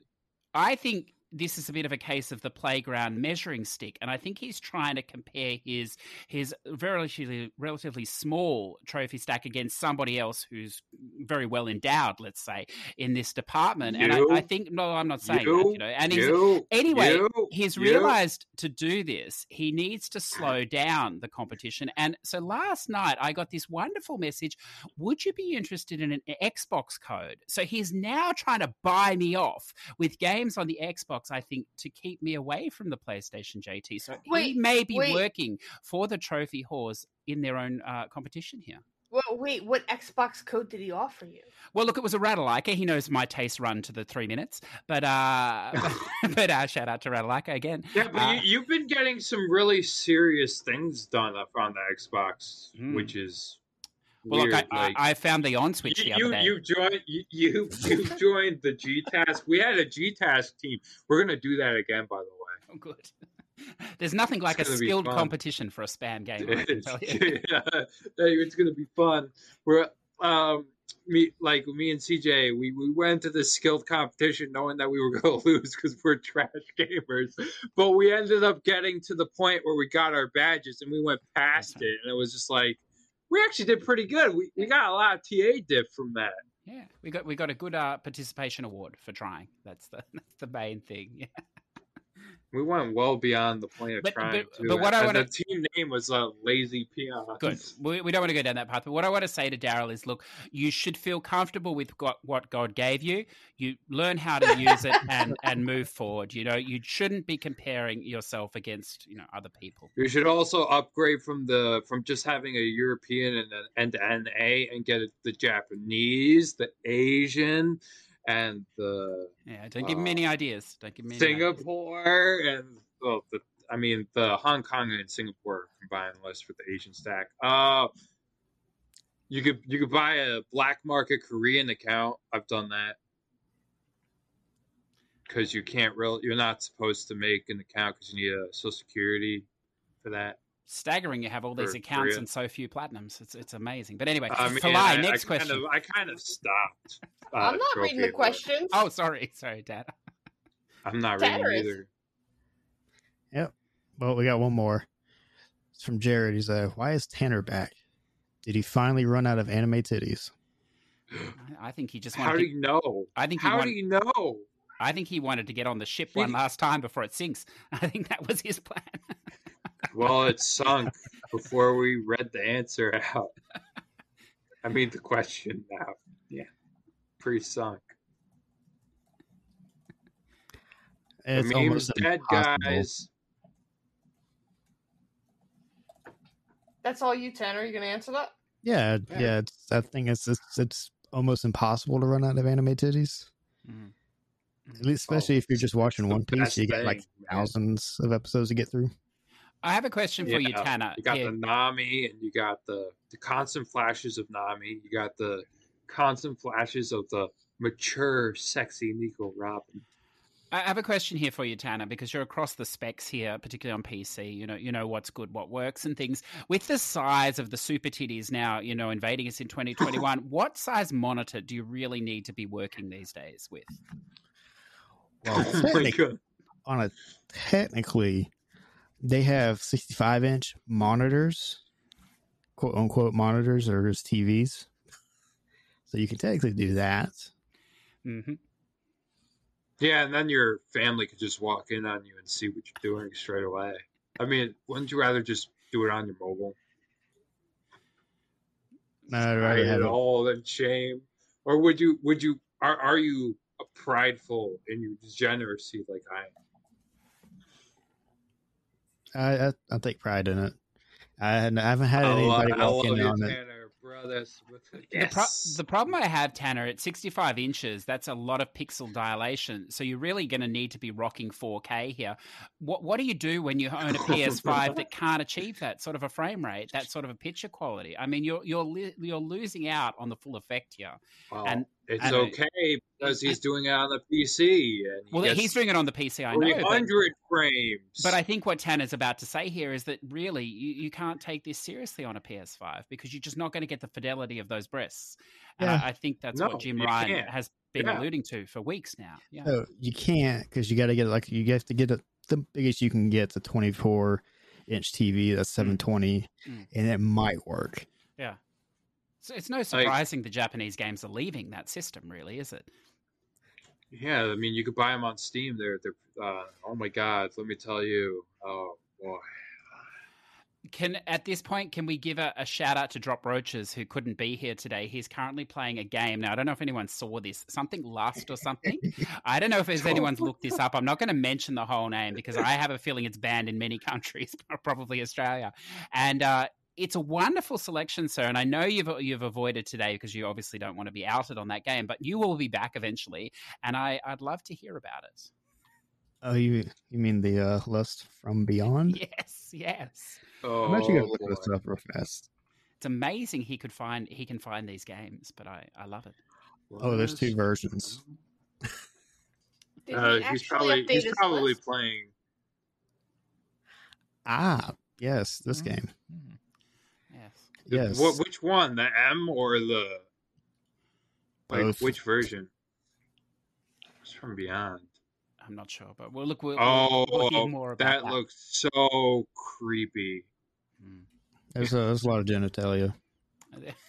Speaker 2: I think this is a bit of a case of the playground measuring stick, and I think he's trying to compare his his relatively relatively small trophy stack against somebody else who's very well endowed, let's say, in this department. And I, I think no, I'm not saying
Speaker 4: You?
Speaker 2: that, you know. And he's
Speaker 4: You,
Speaker 2: anyway,
Speaker 4: you,
Speaker 2: he's realized to do this, he needs to slow down the competition. And so last night, I got this wonderful message Would you be interested in an Xbox code? So he's now trying to buy me off with games on the Xbox, I think, to keep me away from the PlayStation JT. So he may be
Speaker 1: wait.
Speaker 2: working for the trophy whores in their own uh, competition here.
Speaker 1: well, wait, what Xbox code did he offer you?
Speaker 2: Well, look, it was a Ratalaika. He knows my taste run to the three minutes, but uh, but uh, shout out to Ratalaika again.
Speaker 4: Yeah, but
Speaker 2: Uh,
Speaker 4: you, you've been getting some really serious things done up on the Xbox,
Speaker 2: Hmm.
Speaker 4: which is
Speaker 2: Well,
Speaker 4: weird.
Speaker 2: look, I,
Speaker 4: like,
Speaker 2: I, I found the on switch
Speaker 4: you,
Speaker 2: the
Speaker 4: you,
Speaker 2: day.
Speaker 4: joined you, you you joined the G Task. We had a G Task team. We're gonna do that again, by the way.
Speaker 2: Oh, good. There's nothing like a
Speaker 4: It's gonna be
Speaker 2: skilled competition for a spam game. I
Speaker 4: It's,
Speaker 2: you.
Speaker 4: yeah, it's gonna be fun. We're um me like me and CJ, we, we went to this skilled competition knowing that we were gonna lose because we're trash gamers. But we ended up getting to the point where we got our badges and we went past
Speaker 2: Okay.
Speaker 4: it, and it was just like we actually did pretty good. We we got a lot of TA diff from that.
Speaker 2: Yeah, we got we got a good uh, participation award for trying. That's the that's the main thing. Yeah.
Speaker 4: We went well beyond the point of
Speaker 2: But-
Speaker 4: trying
Speaker 2: but-
Speaker 4: to.
Speaker 2: but what I wanna-
Speaker 4: the team name was uh, Lazy Peons.
Speaker 2: Good. We, we don't want to go down that path. But what I want to say to Darrell is, look, you should feel comfortable with what, what God gave you. You learn how to use it and and move forward. You know, you shouldn't be comparing yourself against you know other people.
Speaker 4: You should also upgrade from the from just having a European and an end to A and get the Japanese, the Asian, and the
Speaker 2: Yeah, don't give me any ideas. Don't give me any ideas.
Speaker 4: Singapore and well, the I mean the Hong Kong and Singapore combined list for the Asian stack. Uh you could you could buy a black market Korean account. I've done that because you can't real you're not supposed to make an account because you need a social security for that.
Speaker 2: Staggering, you have all these
Speaker 4: For
Speaker 2: accounts
Speaker 4: Korea.
Speaker 2: and so few platinums. It's it's amazing. But anyway,
Speaker 4: I mean,
Speaker 2: Kalai,
Speaker 4: I,
Speaker 2: next
Speaker 4: I
Speaker 2: question.
Speaker 4: Kind of, I kind of stopped. uh,
Speaker 1: I'm not reading the questions.
Speaker 2: Oh, sorry, sorry, Dad.
Speaker 4: I'm not
Speaker 1: Tanner
Speaker 4: reading
Speaker 1: is.
Speaker 4: either. Yep.
Speaker 3: Well, we got one more. It's from Jared. He's uh, why is Tanner back? Did he finally run out of anime titties?
Speaker 2: I- I think he just
Speaker 4: How
Speaker 2: wanted.
Speaker 4: do
Speaker 2: to,
Speaker 4: you know?
Speaker 2: I think he
Speaker 4: How
Speaker 2: wanted,
Speaker 4: do you know?
Speaker 2: I think he wanted to get on the ship one last time before it sinks. I think that was his plan.
Speaker 4: Well, it sunk before we read the answer out. I mean, the question now. Yeah, pre-sunk.
Speaker 3: It's
Speaker 4: the meme's
Speaker 3: almost
Speaker 4: dead,
Speaker 3: impossible.
Speaker 4: guys.
Speaker 1: That's all you, Tanner. Are you gonna answer that?
Speaker 3: Yeah,
Speaker 4: Yeah.
Speaker 3: yeah. It's, I think it's, it's it's almost impossible to run out of anime titties.
Speaker 2: Mhm.
Speaker 3: At least, especially if you're just watching One Piece, you get like
Speaker 4: thing, man.
Speaker 3: thousands of episodes to get through.
Speaker 2: I have a question for you,
Speaker 4: Yeah,
Speaker 2: Tanner.
Speaker 4: You got
Speaker 2: Yeah,
Speaker 4: the Nami, and you got the the constant flashes of Nami. You got the constant flashes of the mature, sexy Nico Robin.
Speaker 2: I have a question here for you, Tanner, because you're across the specs here, particularly on PC. You know, you know what's good, what works, and things. With the size of the super titties now, you know, invading us in 2021, what size monitor do you really need to be working these days with?
Speaker 3: Well,
Speaker 4: Oh
Speaker 3: technic- on a technically, they have 65 inch monitors, quote unquote monitors, or just TVs. So you can technically do that.
Speaker 2: hmm
Speaker 4: Yeah, and then your family could just walk in on you and see what you're doing straight away. I mean, wouldn't you rather just do it on your mobile?
Speaker 3: I'd rather have
Speaker 4: it
Speaker 3: it.
Speaker 4: all in shame, or would you? Would you? Are are you prideful in your degeneracy like I am?
Speaker 3: I, I I take pride in it. I, I haven't had
Speaker 4: oh,
Speaker 3: anybody
Speaker 4: I
Speaker 3: walk in
Speaker 4: you,
Speaker 3: on it.
Speaker 4: Brothers. With
Speaker 2: The, pro- the problem I have, Tanner, at 65 inches, that's a lot of pixel dilation. So you're really going to need to be rocking 4K here. What What do you do when you own a PS5 that can't achieve that sort of a frame rate, that sort of a picture quality? I mean, you're you're li- you're losing out on the full effect here.
Speaker 4: Well,
Speaker 2: and-
Speaker 4: it's
Speaker 2: and-
Speaker 4: okay because he's doing it on the PC. And he
Speaker 2: Well,
Speaker 4: gets
Speaker 2: he's doing it on the PC, I know. but-
Speaker 4: 300 frames.
Speaker 2: But I think what Tan is about to say here is that really you, you can't take this seriously on a PS5 because you're just not going to get the fidelity of those breasts.
Speaker 3: Yeah.
Speaker 2: I, I think that's
Speaker 4: No,
Speaker 2: what Jim Ryan
Speaker 4: can't.
Speaker 2: has been
Speaker 4: Yeah.
Speaker 2: alluding to for weeks now. Yeah.
Speaker 3: No, you can't because you got to get like you have to get it the biggest you can get the 24 inch TV that's 720,
Speaker 2: Mm.
Speaker 3: and it might work.
Speaker 2: So it's no surprising the Japanese games are leaving that system, really, is it?
Speaker 4: yeah, I mean, you could buy them on Steam. They're they're. Uh, oh my God, let me tell you. Oh boy.
Speaker 2: Can at this point can we give a, a shout out to Drop Roaches who couldn't be here today? He's currently playing a game now. I don't know if anyone saw this, something Lust or something. I don't know if there's anyone's looked this up. I'm not going to mention the whole name because I have a feeling it's banned in many countries, probably Australia. And uh, it's a wonderful selection, sir. And I know you've you've avoided today because you obviously don't want to be outed on that game, but you will be back eventually, and I, I'd love to hear about it.
Speaker 3: Oh, you you mean the uh, Lust from Beyond?
Speaker 2: Yes, yes.
Speaker 4: Oh,
Speaker 3: I'm actually gonna look
Speaker 4: boy.
Speaker 3: this up real fast.
Speaker 2: It's amazing he could find he can find these games, but I, I love it.
Speaker 3: Oh, there's two versions.
Speaker 4: Uh,
Speaker 1: he
Speaker 4: he's probably he's probably
Speaker 1: list?
Speaker 4: playing.
Speaker 3: Ah, yes, this
Speaker 2: Mhm.
Speaker 3: game.
Speaker 2: Yes.
Speaker 4: The,
Speaker 3: Yes.
Speaker 4: What, which one? The M or the like
Speaker 3: Both.
Speaker 4: which version? It's from Beyond.
Speaker 2: I'm not sure, but we'll look. We'll,
Speaker 4: Oh,
Speaker 2: we'll hear more about
Speaker 4: that
Speaker 2: that.
Speaker 4: looks so creepy.
Speaker 2: Mm.
Speaker 3: There's a, there's a lot of genitalia.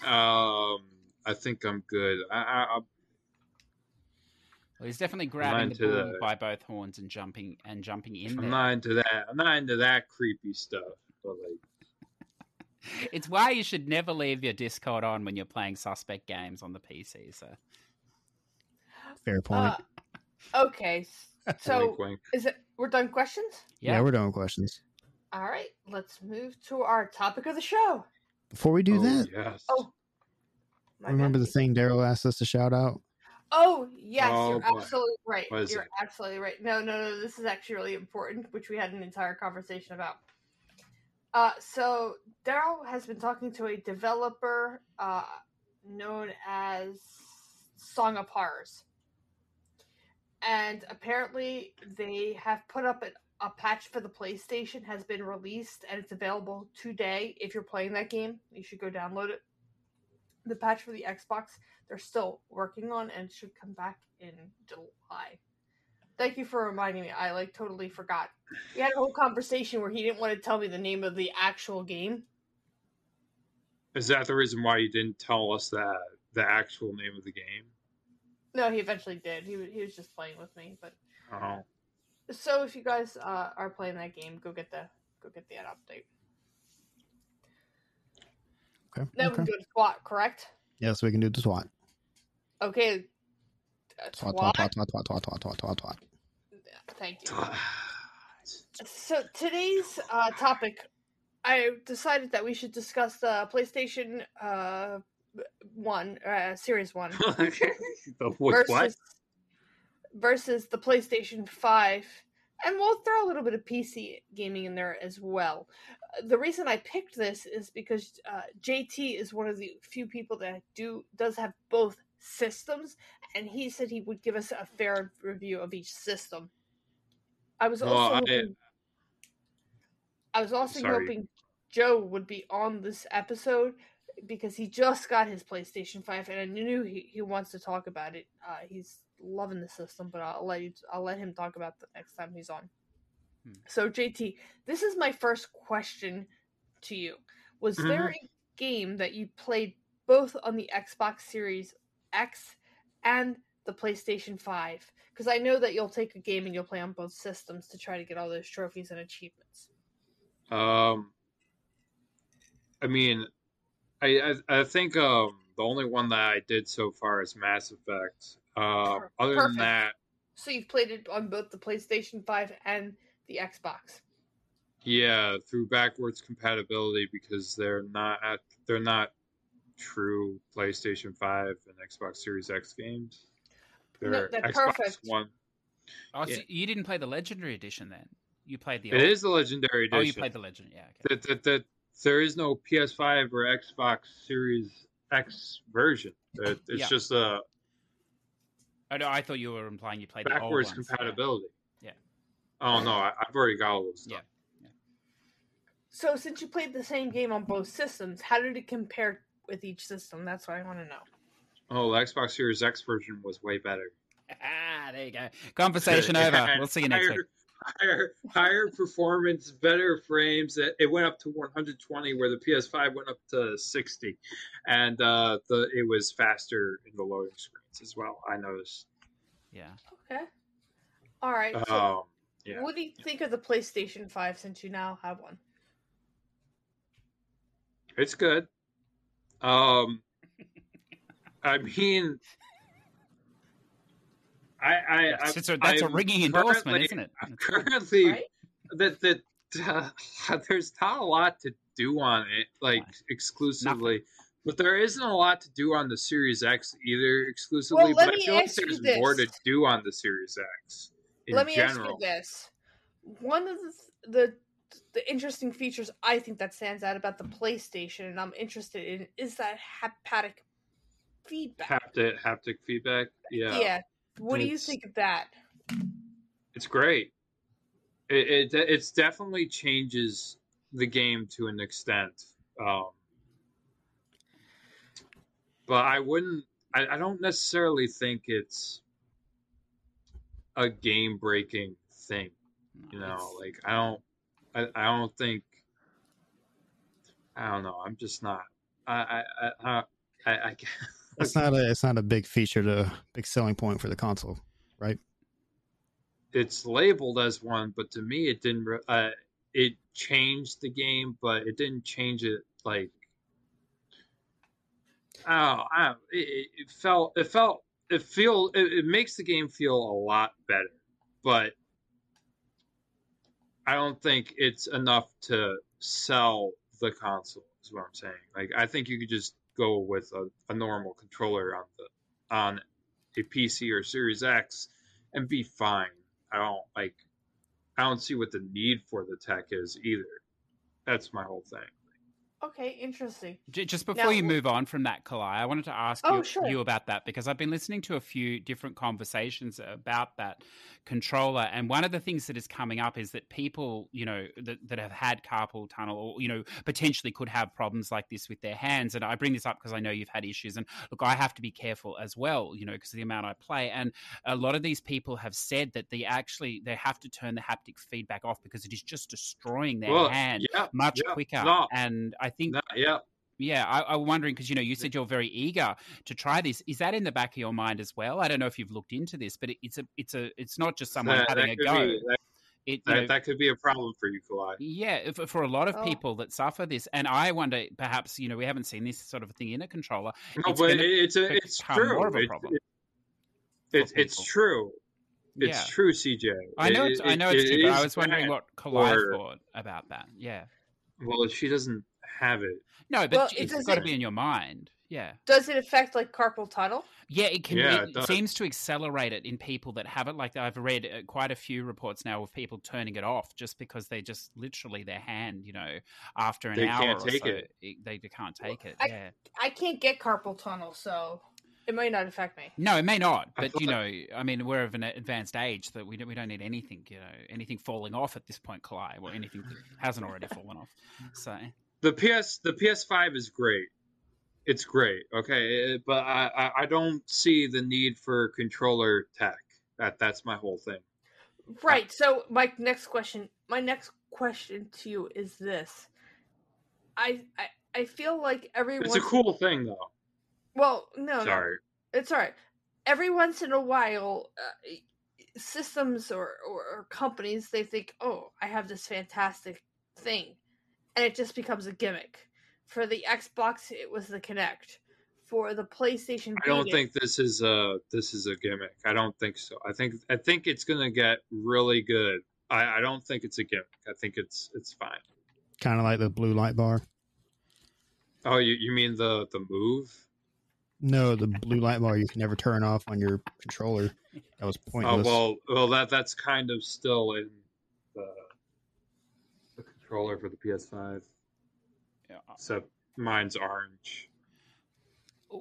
Speaker 4: Um, I think I'm good. I, I, I
Speaker 2: Well, he's definitely grabbing the bull
Speaker 4: the-
Speaker 2: by both horns and jumping and jumping in
Speaker 4: I'm
Speaker 2: there.
Speaker 4: not into that. I'm not into that creepy stuff. But like,
Speaker 2: It's why you should never leave your Discord on when you're playing suspect games on the PC. So
Speaker 3: Fair point.
Speaker 1: Uh, okay, so
Speaker 4: wink, wink.
Speaker 1: is it we're done questions?
Speaker 3: yeah. we're done with questions.
Speaker 1: All right, let's move to our topic of the show.
Speaker 3: Before we do
Speaker 4: oh,
Speaker 3: that,
Speaker 4: Yes.
Speaker 1: Oh,
Speaker 3: remember
Speaker 1: bad.
Speaker 3: the thing Darrell asked us to shout out?
Speaker 1: Oh, yes,
Speaker 4: Oh,
Speaker 1: you're
Speaker 4: boy.
Speaker 1: absolutely right. You're
Speaker 4: it?
Speaker 1: absolutely right. No, no, no, this is actually really important, which we had an entire conversation about. Uh, so Darrell has been talking to a developer uh, known as Song of Horrors, and apparently they have put up an, a patch for the PlayStation has been released and it's available today. If you're playing that game, you should go download it. The patch for the Xbox they're still working on and should come back in July. Thank you for reminding me. I like totally forgot. We had a whole conversation where he didn't want to tell me the name of the actual game.
Speaker 4: Is that the reason why you didn't tell us that the actual name of the game?
Speaker 1: No, he eventually did. He, he was just playing with me. But
Speaker 4: Oh,
Speaker 1: so if you guys uh, are playing that game, go get the go get the update.
Speaker 3: Okay.
Speaker 1: Now we
Speaker 3: okay.
Speaker 1: can go to SWAT, correct?
Speaker 3: Yes, we can do the SWAT.
Speaker 1: Okay.
Speaker 3: SWAT,
Speaker 1: SWAT.
Speaker 3: SWAT, SWAT, SWAT, SWAT, SWAT, SWAT, SWAT, SWAT.
Speaker 1: Thank you. So today's uh, topic, I decided that we should discuss the PlayStation uh, One, uh, Series One, versus
Speaker 4: what?
Speaker 1: versus the PlayStation Five, and we'll throw a little bit of PC gaming in there as well. Uh, The reason I picked this is because uh, JT is one of the few people that do does have both systems, and he said he would give us a fair review of each system. I was also
Speaker 4: I-
Speaker 1: hoping, I was also
Speaker 4: Sorry.
Speaker 1: hoping Joe would be on this episode because he just got his PlayStation Five, and I knew he, he wants to talk about it. Uh, he's loving the system, but I'll let you I'll let him talk about the next time he's on.
Speaker 2: Hmm.
Speaker 1: So JT, this is my first question to you. Was there a game that you played both on the Xbox Series X and the PlayStation 5? Because I know that you'll take a game and you'll play on both systems to try to get all those trophies and achievements.
Speaker 4: Um, I mean, I, I I think um the only one that I did so far is Mass Effect. Uh, other
Speaker 1: perfect.
Speaker 4: than that,
Speaker 1: So you've played it on both the PlayStation 5 and the Xbox.
Speaker 4: Yeah, through backwards compatibility because they're not at, they're not true PlayStation 5 and Xbox Series X games. They're
Speaker 1: No,
Speaker 4: Xbox
Speaker 1: perfect.
Speaker 4: One.
Speaker 2: Oh, so
Speaker 4: Yeah.
Speaker 2: you didn't play the Legendary Edition then? You played the
Speaker 4: It
Speaker 2: old.
Speaker 4: is the legendary edition.
Speaker 2: Oh, you played the Legend. Yeah. Okay.
Speaker 4: that, that, that there is no PS5 or Xbox Series X version. It, it's
Speaker 2: Yeah.
Speaker 4: just a
Speaker 2: Oh no, I thought you were implying you played the old
Speaker 4: backwards
Speaker 2: ones. Yeah.
Speaker 4: compatibility.
Speaker 2: Yeah.
Speaker 4: Oh no, I, I've already got all those.
Speaker 2: Yeah.
Speaker 4: Stuff.
Speaker 1: So since you played the same game on both systems, how did it compare with each system? That's what I want to know.
Speaker 4: Oh, the Xbox Series X version was way better.
Speaker 2: Ah, there you go. Conversation over. We'll see you next
Speaker 4: higher,
Speaker 2: week.
Speaker 4: Higher, higher performance, better frames. It, it went up to 120, where the PS5 went up to 60, and uh, the it was faster in the loading screens as well. I noticed.
Speaker 2: Yeah.
Speaker 1: Okay. All right. So
Speaker 4: Um, yeah.
Speaker 1: what do you think of the PlayStation 5 since you now have one?
Speaker 4: It's good. Um, I mean, I, I,
Speaker 2: That's,
Speaker 4: I
Speaker 2: it's a, that's a
Speaker 4: I'm
Speaker 2: ringing endorsement, isn't it?
Speaker 4: I'm currently
Speaker 1: Right?
Speaker 4: that that uh, there's not a lot to do on it, like
Speaker 2: Fine.
Speaker 4: exclusively. But there isn't a lot to do on the Series X either, exclusively.
Speaker 1: Well, let
Speaker 4: but I feel like
Speaker 1: ask you
Speaker 4: there's more to do on the Series X in
Speaker 1: Let me
Speaker 4: general.
Speaker 1: ask you this: one of the, the the interesting features I think that stands out about the PlayStation, and I'm interested in, is that haptic feedback.
Speaker 4: Haptic haptic feedback, yeah,
Speaker 1: yeah. What do you think of that?
Speaker 4: it's great. It, it it's definitely changes the game to an extent. Um, but I wouldn't. I, I don't necessarily think it's a game breaking thing. You know, like I don't. I, I don't think. I don't know. I'm just not. I I I I, I, I
Speaker 3: It's not a it's not a big feature to big selling point for the console, right?
Speaker 4: it's labeled as one, but to me, it didn't. Uh, it changed the game, but it didn't change it like. Oh, it- it felt. It felt. It feel. It, it makes the game feel a lot better, but I don't think it's enough to sell the console. Is what I'm saying. Like, I think you could just go with a, a normal controller on the on a PC or Series X and be fine. I don't like. I don't see what the need for the tech is either. That's my whole thing.
Speaker 1: Okay, interesting.
Speaker 2: J- Just before
Speaker 1: Now,
Speaker 2: you move on from that, Kalai, I wanted to ask
Speaker 1: Oh,
Speaker 2: you,
Speaker 1: sure.
Speaker 2: you about that because I've been listening to a few different conversations about that controller, and one of the things that is coming up is that people, you know, that, that have had carpal tunnel or you know potentially could have problems like this with their hands. And I bring this up because I know you've had issues, and look, I have to be careful as well, you know, because of the amount I play. And a lot of these people have said that they actually they have to turn the haptic feedback off because it is just destroying their
Speaker 4: well,
Speaker 2: hand
Speaker 4: yeah,
Speaker 2: much
Speaker 4: yeah,
Speaker 2: quicker.
Speaker 4: No,
Speaker 2: And I think
Speaker 4: no, yeah.
Speaker 2: yeah, I, I'm wondering because you know you said you're very eager to try this. Is that in the back of your mind as well? I don't know if you've looked into this, but it, it's a it's a it's not just someone
Speaker 4: That,
Speaker 2: having
Speaker 4: that
Speaker 2: a
Speaker 4: could
Speaker 2: go.
Speaker 4: be that,
Speaker 2: it,
Speaker 4: that,
Speaker 2: know,
Speaker 4: that could be a problem for you, Kalai.
Speaker 2: yeah, if, for a lot of
Speaker 1: Oh.
Speaker 2: people that suffer this, and I wonder perhaps you know we haven't seen this sort of thing in a controller.
Speaker 4: No,
Speaker 2: It's
Speaker 4: but it's a, it's true.
Speaker 2: more of a
Speaker 4: It-
Speaker 2: problem
Speaker 4: it-
Speaker 2: for
Speaker 4: it's it's true. It's
Speaker 2: yeah,
Speaker 4: true, CJ.
Speaker 2: I know
Speaker 4: It-
Speaker 2: it's I know it's
Speaker 4: it
Speaker 2: true, but I was wondering what Kalai
Speaker 4: for-
Speaker 2: thought about that. Yeah,
Speaker 4: Well, she doesn't have it.
Speaker 2: no, but
Speaker 1: Well, it
Speaker 2: it's got to be in your mind. Yeah.
Speaker 1: Does it affect like carpal tunnel?
Speaker 2: Yeah, it can.
Speaker 4: Yeah,
Speaker 2: it
Speaker 4: it does.
Speaker 2: seems to accelerate it in people that have it. Like I've read uh, quite a few reports now of people turning it off just because they just literally their hand, you know, after an
Speaker 4: They
Speaker 2: hour
Speaker 4: can't
Speaker 2: or
Speaker 4: take
Speaker 2: so,
Speaker 4: it.
Speaker 2: they, they can't take it.
Speaker 1: I-
Speaker 2: yeah,
Speaker 1: I can't get carpal tunnel, so it might not affect me.
Speaker 2: no, it may not, but you
Speaker 4: thought-
Speaker 2: know, I mean, we're of an advanced age that we don't we don't need anything, you know, anything falling off at this point, Kalai, or anything that hasn't already fallen off. So
Speaker 4: The PS the PS5 is great. It's great. Okay, but I, I don't see the need for controller tech. That that's my whole thing.
Speaker 1: Right. So my next question, my next question to you is this: I I, I feel like every
Speaker 4: It's a cool thing though.
Speaker 1: well, no, no,
Speaker 4: Sorry.
Speaker 1: it's all right. Every once in a while, uh, systems or, or or companies they think, oh, I have this fantastic thing, and it just becomes a gimmick. For the Xbox, it was the Kinect. For the PlayStation,
Speaker 4: I don't
Speaker 1: Vita-
Speaker 4: think this is a this is a gimmick. I don't think so. I think I think it's gonna get really good. I, I don't think it's a gimmick. I think it's it's fine.
Speaker 3: Kind of like the blue light bar.
Speaker 4: Oh, you, you mean the the move?
Speaker 3: No, the blue light bar you can never turn off on your controller. That was pointless.
Speaker 4: Oh well, well that that's kind of still in the the controller for the PS5.
Speaker 2: Yeah.
Speaker 4: Except mine's orange.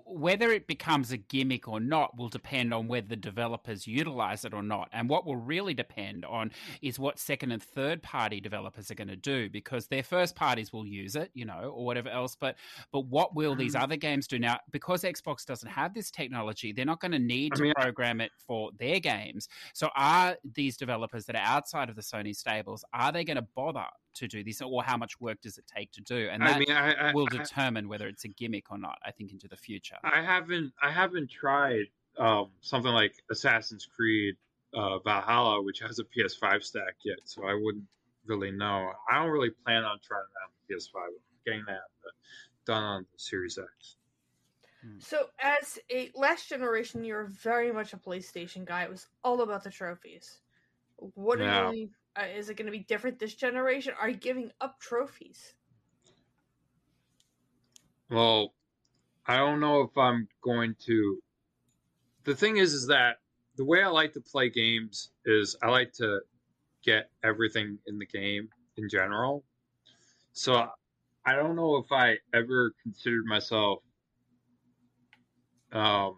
Speaker 2: whether it becomes a gimmick or not will depend on whether the developers utilize it or not. And what will really depend on is what second and third party developers are going to do because their first parties will use it, you know, or whatever else. But but what will these
Speaker 4: Mm.
Speaker 2: other games do now? Because Xbox doesn't have this technology, they're not going to need
Speaker 4: I
Speaker 2: to
Speaker 4: mean-
Speaker 2: program it for their games. So are these developers that are outside of the Sony stables, are they going to bother to do this or how much work does it take to do? And that
Speaker 4: I mean, I, I,
Speaker 2: will
Speaker 4: I-
Speaker 2: determine whether it's a gimmick or not, I think, into the future.
Speaker 4: I haven't I haven't tried um, something like Assassin's Creed uh, Valhalla, which has a PS5 stack yet, so I wouldn't really know. I don't really plan on trying that on the PS5. I'm getting that uh, done on the Series X.
Speaker 1: So, as a last generation, you're very much a PlayStation guy. It was all about the trophies. What are you? Uh, is it going to be different this generation? Are you giving up trophies?
Speaker 4: Well, I don't know if I'm going to. The thing is, is that the way I like to play games is I like to get everything in the game in general. So I don't know if I ever considered myself. Um,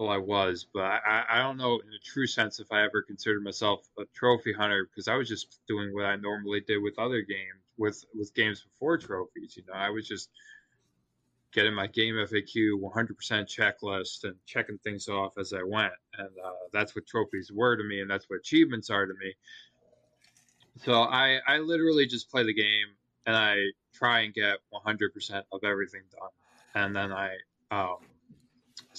Speaker 4: well, I was, but I, I- don't know in a true sense if I ever considered myself a trophy hunter because I was just doing what I normally did with other games, with with games before trophies. You know, I was just getting my game FAQ 100% checklist and checking things off as I went, and uh, that's what trophies were to me, and that's what achievements are to me. So I I literally just play the game and I try and get 100% of everything done, and then I um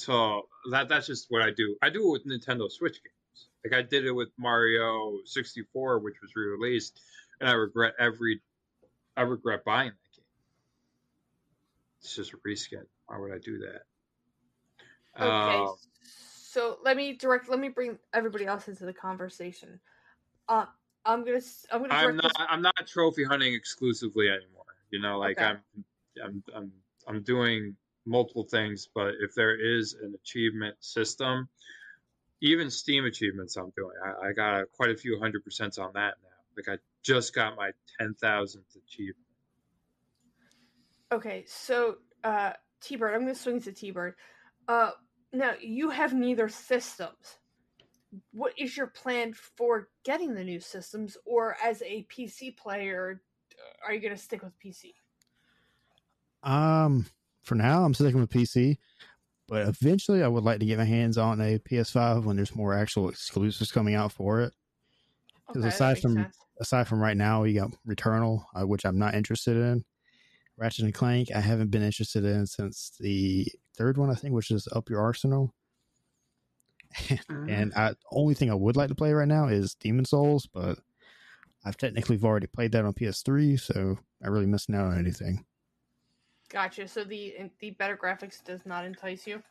Speaker 4: so that that's just what I do. I do it with Nintendo Switch games. Like I did it with Mario 64, which was re-released, and I regret every I regret buying that game. It's just a reskin. Why would I do that?
Speaker 1: Okay.
Speaker 4: Um,
Speaker 1: so let me direct. Let me bring everybody else into the conversation. Uh, I'm gonna. I'm gonna.
Speaker 4: I'm not
Speaker 1: this-
Speaker 4: I'm not trophy hunting exclusively anymore. You know, like
Speaker 1: Okay.
Speaker 4: I'm I'm I'm I'm doing multiple things, but if there is an achievement system, even Steam achievements I'm doing, I, I got quite a few hundred percents on that now. Like I just got my ten thousandth achievement.
Speaker 1: Okay, so uh, Tbyrd, I'm going to swing to Tbyrd. Uh, now you have neither systems. What is your plan for getting the new systems, or as a PC player, uh, are you going to stick with PC?
Speaker 3: Um, for now, I'm sticking with PC, but eventually, I would like to get my hands on a PS5 when there's more actual exclusives coming out for it. 'Cause
Speaker 1: that
Speaker 3: aside from-
Speaker 1: sense.
Speaker 3: Aside from right now, you got Returnal, uh, which I'm not interested in. Ratchet and Clank, I haven't been interested in since the third one, I think, which is Up Your Arsenal. And I only thing I would like to play right now is Demon's Souls, but I've technically already played that on PS3, so I really missing out on anything.
Speaker 1: Gotcha. So the the better graphics does not entice you.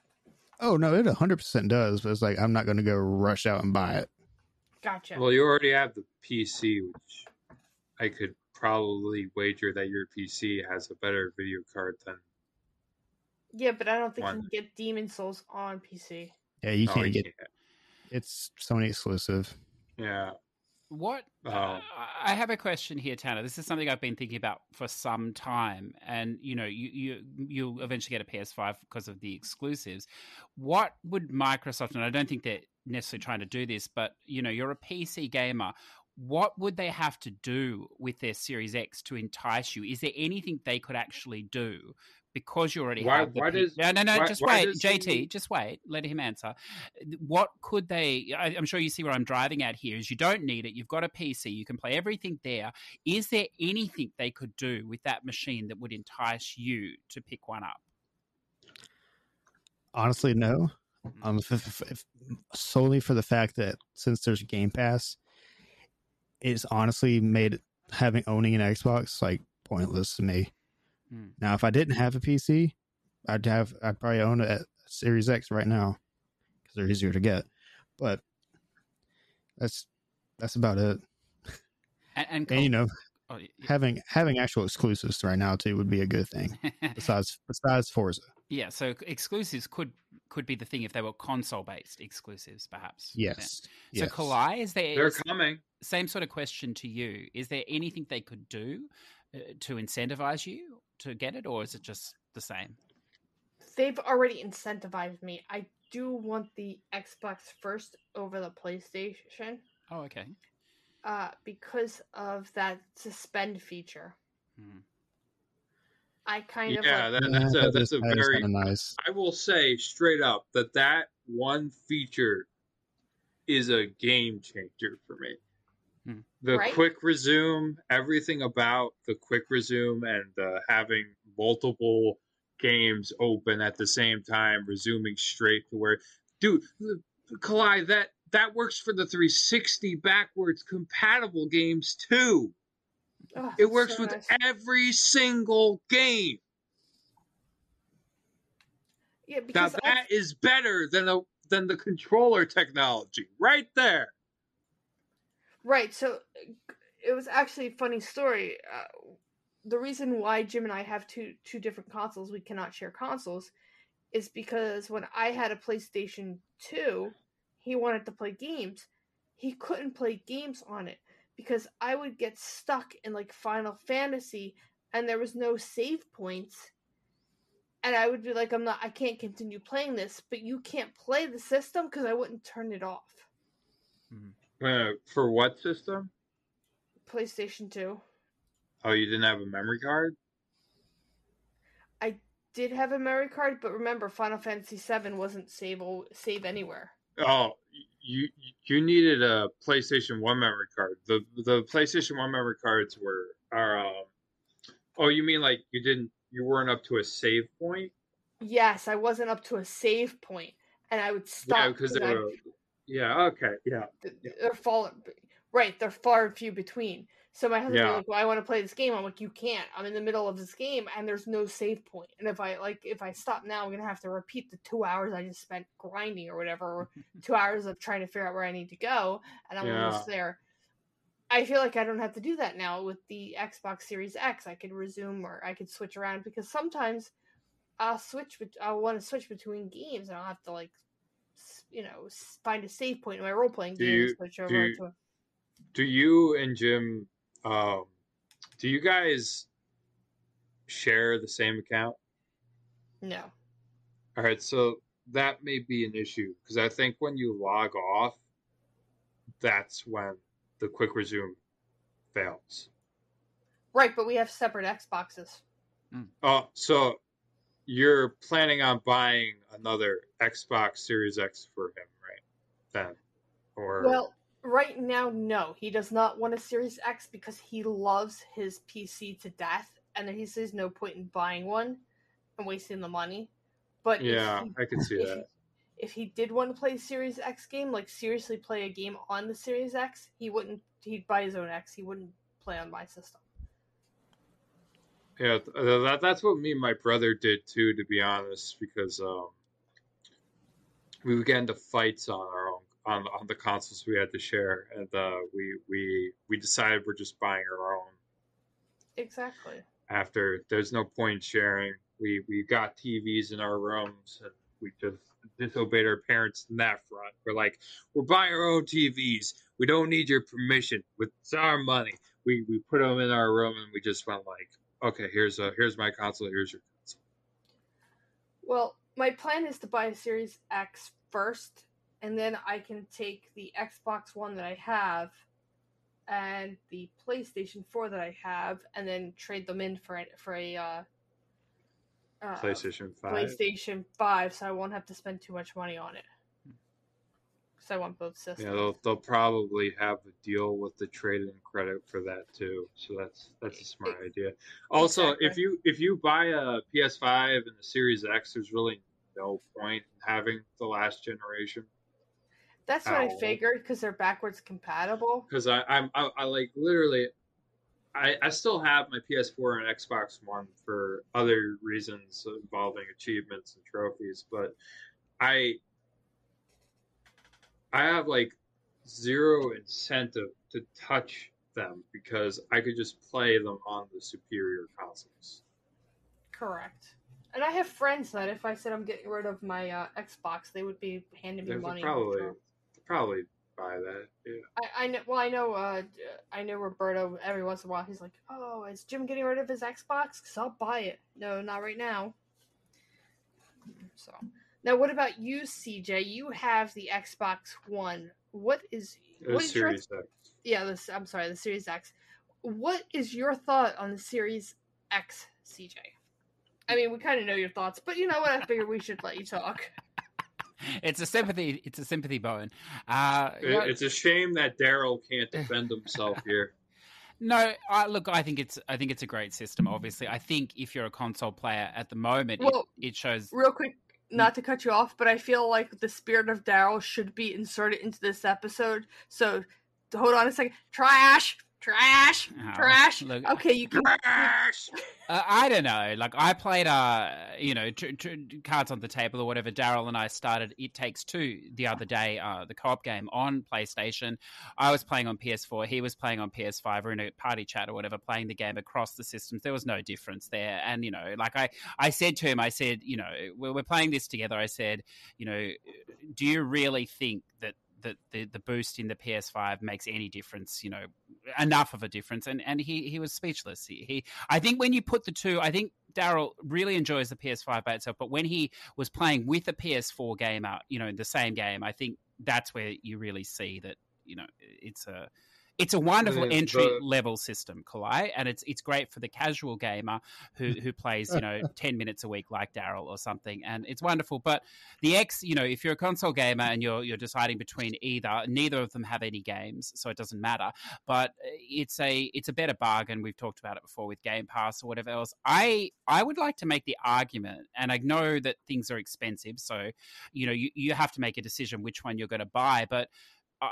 Speaker 3: Oh no, it 100% does, but it's like I'm not going to go rush out and buy it.
Speaker 1: Gotcha.
Speaker 4: Well, you already have the PC, which I could probably wager that your PC has a better video card than.
Speaker 1: yeah, but I don't think
Speaker 4: One.
Speaker 1: you can get Demon's Souls on PC.
Speaker 3: Yeah, you
Speaker 4: Oh,
Speaker 3: can't
Speaker 4: you
Speaker 3: get
Speaker 4: can't.
Speaker 3: it's Sony exclusive.
Speaker 4: Yeah.
Speaker 2: What?
Speaker 4: Oh.
Speaker 2: uh, I have a question here, Tanner. This is something I've been thinking about for some time, and you know, you you you'll eventually get a PS5 because of the exclusives. What would Microsoft? And I don't think they're necessarily trying to do this, but you know, you're a PC gamer. What would they have to do with their Series X to entice you? Is there anything they could actually do? Because you already
Speaker 4: Why-
Speaker 2: have the
Speaker 4: why does-
Speaker 2: no no no
Speaker 4: why-
Speaker 2: just
Speaker 4: why
Speaker 2: wait. JT
Speaker 4: the-
Speaker 2: just wait. Let him answer. What could they I, i'm sure you see where i'm driving at here is you don't need it. You've got a pc you can play everything there. Is there anything they could do with that machine that would entice you to pick one up?
Speaker 3: Honestly, no. Um, if, if, if, solely for the fact that since there's Game Pass, it's honestly made having owning an Xbox like pointless to me.
Speaker 2: Hmm.
Speaker 3: Now, if I didn't have a PC, I'd have I'd probably own a Series X right now because they're easier to get. But that's that's about it.
Speaker 2: And, and,
Speaker 3: And you know,
Speaker 2: oh, y-
Speaker 3: having having actual exclusives right now too would be a good thing. Besides besides Forza,
Speaker 2: yeah, so exclusives could could be the thing if they were console based exclusives, perhaps. Yeah.
Speaker 3: yes.
Speaker 2: So
Speaker 3: yes.
Speaker 2: Kalai, is there
Speaker 4: They're
Speaker 2: is-
Speaker 4: coming.
Speaker 2: same sort of question to you? Is there anything they could do uh, to incentivize you to get it, or is it just the same?
Speaker 1: They've already incentivized me. I do want the Xbox first over the PlayStation
Speaker 2: Oh, okay.
Speaker 1: uh, because of that suspend feature.
Speaker 2: Hmm.
Speaker 1: I kind of
Speaker 4: Yeah,
Speaker 1: like,
Speaker 4: that, that's
Speaker 3: Yeah,
Speaker 4: a that's a
Speaker 3: that is
Speaker 4: very.
Speaker 3: nice.
Speaker 4: I will say straight up that that one feature is a game changer for me. The
Speaker 1: Right?
Speaker 4: quick resume, everything about the quick resume and uh, having multiple games open at the same time, resuming straight to where, dude, Kalai, that that works for the 360 backwards compatible games too.
Speaker 1: oh,
Speaker 4: It works
Speaker 1: so
Speaker 4: with
Speaker 1: nice.
Speaker 4: every single game.
Speaker 1: yeah
Speaker 4: Now
Speaker 1: because I-
Speaker 4: that is better than a than the controller technology, right there.
Speaker 1: Right. So uh, it was actually a funny story. Uh, the reason why Jim and I have two two different consoles, we cannot share consoles, is because when I had a PlayStation Two, he wanted to play games. He couldn't play games on it because I would get stuck in like Final Fantasy, and there was no save points. And I would be like, I'm not, I can't continue playing this, but you can't play the system because I wouldn't turn it off.
Speaker 4: Uh, for what system?
Speaker 1: PlayStation 2.
Speaker 4: Oh, you didn't have a memory card?
Speaker 1: I did have a memory card, but remember, Final Fantasy VII wasn't save save anywhere.
Speaker 4: Oh, you you needed a PlayStation One memory card. The the PlayStation One memory cards were are. Um, oh, you mean like you didn't you weren't up to a save point?
Speaker 1: Yes, I wasn't up to a save point, and I would stop
Speaker 4: yeah, because they were. Yeah. Okay. Yeah.
Speaker 1: they're far right. They're far and few between. So my husband
Speaker 4: Yeah.
Speaker 1: like, "Well, I want to play this game." I'm like, "You can't. I'm in the middle of this game, and there's no save point. And if I like, if I stop now, I'm gonna have to repeat the two hours I just spent grinding or whatever, or two hours of trying to figure out where I need to go, and I'm
Speaker 4: Yeah.
Speaker 1: almost there. I feel like I don't have to do that now with the Xbox Series X. I could resume or I could switch around because sometimes I'll switch. I'll want to switch between games, and I'll have to like, you know, find a save point in my role playing
Speaker 4: Do
Speaker 1: game and
Speaker 4: you- do you-
Speaker 1: to.
Speaker 4: Do you and Jim, um, do you guys share the same account?
Speaker 1: no,
Speaker 4: All right, so that may be an issue because I think when you log off, that's when the quick resume fails.
Speaker 1: right, but we have separate Xboxes.
Speaker 4: Oh, so you're planning on buying another Xbox Series X for him, right? Then, or
Speaker 1: Well, right now, no, he does not want a Series X because he loves his PC to death, and he sees no point in buying one and wasting the money. But
Speaker 4: yeah,
Speaker 1: he-
Speaker 4: I can see
Speaker 1: if
Speaker 4: that.
Speaker 1: he, if he did want to play Series X game, like seriously play a game on the Series X, he wouldn't. He'd buy his own X. He wouldn't play on my system.
Speaker 4: Yeah, uh, that, that's what me and my brother did too, to be honest, because um, we would get into fights on our own on on the consoles we had to share, and uh, we we we decided we're just buying our own.
Speaker 1: Exactly.
Speaker 4: After there's no point sharing, we we got TVs in our rooms, and we just disobeyed our parents in that front. We're like, we're buying our own TVs. We don't need your permission. It's our money. We we put them in our room, and we just went like, okay, here's a here's my console. Here's your console.
Speaker 1: Well, my plan is to buy a Series X first, and then I can take the Xbox One that I have and the PlayStation 4 that I have, and then trade them in for a, for a uh, uh,
Speaker 4: PlayStation Five.
Speaker 1: PlayStation 5, so I won't have to spend too much money on it. Because I want both systems.
Speaker 4: Yeah, they'll they'll probably have a deal with the trade-in credit for that too. So that's that's a smart idea. Also, if you if you buy a PS5 and the Series X, there's really no point in having the last generation
Speaker 1: That's what I figured because they're backwards compatible.
Speaker 4: because I I'm I, I like literally. I, I still have my PS4 and Xbox One for other reasons involving achievements and trophies, but I I have like zero incentive to touch them because I could just play them on the superior consoles.
Speaker 1: Correct. And I have friends that if I said I'm getting rid of my uh, Xbox, they would be handing me
Speaker 4: They
Speaker 1: money.
Speaker 4: probably probably buy that. Yeah.
Speaker 1: I, I know. Well, I know. Uh, I know Roberto. Every once in a while, he's like, "Oh, is Jim getting rid of his Xbox? Cause I'll buy it." No, not right now. So now, what about you, CJ? You have the Xbox One. What is
Speaker 4: The
Speaker 1: what is your
Speaker 4: Series X.
Speaker 1: yeah? This I'm sorry, the Series X. What is your thought on the Series X, CJ? I mean, we kind of know your thoughts, but you know what? I figured we should let you talk.
Speaker 2: it's a sympathy. It's a sympathy bone. Uh,
Speaker 4: It-
Speaker 2: yeah,
Speaker 4: It's a shame that Darrell can't defend himself here.
Speaker 2: no, I, look, I think it's. I think it's a great system. Obviously, I think if you're a console player at the moment,
Speaker 1: Well,
Speaker 2: it, it shows.
Speaker 1: real quick not to cut you off but i feel like the spirit of darrell should be inserted into this episode. So hold on a second. Trash trash
Speaker 2: Oh,
Speaker 1: trash
Speaker 2: look,
Speaker 1: okay you can
Speaker 4: Crash!
Speaker 2: Uh, I don't know. Like I played, uh, you know, tr- tr- cards on the table or whatever. Darrell and I started It Takes Two the other day, uh, the co-op game on PlayStation. I was playing on PS4. He was playing on PS5. We're in a party chat or whatever, playing the game across the systems. There was no difference there. And you know, like I, I said to him, I said, you know, we're, we're playing this together. I said, you know, do you really think that that the, the boost in the PS5 makes any difference, you know, enough of a difference. And and he he was speechless. He, he I think when you put the two, I think Darrell really enjoys the PS5 by itself, but when he was playing with a PS4 game out, you know, the same game, I think that's where you really see that, you know, it's a it's a wonderful entry
Speaker 4: the-
Speaker 2: level system, Kalai, and it's it's great for the casual gamer who who plays, you know, ten minutes a week like Darrell or something, and it's wonderful. But the X, you know, if you're a console gamer and you're you're deciding between either, neither of them have any games, so it doesn't matter. But eh, it's a it's a better bargain. We've talked about it before with Game Pass or whatever else. I I would like to make the argument, and I know that things are expensive, so you know you you have to make a decision which one you're going to buy, but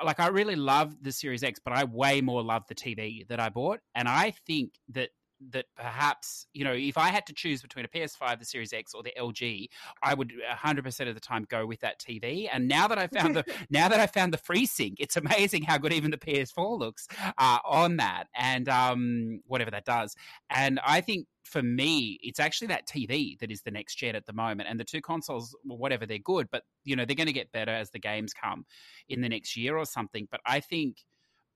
Speaker 2: like I really love the Series X, but I way more love the TV that I bought, and I think that that perhaps you know if I had to choose between a PS5, the Series X, or the LG, I would 100 percent of the time go with that TV. And now that I found the now that I found the FreeSync, it's amazing how good even the PS4 looks uh, on that, and um, whatever that does. And I think for me, it's actually that TV that is the next gen at the moment. And the two consoles, well, whatever, they're good, but you know they're going to get better as the games come in the next year or something. But I think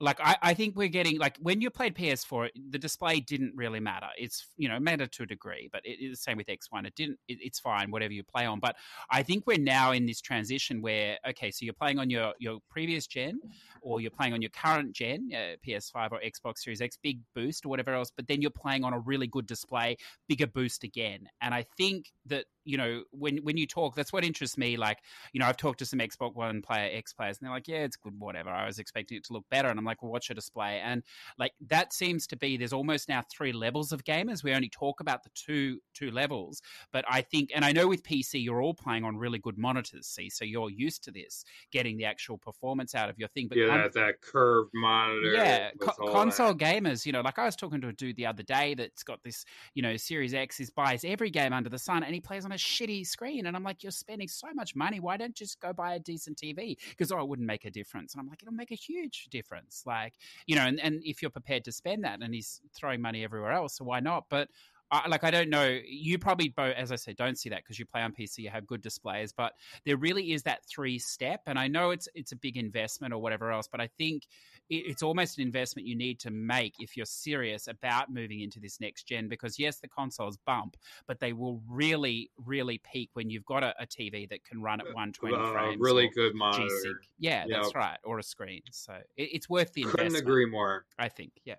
Speaker 2: like I, I think we're getting like when you played PS4, the display didn't really matter. It's you know mattered to a degree, but it is the same with X1. It didn't. It, it's fine whatever you play on. But I think we're now in this transition where okay, so you're playing on your your previous gen, or you're playing on your current gen, uh, PS5 or Xbox Series X, big boost or whatever else. But then you're playing on a really good display, bigger boost again. And I think that you know when when you talk, that's what interests me. Like you know, I've talked to some Xbox One player, X players, and they're like, yeah, it's good, whatever. I was expecting it to look better. And I'm like, well, what's your display? And like, that seems to be, there's almost now three levels of gamers. We only talk about the two, two levels. But I think, and I know with PC, you're all playing on really good monitors, see, so you're used to this, getting the actual performance out of your thing. But
Speaker 4: yeah, that, that curved monitor.
Speaker 2: yeah, co- console
Speaker 4: that.
Speaker 2: gamers, you know, like I was talking to a dude the other day that's got this, you know, Series X, he buys every game under the sun and he plays on a shitty screen. And I'm like, you're spending so much money. Why don't you just go buy a decent TV? Because, oh, it wouldn't make a difference. And I'm like, it'll make a huge difference. Like, you know, and, and if you're prepared to spend that and he's throwing money everywhere else, so why not? But I, like I don't know. You probably both, as I said, don't see that because you play on PC, you have good displays. But there really is that three step, and I know it's it's a big investment or whatever else. But I think it's almost an investment you need to make if you're serious about moving into this next gen. Because yes, the consoles bump, but they will really, really peak when you've got a, a TV that can run at 120
Speaker 4: Uh,
Speaker 2: frames.
Speaker 4: really good
Speaker 2: G-Sync.
Speaker 4: monitor.
Speaker 2: Yeah, that's right, or a screen. So it, it's worth the
Speaker 4: Couldn't
Speaker 2: investment.
Speaker 4: agree more.
Speaker 2: I think. Yeah.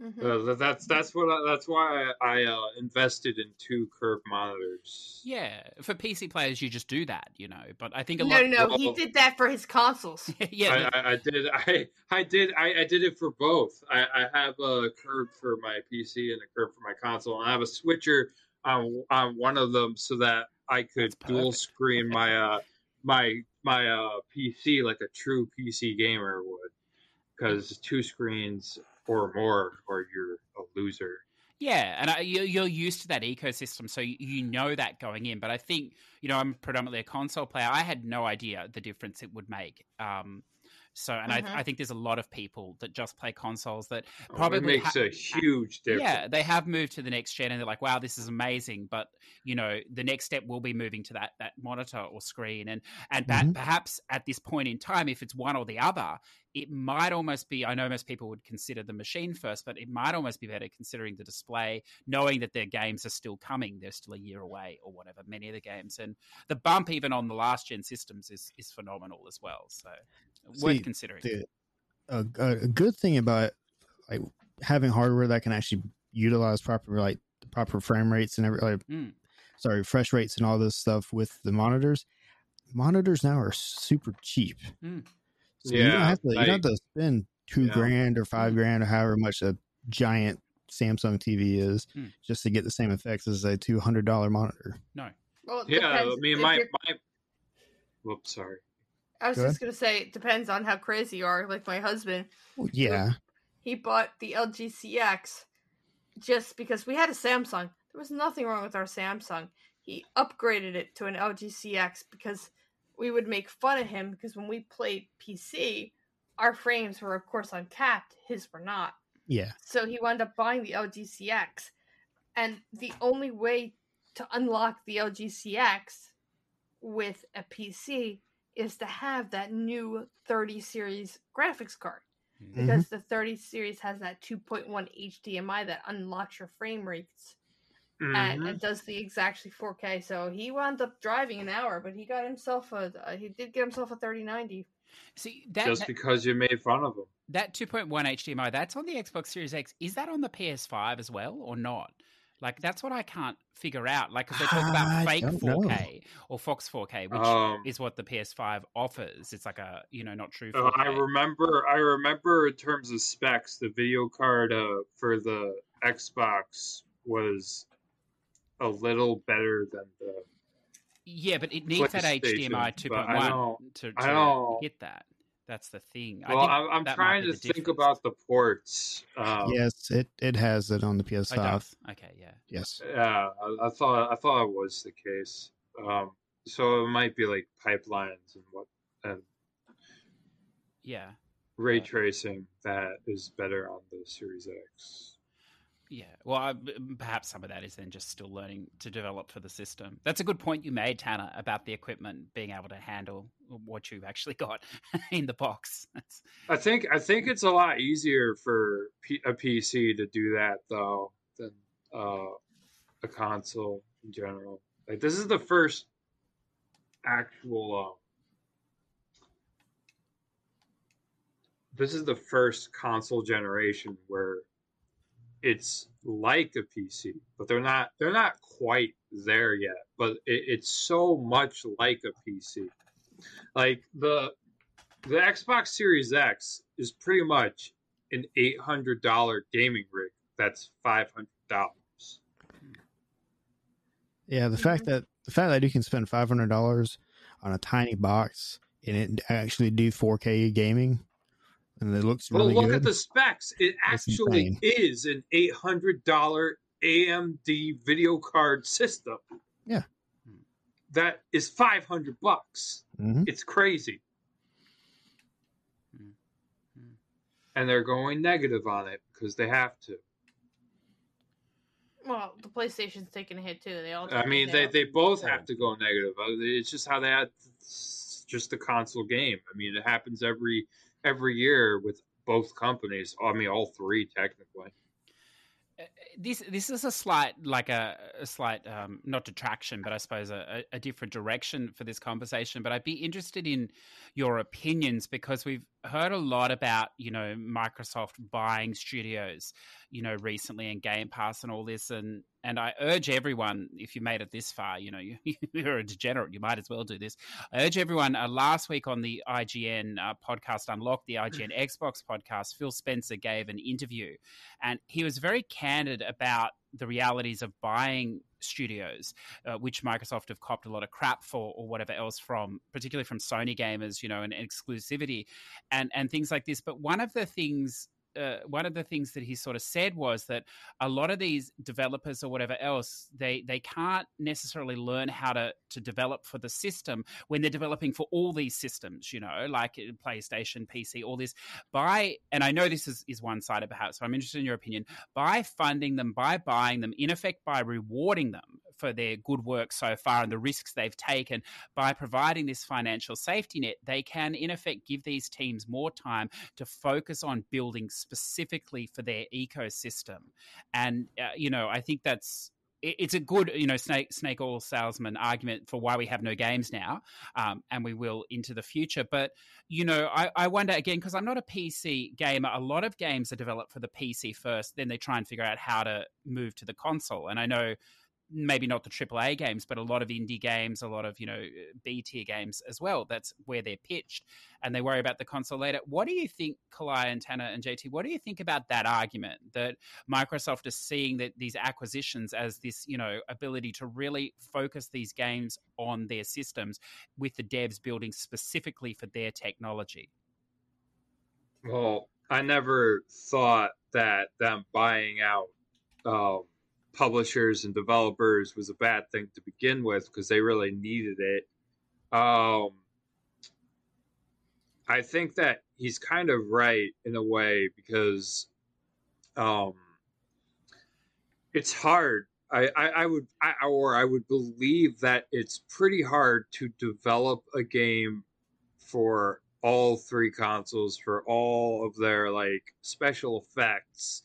Speaker 1: Mhm.
Speaker 4: Uh, that's that's what I, that's why I, I uh, invested in two curved monitors.
Speaker 2: Yeah, for PC players, you just do that, you know. But I think a
Speaker 1: no
Speaker 2: lot.
Speaker 1: no he
Speaker 4: well-
Speaker 1: did that for his consoles
Speaker 2: yeah,
Speaker 4: I, I, I did I I did I, I did it for both. I, I have a curve for my PC and a curve for my console, and I have a switcher on on one of them so that I could dual screen my uh my my uh PC like a true PC gamer would, because two screens or more, or you're a loser.
Speaker 2: Yeah, and I, you, you're used to that ecosystem, so you know that going in. But I think you know I'm predominantly a console player. I had no idea the difference it would make. Um, So, and
Speaker 1: Mhm.
Speaker 2: I, I think there's a lot of people that just play consoles that
Speaker 4: Oh,
Speaker 2: probably
Speaker 4: it makes
Speaker 2: ha-
Speaker 4: a huge difference.
Speaker 2: yeah, they have moved to the next gen and they're like, wow, this is amazing. But you know, the next step will be moving to that that monitor or screen, and and that
Speaker 3: Mhm.
Speaker 2: perhaps at this point in time, if it's one or the other, it might almost be. I know most people would consider the machine first, but it might almost be better considering the display, knowing that their games are still coming. They're still a year away or whatever. Many of the games and the bump even on the last gen systems is is phenomenal as well. So worth
Speaker 3: See,
Speaker 2: considering.
Speaker 3: the, a, a a good thing about like having hardware that can actually utilize proper like the proper frame rates and every like,
Speaker 2: Mm.
Speaker 3: sorry refresh rates and all this stuff with the monitors monitors now are super cheap
Speaker 2: Mm.
Speaker 3: so you don't
Speaker 4: Yeah,
Speaker 3: have to you don't have to spend two
Speaker 4: Yeah.
Speaker 3: grand or five
Speaker 2: Mm.
Speaker 3: grand or however much a giant samsung tv is
Speaker 2: Mm.
Speaker 3: just to get the same effects as a $200 monitor
Speaker 2: No,
Speaker 1: Well,
Speaker 4: Yeah, I mean, my my. Whoops, sorry.
Speaker 1: I was
Speaker 3: Go
Speaker 1: just gonna say it depends on how crazy you are. Like my husband,
Speaker 3: well, yeah
Speaker 1: he bought the LG CX just because we had a Samsung. There was nothing wrong with our Samsung. He upgraded it to an LG CX because we would make fun of him because when we played PC, our frames were of course uncapped, his were not.
Speaker 3: yeah
Speaker 1: So he wound up buying the LG CX. And the only way to unlock the LG CX with a PC is to have that new 30 series graphics card
Speaker 2: Mm.
Speaker 1: because the 30 series has that 2.1 HDMI that unlocks your frame rates and
Speaker 4: Mhm.
Speaker 1: it does the exactly 4K. So he wound up driving an hour, but he got himself a uh, he did get himself a 3090.
Speaker 2: see that
Speaker 4: Just because you made fun of him.
Speaker 2: that 2.1 HDMI, that's on the Xbox Series X. Is that on the PS5 as well or not? Like that's what I can't figure out. Like because they talk about
Speaker 3: I
Speaker 2: fake
Speaker 3: don't know.
Speaker 2: 4K or Fox 4K, which
Speaker 4: Um,
Speaker 2: is what the PS5 offers. It's like a you know not true. 4K.
Speaker 4: I remember. I remember in terms of specs, the video card uh, for the Xbox was a little better than the.
Speaker 2: yeah, but it needs that HDMI 2.1
Speaker 4: don't-
Speaker 2: to,
Speaker 4: I
Speaker 2: to
Speaker 4: don't-
Speaker 2: hit that. That's the thing.
Speaker 4: Well,
Speaker 2: I think
Speaker 4: I'm, I'm trying to think
Speaker 2: difference.
Speaker 4: about the ports. Um,
Speaker 3: yes it it has it on the
Speaker 2: Oh,
Speaker 3: ps5
Speaker 2: does. Okay, yeah.
Speaker 3: yes
Speaker 4: Yeah, I, I thought I thought it was the case. Um, so it might be like pipelines and what and
Speaker 2: Yeah.
Speaker 4: ray
Speaker 2: Yeah.
Speaker 4: tracing that is better on the Series X.
Speaker 2: Yeah, well, I, perhaps some of that is then just still learning to develop for the system. That's a good point you made, Tanner, about the equipment being able to handle what you've actually got in the box. That's,
Speaker 4: I think I think it's a lot easier for a PC to do that though than uh, a console in general. Like this is the first actual. Um, this is the first console generation where it's like a PC, but they're not. They're not quite there yet. But it, it's so much like a PC. Like the the Xbox Series X is pretty much an eight hundred dollar gaming rig. That's five hundred dollars.
Speaker 3: Yeah, the fact that the fact that you can spend five hundred dollars on a tiny box and it actually do four K gaming, and it looks
Speaker 4: Well, look
Speaker 3: good.
Speaker 4: at the specs. It actually is an eight hundred dollar AMD video card system.
Speaker 3: Yeah.
Speaker 4: That is five hundred bucks.
Speaker 3: Mhm.
Speaker 4: It's crazy. And they're going negative on it because they have to.
Speaker 1: Well, the PlayStation's taking a hit too. They all.
Speaker 4: I mean, they, they both have to go negative. Uh, It's just how they had it's just a console game. I mean, it happens every every year with both companies. I mean, all three technically.
Speaker 2: Uh, this this is a slight like a, a slight um, not detraction but i suppose a, a different direction for this conversation but i'd be interested in your opinions because we've heard a lot about you know microsoft buying studios you know recently and game pass and all this and and i urge everyone if you made it this far you know you, you're a degenerate you might as well do this. I urge everyone uh, last week on the ign uh, podcast unlock the ign xbox podcast phil spencer gave an interview and he was very candid about the realities of buying studios, uh, which Microsoft have copped a lot of crap for, or whatever else from, particularly from Sony gamers, you know, and, and exclusivity, and and things like this. But one of the things uh, one of the things that he sort of said was that a lot of these developers or whatever else they they can't necessarily learn how to to develop for the system when they're developing for all these systems you know like uh, playstation pc all this. By and i know this is, is one-sided perhaps so i'm interested in your opinion. By funding them by buying them in effect by rewarding them for their good work so far and the risks they've taken by providing this financial safety net they can in effect give these teams more time to focus on building specifically for their ecosystem and uh, you know i think that's it's a good, you know, snake snake oil salesman argument for why we have no games now, um, and we will into the future. But you know, I, I wonder again because I'm not a PC gamer. A lot of games are developed for the PC first, then they try and figure out how to move to the console. And I know maybe not the AAA games, but a lot of indie games, a lot of you know B tier games as well. That's where they're pitched, and they worry about the console later. What do you think, Kalai and Tanner and JT? What do you think about that argument that Microsoft is seeing that these acquisitions as this you know ability to really focus these games on their systems, with the devs building specifically for their technology?
Speaker 4: Well, I never thought that them buying out. Um, publishers and developers was a bad thing to begin with because they really needed it. Um, I think that he's kind of right in a way because um, it's hard. I, I, I would, I, or I would believe that it's pretty hard to develop a game for all three consoles for all of their like special effects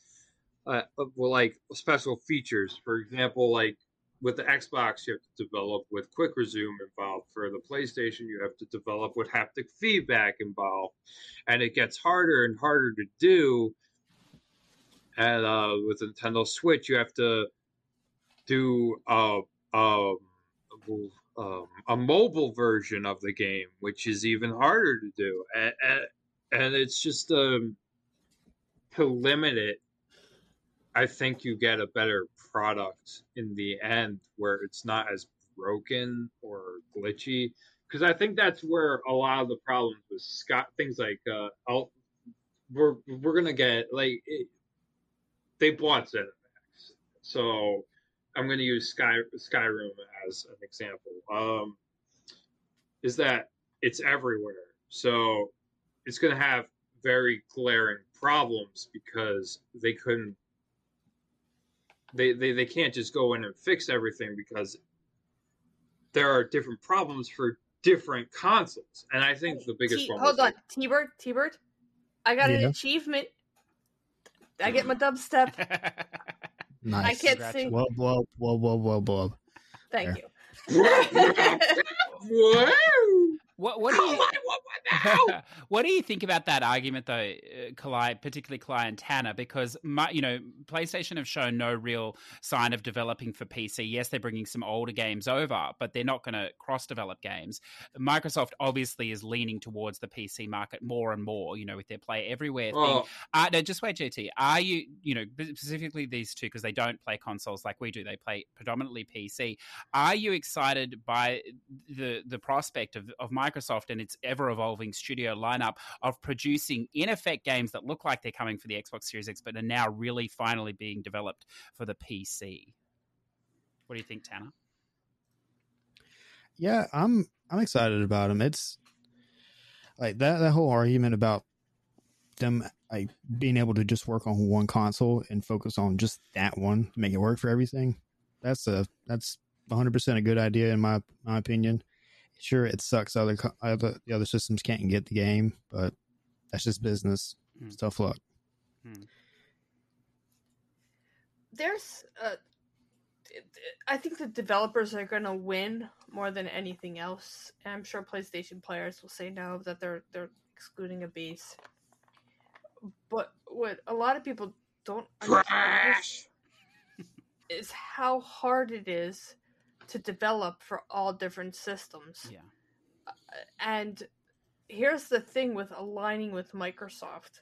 Speaker 4: uh, like special features. For example, like with the Xbox, you have to develop with quick resume involved. For the PlayStation, you have to develop with haptic feedback involved, and it gets harder and harder to do. And uh, with Nintendo Switch, you have to do a, a, um, a mobile version of the game, which is even harder to do. And, and, and it's just um, to limit it I think you get a better product in the end where it's not as broken or glitchy. Because I think that's where a lot of the problems with Scott things like uh, I'll, we're we're gonna get like it, they bought ZeniMax, so I'm gonna use Sky Skyrim as an example. Um, is that it's everywhere, so it's gonna have very glaring problems because they couldn't they, they they can't just go in and fix everything because there are different problems for different consoles. And I think the biggest
Speaker 1: T-
Speaker 4: problem.
Speaker 1: Hold on, Tbyrd, T Bird. I got yeah. an achievement. I get my dubstep.
Speaker 3: nice.
Speaker 1: I can't sing.
Speaker 3: Whoa, whoa, whoa, whoa, whoa, whoa.
Speaker 1: Thank
Speaker 3: there.
Speaker 1: you.
Speaker 2: What what do you what do you think about that argument though, uh, Kalai, particularly Kalai and Tanner? Because my, you know, PlayStation have shown no real sign of developing for PC. Yes, they're bringing some older games over, but they're not going to cross-develop games. Microsoft obviously is leaning towards the PC market more and more. You know, with their Play Everywhere thing. Uh, no, just wait, JT. Are you, you know, specifically these two because they don't play consoles like we do? They play predominantly PC. Are you excited by the the prospect of of Microsoft and its ever evolving studio lineup of producing, in effect, games that look like they're coming for the Xbox Series X, but are now really finally being developed for the PC. What do you think, Tanner?
Speaker 3: Yeah, I'm I'm excited about them. It's like that that whole argument about them like being able to just work on one console and focus on just that one to make it work for everything. That's a that's 100 percent a good idea in my my opinion sure it sucks other other the other systems can't get the game, but that's just business. Mm. Tough luck. Mm.
Speaker 1: There's, uh, I think the developers are going to win more than anything else. And I'm sure PlayStation players will say no that they're they're excluding a base. But what a lot of people don't understand is, is how hard it is to develop for all different systems.
Speaker 2: Yeah.
Speaker 1: Uh, and here's the thing with aligning with Microsoft.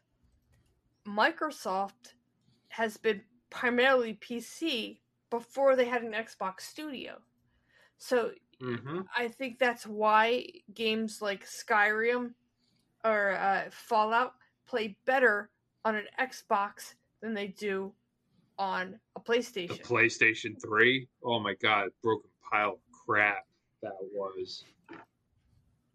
Speaker 1: Microsoft has been primarily PC before they had an Xbox Studio. So
Speaker 4: mm-hmm.
Speaker 1: I think that's why games like Skyrim or uh, Fallout play better on an Xbox than they do on a PlayStation.
Speaker 4: The PlayStation 3? Oh my god, broken pile of crap that was.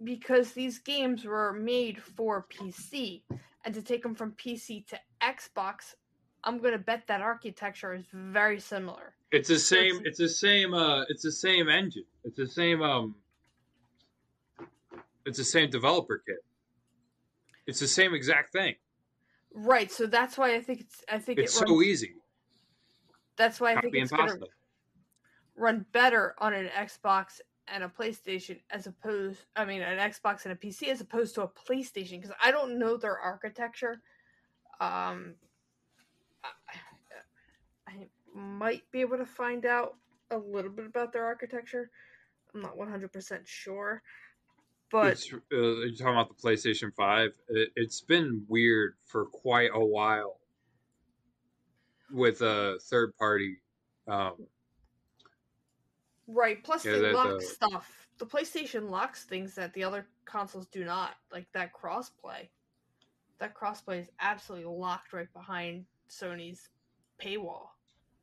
Speaker 1: because these games were made for PC, and to take them from PC to Xbox, I'm gonna bet that architecture is very similar.
Speaker 4: It's the same
Speaker 1: it's-
Speaker 4: the same uh it's the same engine. It's the same um it's the same developer kit. It's the same exact thing.
Speaker 1: Right, so that's why I think it's I think
Speaker 4: It's
Speaker 1: it runs,
Speaker 4: so easy.
Speaker 1: that's why I think
Speaker 4: Copy
Speaker 1: it's gonna. Run better on an Xbox and a PlayStation as opposed I mean an Xbox and a PC as opposed to a PlayStation because I don't know their architecture. Um I, I might be able to find out a little bit about their architecture. I'm not 100% sure. But
Speaker 4: uh, you're talking about the PlayStation 5. It, it's been weird for quite a while with a third party. Um,
Speaker 1: right, plus
Speaker 4: Yeah,
Speaker 1: they lock stuff. The PlayStation locks things that the other consoles do not, like that crossplay. That crossplay is absolutely locked right behind Sony's paywall.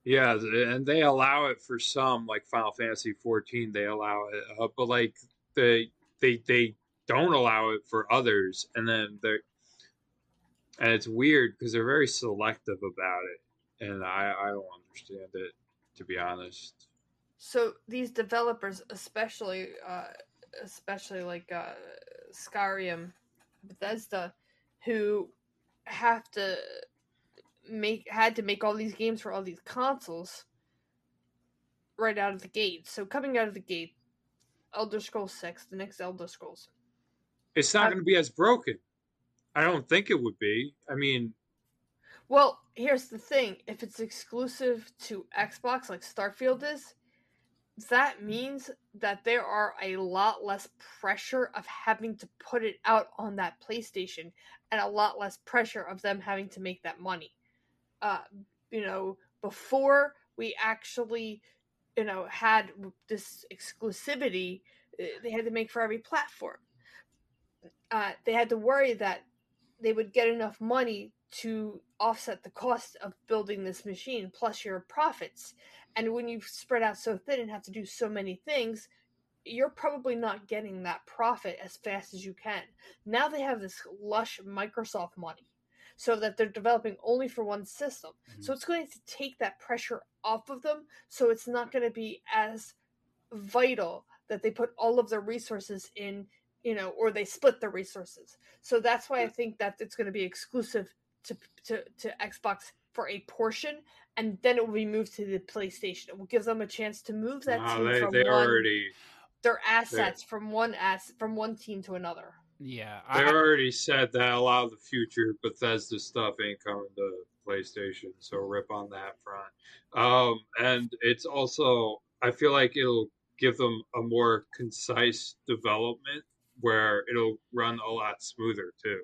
Speaker 4: yeah, and they allow it for some, like Final Fantasy 14. They allow it, uh, but like they they they don't allow it for others, and then they're and it's weird because they're very selective about it, and I I don't understand it to be honest.
Speaker 1: So these developers, especially, uh, especially like uh, Skyrim, Bethesda, who have to make had to make all these games for all these consoles right out of the gate. So coming out of the gate, Elder Scrolls Six, the next Elder Scrolls.
Speaker 4: It's not
Speaker 1: I-
Speaker 4: going to be as broken. I don't think it would be. I mean,
Speaker 1: Well, here's the thing: if it's exclusive to Xbox, like Starfield is, that means that there are a lot less pressure of having to put it out on that PlayStation, and a lot less pressure of them having to make that money. Uh, you know, before we actually, you know, had this exclusivity, eh, they had to make for every platform. Uh, they had to worry that they would get enough money to offset the cost of building this machine plus your profits. And when you spread out so thin and have to do so many things, you're probably not getting that profit as fast as you can. Now they have this lush Microsoft money so that they're developing only for one system. So mm-hmm. it's going to take that pressure off of them so it's not going to be as vital that they put all of their resources in, you know, or they split their resources. So that's why I think that it's going to be exclusive to to to Xbox for a portion, and then it will be moved to the PlayStation. It will give them a chance to move that
Speaker 4: no,
Speaker 1: team
Speaker 4: they
Speaker 1: from
Speaker 4: they
Speaker 1: one
Speaker 4: already
Speaker 1: their assets from one ass from one team to another.
Speaker 2: Yeah,
Speaker 4: they
Speaker 2: I,
Speaker 4: already said that a lot of the future Bethesda stuff ain't coming to PlayStation, so rip on that front. Um, and it's also I feel like it'll give them a more concise development where it'll run a lot smoother too.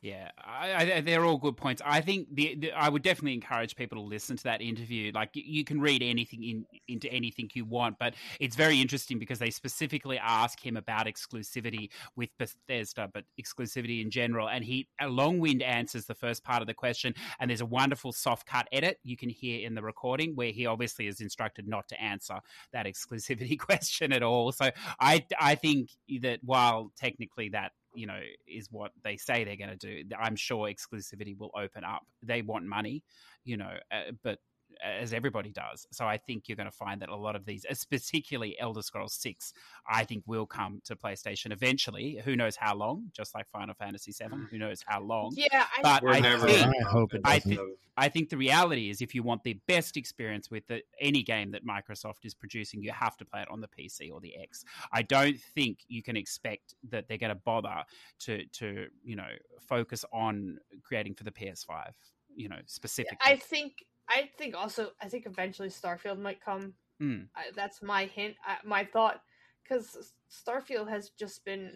Speaker 2: Yeah, I, I, they're all good points. I think the, the, I would definitely encourage people to listen to that interview. Like you, you can read anything in, into anything you want, but it's very interesting because they specifically ask him about exclusivity with Bethesda, but exclusivity in general. And he a long wind answers the first part of the question, and there's a wonderful soft cut edit you can hear in the recording where he obviously is instructed not to answer that exclusivity question at all. So I I think that while technically that you know is what they say they're going to do i'm sure exclusivity will open up. They want money you know uh, but as everybody does so i think you're going to find that a lot of these particularly elder scrolls 6 i think will come to playstation eventually who knows how long just like final fantasy 7 who knows how long
Speaker 1: Yeah, I,
Speaker 2: But I
Speaker 4: never
Speaker 2: think-
Speaker 3: I hope it
Speaker 2: I
Speaker 3: doesn't.
Speaker 2: think- I think the reality is if you want the best experience with the, any game that Microsoft is producing, you have to play it on the PC or the X. I don't think you can expect that they're going to bother to to you know focus on creating for the PS5, you know specifically.
Speaker 1: I think I think also I think eventually Starfield might come.
Speaker 2: Hmm.
Speaker 1: I, that's my hint, I, my thought, because Starfield has just been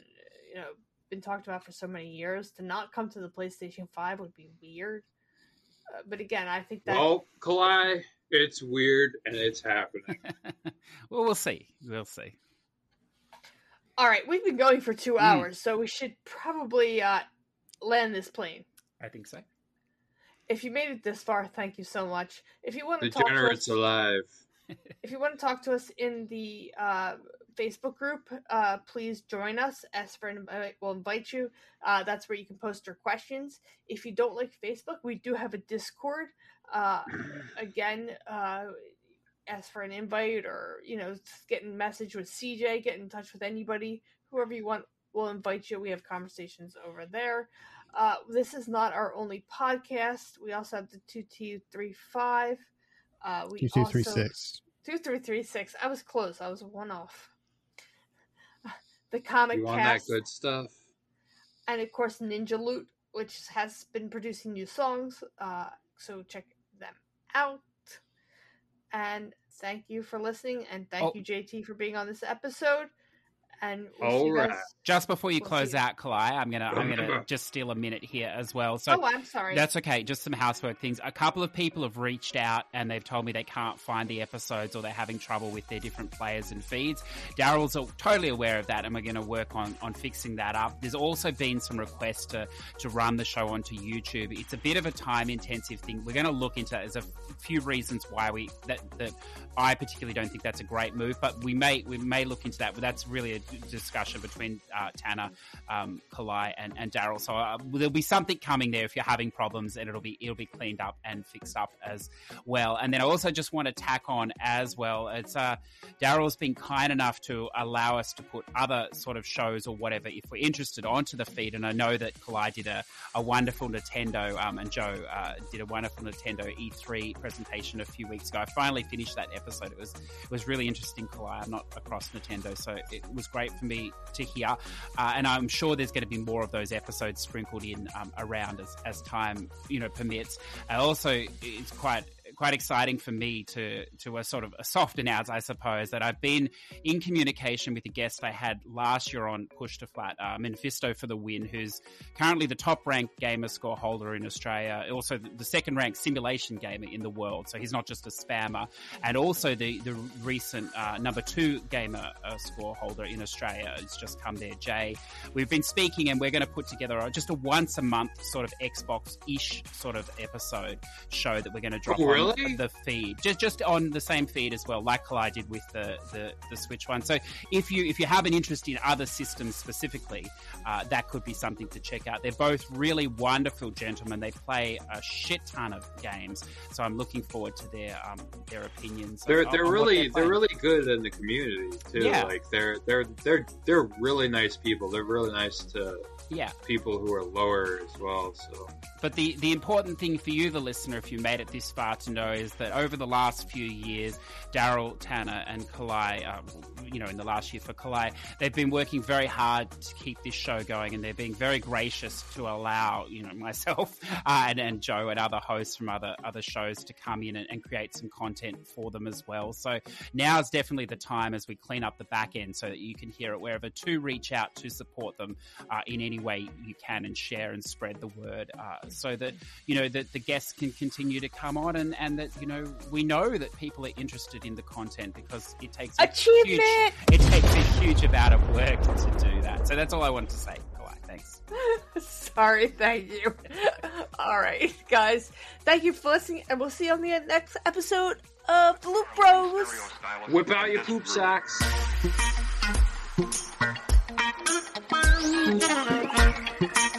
Speaker 1: you know been talked about for so many years. To not come to the PlayStation Five would be weird. Uh, but again, I think that
Speaker 4: Well, Kalai, it's weird and it's happening.
Speaker 2: well, we'll see. We'll see.
Speaker 1: all right, we've been going for two
Speaker 2: Hmm.
Speaker 1: hours, so we should probably uh, land this plane.
Speaker 2: I think so.
Speaker 1: If you made it this far, thank you so much. If you want to talk to us,
Speaker 4: alive.
Speaker 1: if you want to talk to us in the uh, Facebook group, uh, please join us. As for invite, we'll invite you. Uh, that's where you can post your questions. If you don't like Facebook, we do have a Discord. Uh, again, uh, ask for an invite or you know get in message with CJ, get in touch with anybody, whoever you want. We'll invite you. We have conversations over there. Uh, this is not our only podcast. We also have the two two three five. Uh, we
Speaker 3: Two two three.
Speaker 1: Two three three six. I was close. I was one off. The comic
Speaker 4: You want that good stuff?
Speaker 1: and of course Ninja Loot, which has been producing new songs. Uh, so check them out. And thank you for listening, and thank
Speaker 2: Oh.
Speaker 1: you JT for being on this episode. And we'll see you
Speaker 4: Alright.
Speaker 1: guys.
Speaker 2: Just before you
Speaker 1: We'll
Speaker 2: close out, Kalai, I'm gonna I'm gonna just steal a minute here as well. So
Speaker 1: oh, I'm sorry.
Speaker 2: That's okay. Just some housework things. A couple of people have reached out and they've told me they can't find the episodes or they're having trouble with their different players and feeds. Darrell's totally aware of that and we're going to work on, on fixing that up. There's also been some requests to, to run the show onto YouTube. It's a bit of a time intensive thing. We're going to look into that. There's a few reasons why we, that, that I particularly don't think that's a great move, but we may, we may look into that. But that's really a d- discussion between uh, Tanner um, Kalai and, and Darrell. So uh, there'll be something coming there if you're having problems, and it'll be it'll be cleaned up and fixed up as well. And then I also just want to tack on as well. It's uh, Darrell's been kind enough to allow us to put other sort of shows or whatever if we're interested onto the feed. And I know that Kalai did a, a wonderful Nintendo um, and Joe uh, did a wonderful Nintendo E3 presentation a few weeks ago. I finally finished that episode. It was it was really interesting. Kalai, I'm not across Nintendo, so it was great for me to hear. Uh, and I'm sure there's going to be more of those episodes sprinkled in um, around as, as time you know permits. And also, it's quite quite exciting for me to to a sort of a soft announce, I suppose, that I've been in communication with a guest I had last year on Push to Flat, uh, Mephisto for the win, who's currently the top ranked gamer score holder in Australia, also the, second ranked simulation gamer in the world. So he's not just a spammer, and also the the recent uh, number two gamer uh, score holder in Australia. It's just come there, Jay. We've been speaking, and we're going to put together just a once a month sort of Xbox ish sort of episode show that we're going to drop
Speaker 4: Oh, really?
Speaker 2: the feed, just just on the same feed as well, like Kalai did with the, the the Switch one. So if you if you have an interest in other systems specifically, uh, that could be something to check out. They're both really wonderful gentlemen. They play a shit ton of games, so I'm looking forward to their um, their opinions.
Speaker 4: They're
Speaker 2: on-
Speaker 4: they're
Speaker 2: on
Speaker 4: really
Speaker 2: they're
Speaker 4: they're really good in the community too.
Speaker 2: Yeah.
Speaker 4: Like they're they're they're they're really nice people. They're really nice to
Speaker 2: yeah.
Speaker 4: people who are lower as well. So
Speaker 2: But the, the important thing for you, the listener, if you made it this far to know, is that over the last few years, Darrell, Tanner, and Kalai, uh, you know, in the last year for Kalai, they've been working very hard to keep this show going, and they're being very gracious to allow, you know, myself uh, and, and Joe and other hosts from other other shows to come in and, and create some content for them as well. So now is definitely the time as we clean up the back end so that you can hear it wherever to reach out to support them uh, in any way you can and share and spread the word uh, so that you know that the guests can continue to come on and, and that you know we know that people are interested in the content because it takes a huge,
Speaker 1: Achievement!
Speaker 2: it takes a huge amount of work to do that so that's all I wanted to say Kalai, thanks
Speaker 1: Sorry, thank you. All right, guys. Thank you for listening, and we'll see you on the next episode of the Loot Bros.
Speaker 4: whip out your poop sacks. 嗯。